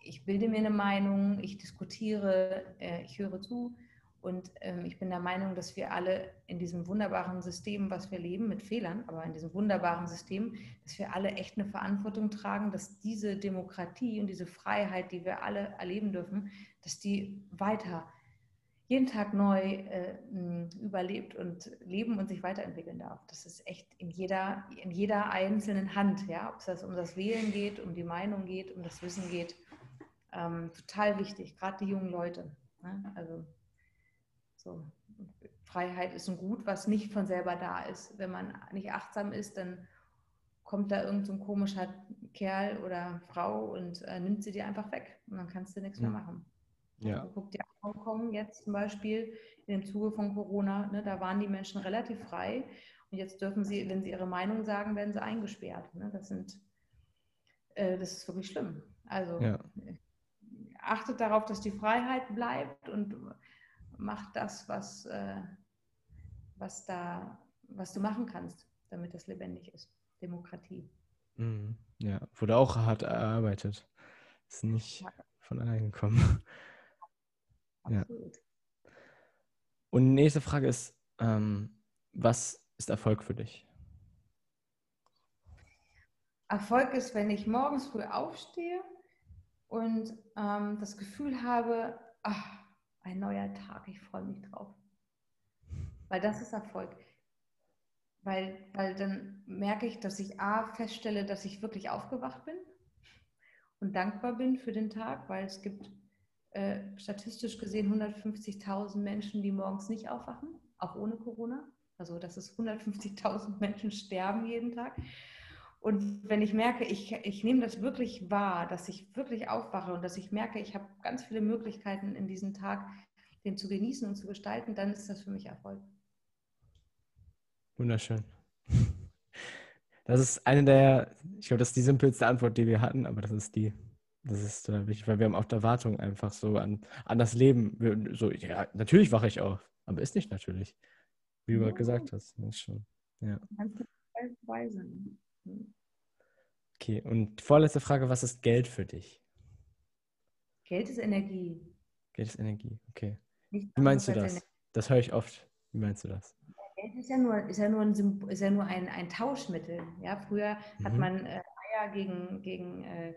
ich bilde mir eine Meinung, ich diskutiere, äh, ich höre zu. Und ähm, ich bin der Meinung, dass wir alle in diesem wunderbaren System, was wir leben, mit Fehlern, aber in diesem wunderbaren System, dass wir alle echt eine Verantwortung tragen, dass diese Demokratie und diese Freiheit, die wir alle erleben dürfen, dass die weiter jeden Tag neu äh, überlebt und leben und sich weiterentwickeln darf. Das ist echt in jeder, in jeder einzelnen Hand, ja, ob es um das Wählen geht, um die Meinung geht, um das Wissen geht ähm, total wichtig, gerade die jungen Leute. Ne? Also so, Freiheit ist ein Gut, was nicht von selber da ist. Wenn man nicht achtsam ist, dann kommt da irgendein so komischer Kerl oder Frau und äh, nimmt sie dir einfach weg und dann kannst du nichts mehr machen. Ja. Also, guck dir Hongkong jetzt zum Beispiel in dem Zuge von Corona, ne, da waren die Menschen relativ frei Und jetzt dürfen sie, wenn sie ihre Meinung sagen, werden sie eingesperrt. Ne? Das sind, äh, das ist wirklich schlimm. Also ja. achtet darauf, dass die Freiheit bleibt und macht das, was, äh, was da, was du machen kannst, damit das lebendig ist. Demokratie. Mhm. Ja, wurde auch hart erarbeitet. Ist nicht von allein gekommen. Absolut. Ja. Und nächste Frage ist, ähm, was ist Erfolg für dich? Erfolg ist, wenn ich morgens früh aufstehe und ähm, das Gefühl habe, ach, ein neuer Tag, ich freue mich drauf. Weil das ist Erfolg. Weil, weil dann merke ich, dass ich A feststelle, dass ich wirklich aufgewacht bin und dankbar bin für den Tag, weil es gibt äh, statistisch gesehen 150.000 Menschen, die morgens nicht aufwachen, auch ohne Corona. Also dass es 150.000 Menschen sterben jeden Tag. Und wenn ich merke, ich, ich nehme das wirklich wahr, dass ich wirklich aufwache und dass ich merke, ich habe ganz viele Möglichkeiten in diesem Tag, den zu genießen und zu gestalten, dann ist das für mich Erfolg. Wunderschön. Das ist eine der, ich glaube, das ist die simpelste Antwort, die wir hatten, aber das ist die, das ist äh, wichtig, weil wir haben auch Erwartungen einfach so an, an das Leben. Wir, so, ja, natürlich wache ich auf, aber ist nicht natürlich. Wie du ja. gerade gesagt hast. Ist schon, ja. Okay, und vorletzte Frage, was ist Geld für dich? Geld ist Energie. Geld ist Energie, okay. Wie meinst du das? Das höre ich oft. Wie meinst du das? Geld ist ja nur, ist ja nur, ein, ist ja nur ein, ein Tauschmittel. Ja, früher mhm. hat man äh, Eier gegen, gegen, äh,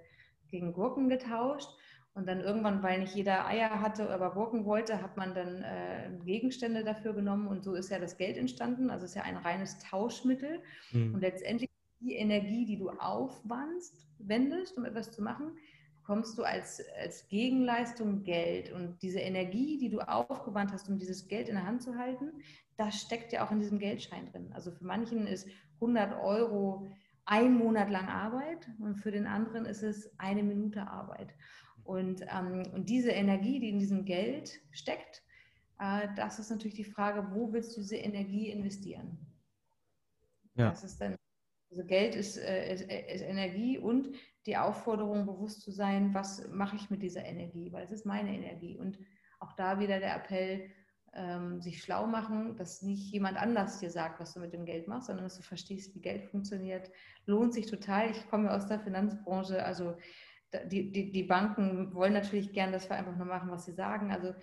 gegen Gurken getauscht. Und dann irgendwann, weil nicht jeder Eier hatte, aber Gurken wollte, hat man dann äh, Gegenstände dafür genommen und so ist ja das Geld entstanden. Also es ist ja ein reines Tauschmittel. Mhm. Und letztendlich die Energie, die du aufwandst, wendest, um etwas zu machen, bekommst du als, als Gegenleistung Geld. Und diese Energie, die du aufgewandt hast, um dieses Geld in der Hand zu halten, das steckt ja auch in diesem Geldschein drin. Also für manchen ist 100 Euro ein Monat lang Arbeit und für den anderen ist es eine Minute Arbeit. Und, ähm, und diese Energie, die in diesem Geld steckt, äh, das ist natürlich die Frage, wo willst du diese Energie investieren? Ja. Das ist dann, also Geld ist, äh, ist, ist Energie und die Aufforderung, bewusst zu sein, was mache ich mit dieser Energie, weil es ist meine Energie. Und auch da wieder der Appell, ähm, sich schlau machen, dass nicht jemand anders dir sagt, was du mit dem Geld machst, sondern dass du verstehst, wie Geld funktioniert. Lohnt sich total. Ich komme aus der Finanzbranche, also die, die, die Banken wollen natürlich gern, dass wir einfach nur machen, was sie sagen. Also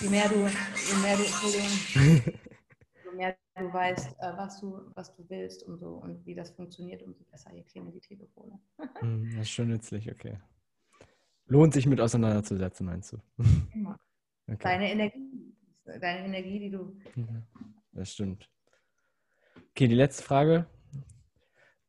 je mehr du, je mehr du, je mehr du weißt, äh, was du, was du willst und so und wie das funktioniert, umso besser. Hier klingeln die Telefone. Hm, das ist schon nützlich, okay. Lohnt sich mit auseinanderzusetzen, meinst du? Immer. Okay. Deine Energie, deine Energie, die du. Das stimmt. Okay, die letzte Frage.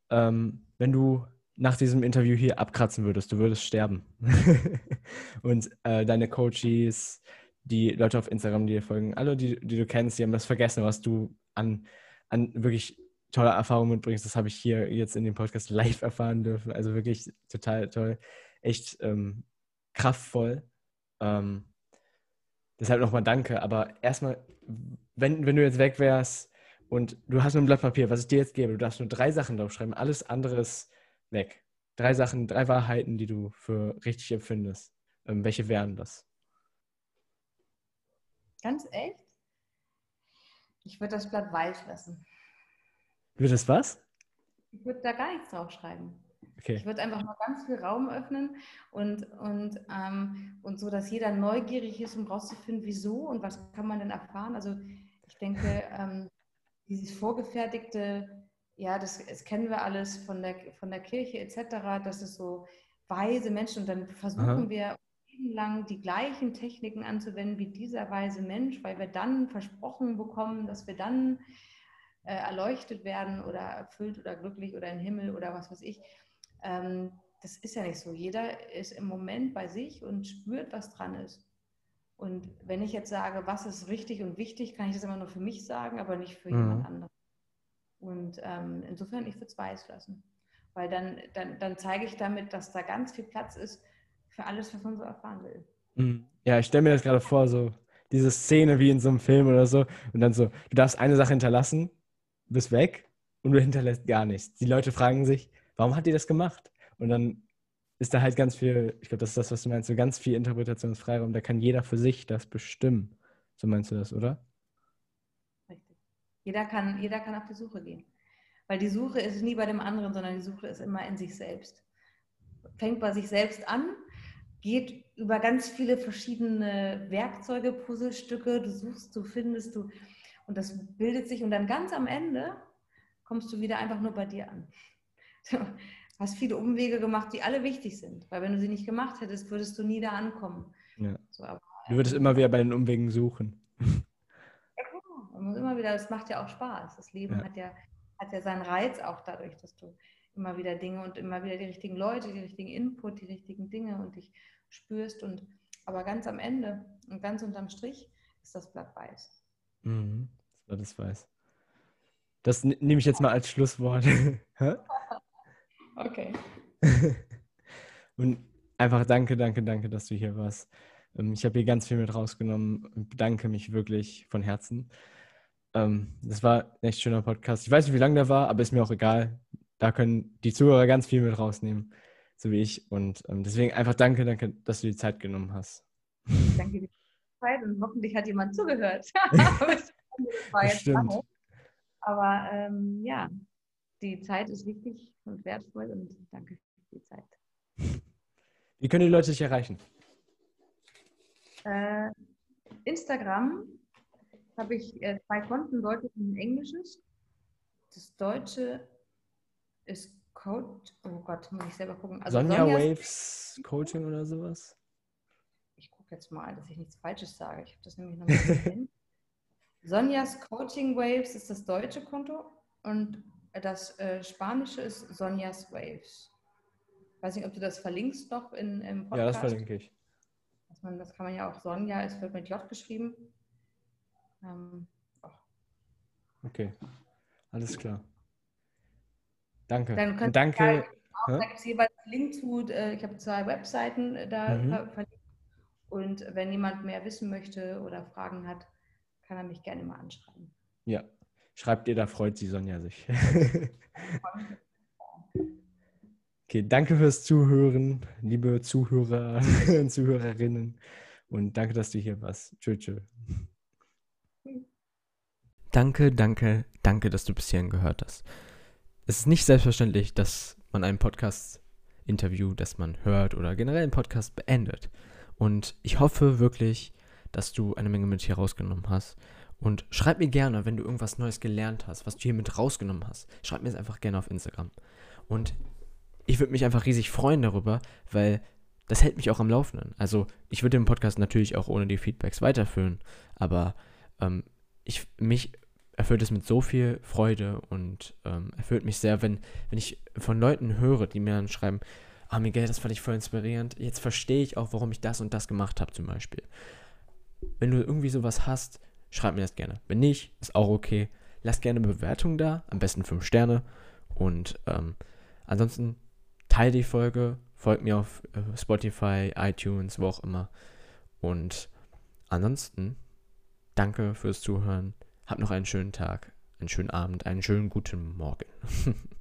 Ähm, wenn du nach diesem Interview hier abkratzen würdest, du würdest sterben. und äh, deine Coaches, die Leute auf Instagram, die dir folgen, alle, die, die du kennst, die haben das vergessen, was du an, an wirklich toller Erfahrung mitbringst. Das habe ich hier jetzt in dem Podcast live erfahren dürfen. Also wirklich total toll. Echt ähm, kraftvoll. Ähm, deshalb nochmal danke. Aber erstmal, wenn, wenn du jetzt weg wärst und du hast nur ein Blatt Papier, was ich dir jetzt gebe, du darfst nur drei Sachen draufschreiben, alles andere ist weg. Drei Sachen, drei Wahrheiten, die du für richtig empfindest. Ähm, welche wären das? Ganz echt? Ich würde das Blatt weiß lassen. Wird das was? Ich würde da gar nichts draufschreiben. Okay. Ich würde einfach mal ganz viel Raum öffnen und, und, ähm, und so, dass jeder neugierig ist, um rauszufinden, wieso und was kann man denn erfahren. Also ich denke, ähm, dieses vorgefertigte, ja, das, das, kennen wir alles von der, von der Kirche etc., das ist so weise Menschen und dann versuchen Aha. wir lang die gleichen Techniken anzuwenden wie dieser weise Mensch, weil wir dann versprochen bekommen, dass wir dann äh, erleuchtet werden oder erfüllt oder glücklich oder im Himmel oder was weiß ich. Ähm, das ist ja nicht so. Jeder ist im Moment bei sich und spürt, was dran ist. Und wenn ich jetzt sage, was ist richtig und wichtig, kann ich das immer nur für mich sagen, aber nicht für mhm. jemand anderen. Und ähm, insofern, ich würde es weiß lassen. Weil dann, dann, dann zeige ich damit, dass da ganz viel Platz ist für alles, was man so erfahren will. Mhm. Ja, ich stelle mir das gerade vor, so diese Szene wie in so einem Film oder so. Und dann so, du darfst eine Sache hinterlassen, bist weg und du hinterlässt gar nichts. Die Leute fragen sich, warum hat die das gemacht? Und dann ist da halt ganz viel, ich glaube, das ist das, was du meinst, so ganz viel Interpretationsfreiraum. Da kann jeder für sich das bestimmen. So meinst du das, oder? Richtig. Jeder kann, jeder kann auf die Suche gehen. Weil die Suche ist nie bei dem anderen, sondern die Suche ist immer in sich selbst. Fängt bei sich selbst an, geht über ganz viele verschiedene Werkzeuge, Puzzlestücke, du suchst, du findest, du und das bildet sich und dann ganz am Ende kommst du wieder einfach nur bei dir an. Du hast viele Umwege gemacht, die alle wichtig sind, weil wenn du sie nicht gemacht hättest, würdest du nie da ankommen. Ja. So, aber, du würdest immer wieder bei den Umwegen suchen. Ja. Man muss immer wieder, das macht ja auch Spaß. Das Leben ja. Hat, ja, hat ja seinen Reiz auch dadurch, dass du immer wieder Dinge und immer wieder die richtigen Leute, die richtigen Input, die richtigen Dinge und dich spürst. Und aber ganz am Ende und ganz unterm Strich ist das Blatt weiß. Mhm, das Blatt ist weiß. Das nehme ich jetzt mal als Schlusswort. okay. und einfach danke, danke, danke, dass du hier warst. Ähm, ich habe hier ganz viel mit rausgenommen und bedanke mich wirklich von Herzen. Ähm, das war ein echt schöner Podcast. Ich weiß nicht, wie lang der war, aber ist mir auch egal. Da können die Zuhörer ganz viel mit rausnehmen, so wie ich. Und ähm, deswegen einfach danke, danke, dass du die Zeit genommen hast. Danke Zeit und hoffentlich hat jemand zugehört. Stimmt. Aber ähm, ja, die Zeit ist wichtig und wertvoll und danke für die Zeit. Wie können die Leute dich erreichen? Äh, Instagram habe ich äh, zwei Konten, deutsches und englisches. Das Deutsche ist Coach. Oh Gott, muss ich selber gucken. Also Sonja Waves Coaching oder sowas? Ich gucke jetzt mal, dass ich nichts Falsches sage. Ich habe das nämlich noch nicht gesehen. Sonjas Coaching Waves ist das deutsche Konto und das äh, spanische ist Sonjas Waves. Ich weiß nicht, ob du das verlinkst noch in, im Podcast. Ja, das verlinke ich. Man, das kann man ja auch Sonja, es wird mit J geschrieben. Ähm, oh. Okay, alles klar. Danke. Dann könnt danke. Auch, da gibt es jeweils einen Link zu, äh, ich habe zwei Webseiten äh, da mhm. verlinkt. Und wenn jemand mehr wissen möchte oder Fragen hat, kann er mich gerne mal anschreiben. Ja, schreibt ihr, da freut sie Sonja sich. okay, danke fürs Zuhören, liebe Zuhörer und Zuhörerinnen. Und danke, dass du hier warst. Tschö, tschö. Danke, danke, danke, dass du bis hierhin gehört hast. Es ist nicht selbstverständlich, dass man einen Podcast-Interview, das man hört oder generell einen Podcast beendet. Und ich hoffe wirklich, dass du eine Menge mit hier rausgenommen hast. Und schreib mir gerne, wenn du irgendwas Neues gelernt hast, was du hier mit rausgenommen hast. Schreib mir es einfach gerne auf Instagram. Und ich würde mich einfach riesig freuen darüber, weil das hält mich auch am Laufenden. Also ich würde den Podcast natürlich auch ohne die Feedbacks weiterführen, aber ähm, ich, mich erfüllt es mit so viel Freude und ähm, erfüllt mich sehr, wenn, wenn ich von Leuten höre, die mir dann schreiben, ah Miguel, das fand ich voll inspirierend, jetzt verstehe ich auch, warum ich das und das gemacht habe zum Beispiel. Wenn du irgendwie sowas hast, schreib mir das gerne. Wenn nicht, ist auch okay. Lass gerne eine Bewertung da, am besten 5 Sterne. Und ähm, ansonsten teile die Folge, folg mir auf äh, Spotify, iTunes, wo auch immer. Und ansonsten, danke fürs Zuhören. Hab noch einen schönen Tag, einen schönen Abend, einen schönen guten Morgen.